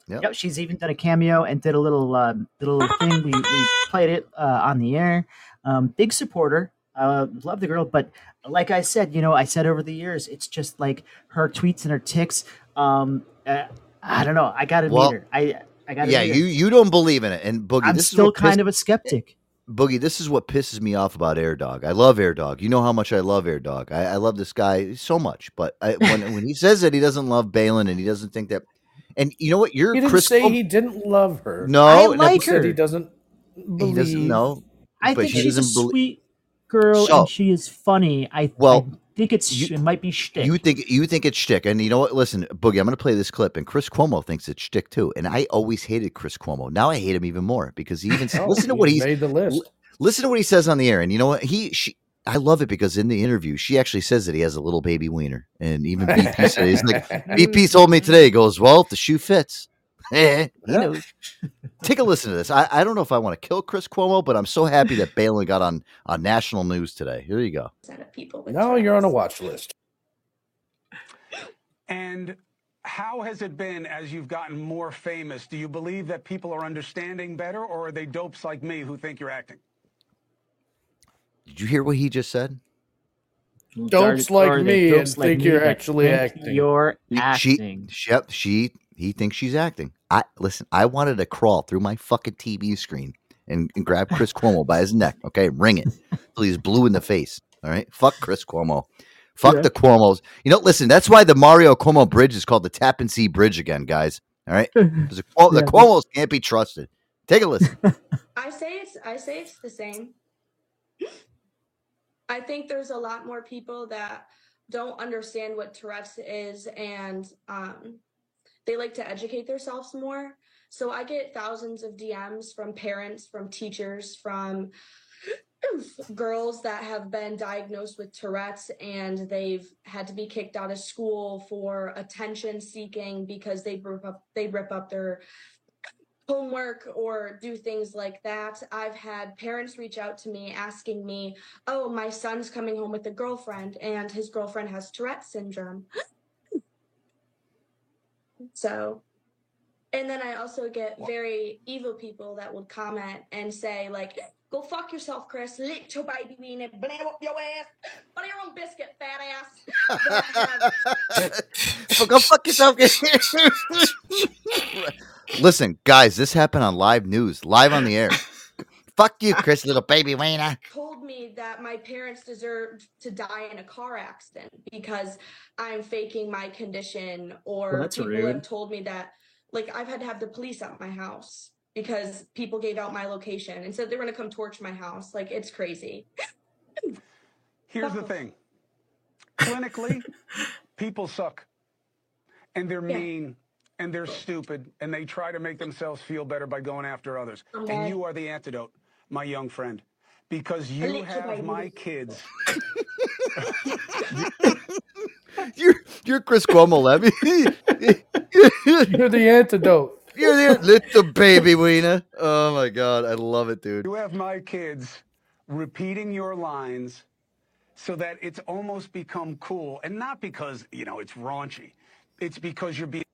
Yep.
Yep, she's even done a cameo and did a little uh, little thing. We, we played it uh, on the air. Um, big supporter. Uh, love the girl, but like I said, you know, I said over the years, it's just like her tweets and her ticks. Um, uh, I don't know. I got to
Well,
meet her. I I got to.
Yeah, you you don't believe in it, and Boogie.
I'm
this is
still kind
piss-
of a skeptic.
Boogie, this is what pisses me off about Air Dog. I love Air Dog. You know how much I love Air Dog. I, I love this guy so much. But I, when when he says that he doesn't love Baylen and he doesn't think that, and you know what, you're
He didn't
Chris.
say he didn't love her.
No,
I
no,
like her. He doesn't
he doesn't know.
I
but
think she's a
doesn't
sweet girl
So-
and she is funny. I
Well,
I think it's sh it might be shtick.
You think you think it's shtick, and you know what? Listen, Boogie, I'm going to play this clip, and Chris Cuomo thinks it's shtick too. And I always hated Chris Cuomo. Now I hate him even more because he even
Oh,
listen to what
he's
he's
made the list.
Listen to what he says on the air, and you know what? He she. I love it because in the interview, she actually says that he has a little baby wiener, and even BP said he's like BP told me today. He goes, "Well, if the shoe fits." Eh, he
Yeah.
knows. Take a listen to this. I, I don't know if I want to kill Chris Cuomo, but I'm so happy that Baylen got on on national news today. Here you go.
Now you're on a watch list.
And how has it been as you've gotten more famous? Do you believe that people are understanding better, or are they dopes like me who think you're acting?
Did you hear what he just said?
Dopes like me and think you're actually acting.
You're
She-
acting.
She, yep, she he thinks she's acting. I listen. I wanted to crawl through my fucking TV screen and, and grab Chris Cuomo by his neck. Okay, ring it till he's blue in the face. All right, fuck Chris Cuomo. Fuck
Yeah.
the Cuomos. You know, listen. That's why the Mario Cuomo Bridge is called the Tappan Zee Bridge again, guys. All right, the, Cuo- the Cuomos can't be trusted. Take a listen.
I say it's I say it's the same. I think there's a lot more people that don't understand what Tourette's is and um, they like to educate themselves more. So I get thousands of DMs from parents, from teachers, from girls that have been diagnosed with Tourette's and they've had to be kicked out of school for attention seeking because they rip up they rip up their homework or do things like that. I've had parents reach out to me asking me, "Oh, my son's coming home with a girlfriend and his girlfriend has Tourette's syndrome." so, and then I also get very evil people that would comment and say like, "Go fuck yourself, Chris. Lick your baby wiener, blam up your ass, butter your own biscuit, fat ass."
Well, go fuck yourself. listen, guys, this happened on live news, live on the air. fuck you, Chris, little baby wiener.
told me that my parents deserved to die in a car accident because I'm faking my condition, or
Well, that's
people
rude.
have told me that, like, I've had to have the police at my house because people gave out my location and said they were gonna come torch my house. Like, it's crazy.
Here's the thing clinically, people suck. And they're mean and they're stupid and they try to make themselves feel better by going after others.
Okay.
And you are the antidote, my young friend, because you have my kids.
You're you're Chris Cuomo, Levy.
You're the antidote.
You're the little baby wiener. Oh my god, I love it, dude.
You have my kids repeating your lines so that it's almost become cool. And not because, you know, it's raunchy. It's because you're being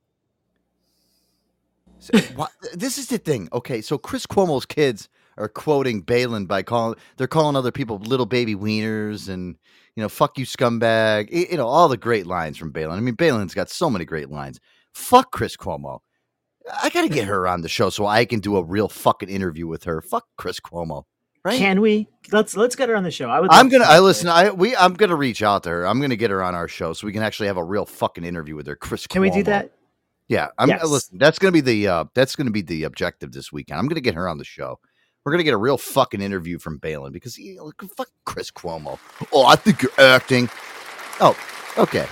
So, wha- this is the thing. Okay, so Chris Cuomo's kids are quoting Baylen by calling they're calling other people little baby wieners and you know fuck you scumbag. You know all the great lines from Baylen. I mean, Baylen's got so many great lines. Fuck Chris Cuomo. I got to get her on the show so I can do a real fucking interview with her. Fuck Chris Cuomo. Right?
Can we? Let's let's get her on the show. I would.
I'm gonna.
to
I listen. I we. I'm gonna reach out to her. I'm gonna get her on our show so we can actually have a real fucking interview with her. Chris.
Can we do that?
Yeah. I'm
Yes.
listen. That's gonna be the. uh That's gonna be the objective this weekend. I'm gonna get her on the show. We're gonna get a real fucking interview from Baylen because he, look, fuck Chris Cuomo. Oh, I think you're acting. Oh, okay.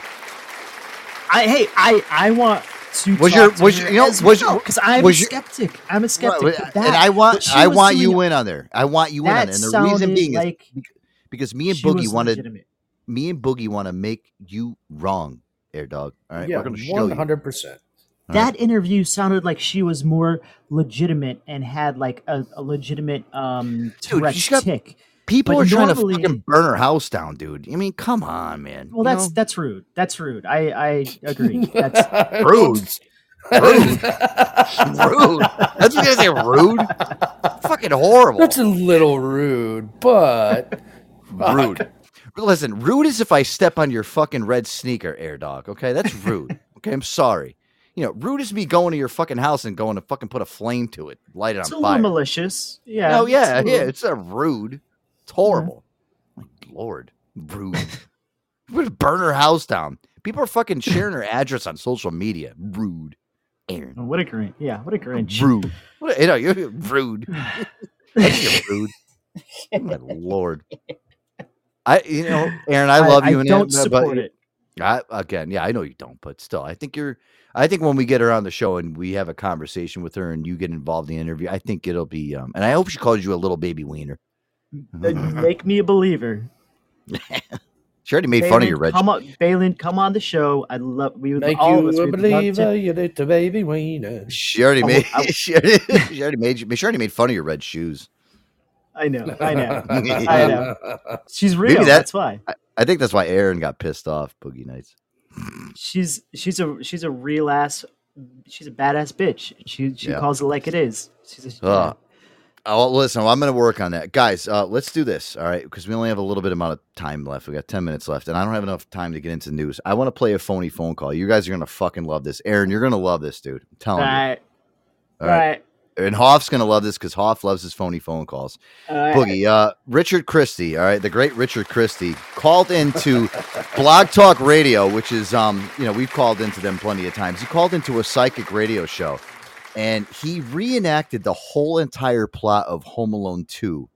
I hey, I I want to.
Was your- was your- you know,
as
was your-
because I'm
was
a
your-
skeptic. I'm a skeptic. But
and I want I want you in on there. I want you in on
That
it. And the reason being
like
is because me and Boogie wanted
legitimate.
me and Boogie want to make you wrong, Air Dog. All right,
yeah,
we're gonna show
one
you.
hundred percent.
That interview sounded like she was more legitimate and had like a, a legitimate um
Dude,
Tourette's
she's got-
tick.
People
But
are trying to fucking burn her house down, dude. I mean, come on, man.
Well,
You
that's
know?
that's rude. That's rude. I I agree. That's
rude. Rude. rude. That's what you say. Rude. Fucking horrible.
That's a little rude, but
rude. Listen, rude is if I step on your fucking red sneaker, air dog. Okay, that's rude. okay, I'm sorry. You know, rude is me going to your fucking house and going to fucking put a flame to it, light it
It's
on fire.
malicious. Yeah.
oh
it's
yeah,
a
yeah.
little-
It's a rude. It's horrible. My lord, rude. We're gonna burn her house down. People are fucking sharing her address on social media. Rude. Aaron.
Oh, what a great. Yeah, what a Grinch.
Rude. What a, you know, you're rude. You're rude. Oh, my lord. I you know, Aaron, I
I-
love
I
you and
don't
but-
support it.
I, again, yeah, I know you don't, but still, I think you're. I think when we get her on the show and we have a conversation with her and you get involved in the interview, I think it'll be. Um, and I hope she calls you a little baby wiener.
Make me a believer.
She already made fun of your red.
Come on, Baylen, come on the show. I love. We would
make
all of
you
us,
a believer.
to-
You little baby wiener.
She already
I
made.
will- I will-
she, already, she already made. you- She already made fun of your red shoes.
I know. I know. I know. She's real.
Maybe that-
that's why.
I, I think that's why Aaron got pissed off. Boogie Nights.
She's she's a she's a real ass. She's a badass bitch. She she
Yeah.
calls it like it is. She's a,
Uh, oh, listen, I'm going to work on that, guys. Uh, let's do this, all right? Because we only have a little bit amount of time left. We got 10 minutes left, and I don't have enough time to get into news. I want to play a phony phone call. You guys are going to fucking love this, Aaron. You're going to love this, dude. I'm telling
Right.
you. All right.
Right.
And Hoff's going to love this because Hoff loves his phony phone calls.
Right.
Boogie, uh, Richard Christie, all right, the great Richard Christie, called into Blog Talk Radio, which is, um, you know, we've called into them plenty of times. He called into a psychic radio show, and he reenacted the whole entire plot of Home Alone Two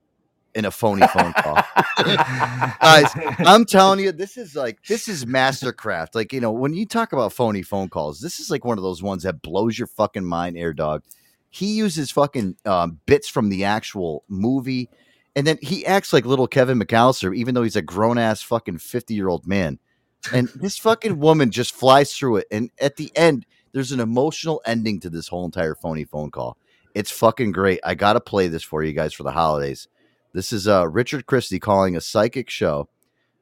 in a phony phone call. Guys, I'm telling you, this is like this is mastercraft. Like you know, when you talk about phony phone calls, this is like one of those ones that blows your fucking mind, Air Dog. He uses fucking um, bits from the actual movie, and then he acts like little Kevin McAllister, even though he's a grown ass fucking fifty year old man. And this fucking woman just flies through it, and at the end, there's an emotional ending to this whole entire phony phone call. It's fucking great. I gotta play this for you guys for the holidays. This is uh, Richard Christie calling a psychic show.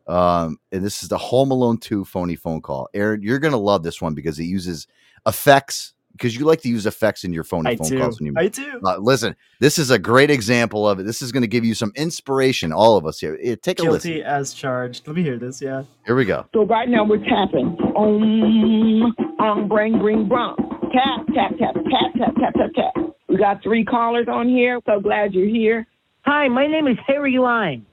Um, and this is the Home Alone 2 phony phone call. Aaron, you're going to love this one because it uses effects because you like to use effects in your phony
I
phone
do.
calls. When you,
I do.
Uh, listen, this is a great example of it. This is going to give you some inspiration, all of us here. Eh, Take a listen.
Guilty as charged. Let me hear this. Yeah.
Here we go.
So right now we're tapping. Um, um, bring, bring, brum. Tap, tap, tap, tap, tap, tap, tap, tap. We got three callers on here. So glad you're here.
Hi, my name is Harry Lyme.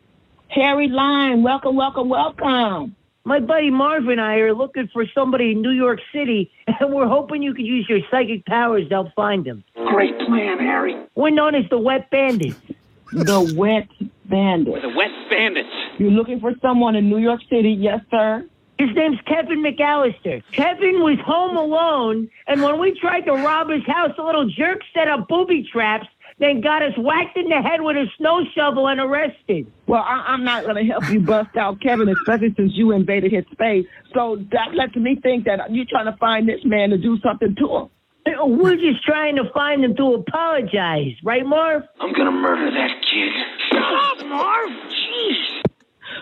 Harry Lyme, welcome, welcome, welcome.
My buddy Marv and I are looking for somebody in New York City, and we're hoping you could use your psychic powers to help find him.
Great plan, Harry.
We're known as the Wet Bandits.
The Wet Bandit.
the Wet Bandits.
You're looking for someone in New York City, yes, sir?
His name's Kevin McAllister. Kevin was home alone, and when we tried to rob his house, the little jerk set up booby traps, then got us whacked in the head with a snow shovel and arrested.
Well, I, I'm not going to help you bust out Kevin, especially since you invaded his space. So that lets me think that you're trying to find this man to do something to him.
Uh, we're just trying to find him to apologize, right, Marv?
I'm gonna murder that kid. Stop, Marv. Jeez.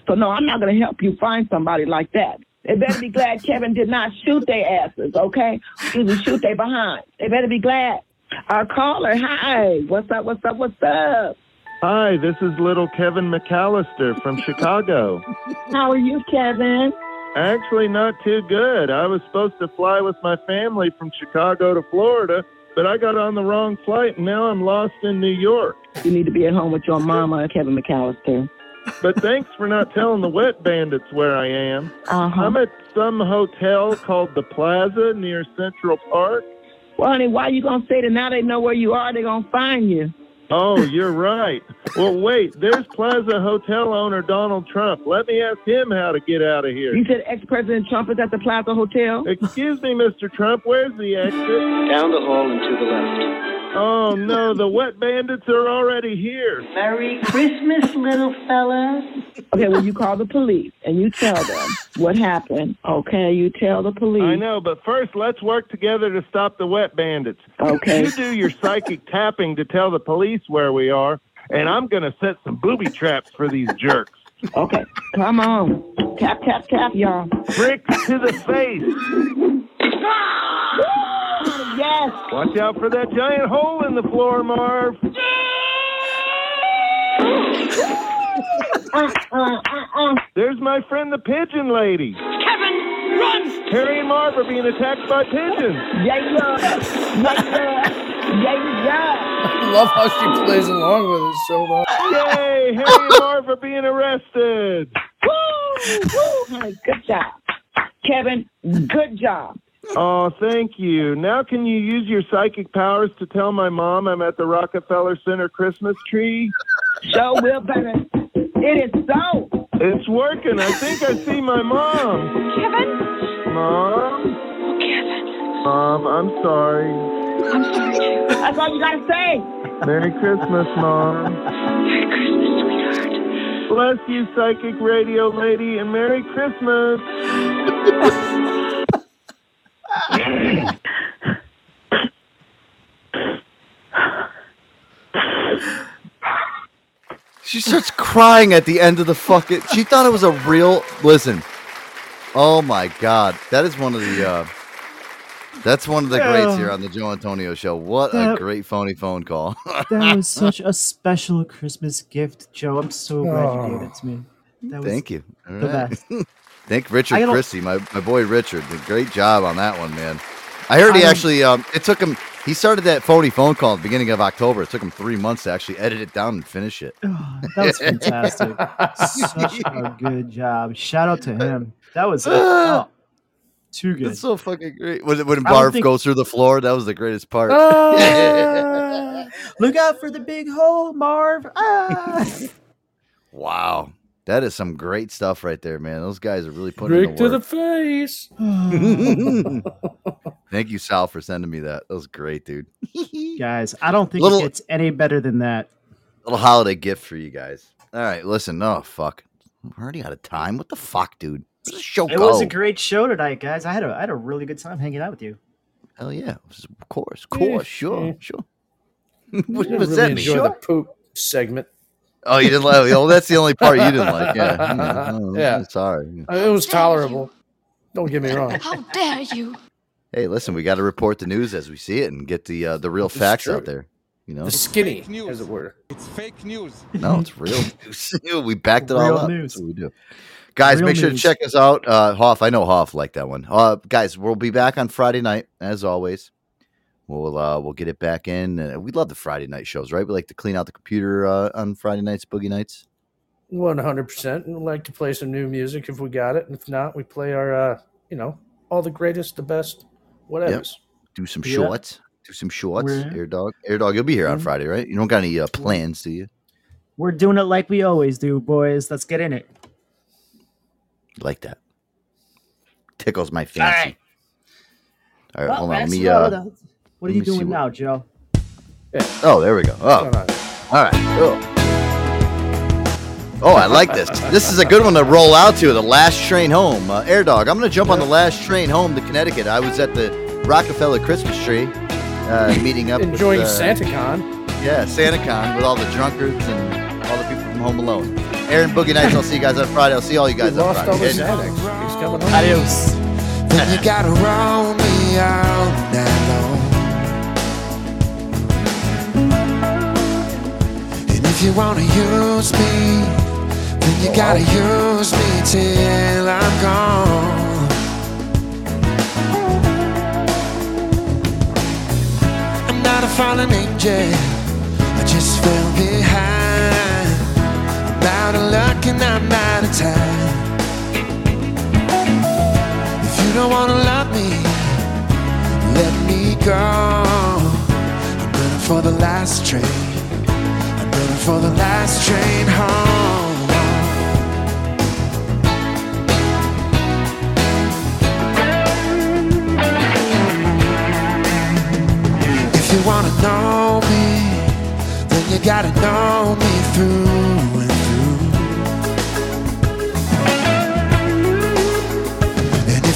So no, I'm not gonna help you find somebody like that. They better be glad Kevin did not shoot their asses, okay? He would shoot their behind. They better be glad. Our caller, hi. What's up? What's up? What's up?
Hi, this is little Kevin McAllister from Chicago.
How are you, Kevin?
Actually, not too good. I was supposed to fly with my family from Chicago to Florida, but I got on the wrong flight and now I'm lost in New York.
You need to be at home with your mama, Kevin McAllister.
But thanks for not telling the wet bandits where I am.
Uh-huh.
I'm at some hotel called the Plaza near Central Park.
Well, honey, why you gonna say that now they know where you are, they gonna find you?
Oh, you're right. Well, wait, there's Plaza Hotel owner Donald Trump. Let me ask him how to get out of here.
You said ex-president Trump is at the Plaza Hotel?
Excuse me, Mr. Trump, where's the exit?
Down the hall and to the left.
Oh, no, the wet bandits are already here.
Merry Christmas, little fella.
Okay, well, you call the police and you tell them what happened. Okay, you tell the police.
I know, but first let's work together to stop the wet bandits.
Okay.
You do your psychic tapping to tell the police where we are, and I'm going to set some booby traps for these jerks.
Okay, come on. Tap, tap, tap, y'all.
Bricks to the face.
Yes.
Watch out for that giant hole in the floor, Marv. Uh, uh, uh, There's my friend the pigeon lady.
Kevin, run!
Harry and Marv are being attacked by pigeons.
Yeah, yeah. Yeah, yeah. Yeah, yeah.
I love how she plays along with it so much.
Yay! Harry and Marv are being arrested.
Woo! Woo! Honey, good job. Kevin, good job.
Oh, thank you. Now, can you use your psychic powers to tell my mom I'm at the Rockefeller Center Christmas tree?
So will, baby. It is so.
It's working. I think I see my mom.
Kevin?
Mom?
Oh, Kevin.
Mom, I'm sorry.
I'm sorry.
That's all you gotta say.
Merry Christmas, Mom.
Merry Christmas, sweetheart.
Bless you, psychic radio lady, and Merry Christmas.
She starts crying at the end of the fucking. She thought it was a real. Listen. Oh my god, that is one of the. uh That's one of the greats here on the Joe Antonio Show. What a great phony phone call.
That was such a special Christmas gift, Joe. I'm so glad you gave it to me. That was
Thank you. All
the
right.
best.
Thank Richard Christie, my, my boy Richard. Did a great job on that one, man. I heard he actually. Um, it took him. He started that phony phone call at the beginning of October. It took him three months to actually edit it down and finish it.
That was fantastic. Such a good job. Shout out to him. That was oh, too good.
It's so fucking great. When, when Barf
think-
goes through the floor, that was the greatest part.
Ah, look out for the big hole, Marv. Ah.
wow. That is some great stuff right there, man. Those guys are really putting
Break
in
to
the
the face.
Thank you, Sal, for sending me that. That was great, dude.
Guys, I don't think
Little-
it gets any better than that.
Little holiday gift for you guys. All right, listen. Oh fuck, we're already out of time. What the fuck, dude? Where's the show
It
go?
was a great show tonight, guys. I had a I had a really good time hanging out with you.
Hell yeah, of course, of course, sure,
yeah.
sure.
I
what
didn't
was
really
that?
enjoy
Mean?
the poop segment.
Oh, you didn't like? Oh, that's the only part you didn't like. Yeah, yeah. Oh,
Yeah.
Sorry.
Uh, It was tolerable. Don't get me wrong.
How dare you?
Hey, listen, we got to report the news as we see it and get the uh, the real
It's
facts
true.
out there. You know,
The skinny, as it were.
It's fake news.
no, it's real news. we backed it all up.
news.
That's what we do. Guys,
Real
make sure to check us out. Uh, Hoff, I know Hoff liked that one. Uh, guys, we'll be back on Friday night as always. We'll uh, we'll get it back in. Uh, we love the Friday night shows, right? We like to clean out the computer uh, on Friday nights, boogie nights.
One hundred percent. And like to play some new music if we got it. And if not, we play our uh, you know, all the greatest, the best, whatever.
Do some
Yeah.
shorts. Do some shorts.
We're-
Air dog. Air dog. You'll be here on
Mhm.
Friday, right? You don't got any uh, plans, do you?
We're doing it like we always do, boys. Let's get in it.
Like that. Tickles my fancy. All right,
Well,
hold on. Let me.
what-
Uh,
what are you doing
what-
now, Joe?
oh, there we go. Oh, all right. Oh. Oh, I like this. This is a good one to roll out to. The last train home. Uh, Air Dog, I'm going to jump on the last train home to Connecticut. I was at the Rockefeller Christmas tree uh, meeting up.
Enjoying
with, uh,
SantaCon.
Yeah, SantaCon with all the drunkards and all the people from Home Alone. Aaron Boogie Nights. I'll see you guys on Friday. I'll see all you
We
guys on
lost
Friday.
Xanax. He's.
Adios.
Then you gotta round me out night long. And if you wanna use me, then you gotta use me till I'm gone.
fallen angel. I just fell behind. Luck and I'm out of time. If you don't wanna love me, let me go. I'm running for the last train. I'm running for the last train home. If you wanna know me, then you gotta know me through.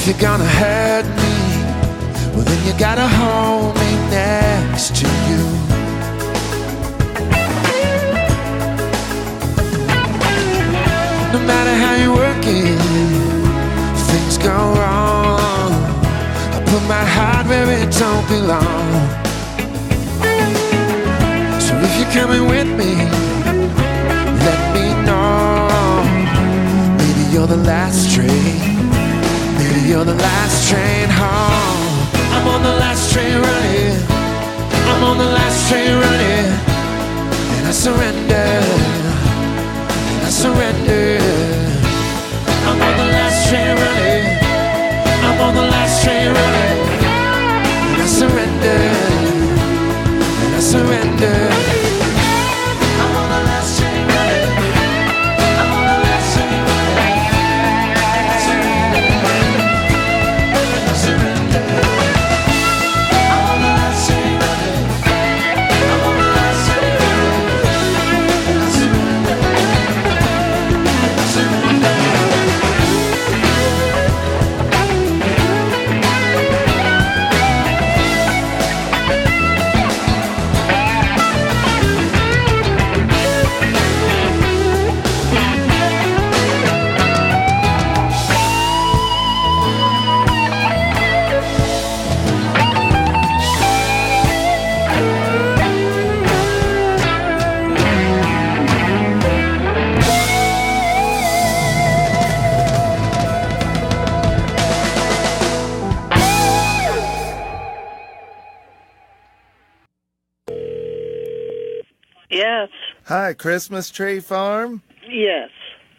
If you're gonna hurt me, well then you gotta hold me next to you. No matter how you work it, things go wrong. I put my heart where it don't belong. So if you're coming with me, let me know. Maybe you're the last train. You're the last train home. I'm on the last train running. I'm on the last train running. And I surrender. And I surrender. I'm on the last train running. I'm on the last train running. And I surrender. And I surrender.
Hi, Christmas Tree Farm.
Yes.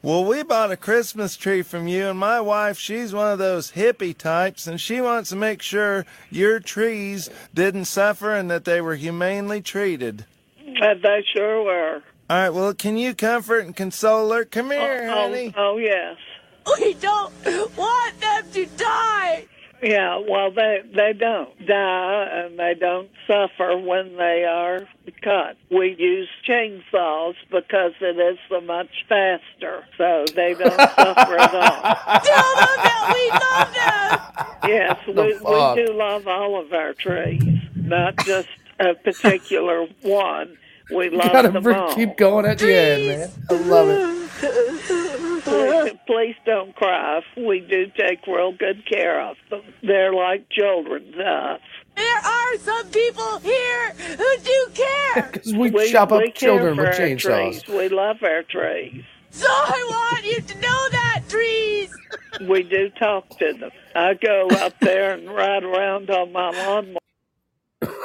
Well, we bought a Christmas tree from you, and my wife, she's one of those hippie types, and she wants to make sure your trees didn't suffer and that they were humanely treated.
Uh, they sure were.
All right, well, can you comfort and console her? Come here,
oh,
honey.
Oh, yes.
We don't want them to die.
Yeah, well, they they don't die and they don't suffer when they are cut. We use chainsaws because it is so much faster, so they don't suffer at all.
Tell them that we love them.
Yes, we, we do love all of our trees, not just a particular one. We love
Gotta
them
br-
all.
keep going at the end, man. I love it.
Please, please don't cry. We do take real good care of them. They're like children to us.
There are some people here who do care.
Because we chop up
we
children
for
with chainsaws.
trees. We love our trees.
So I want you to know that, trees.
We do talk to them. I go up there and ride around on my lawnmower.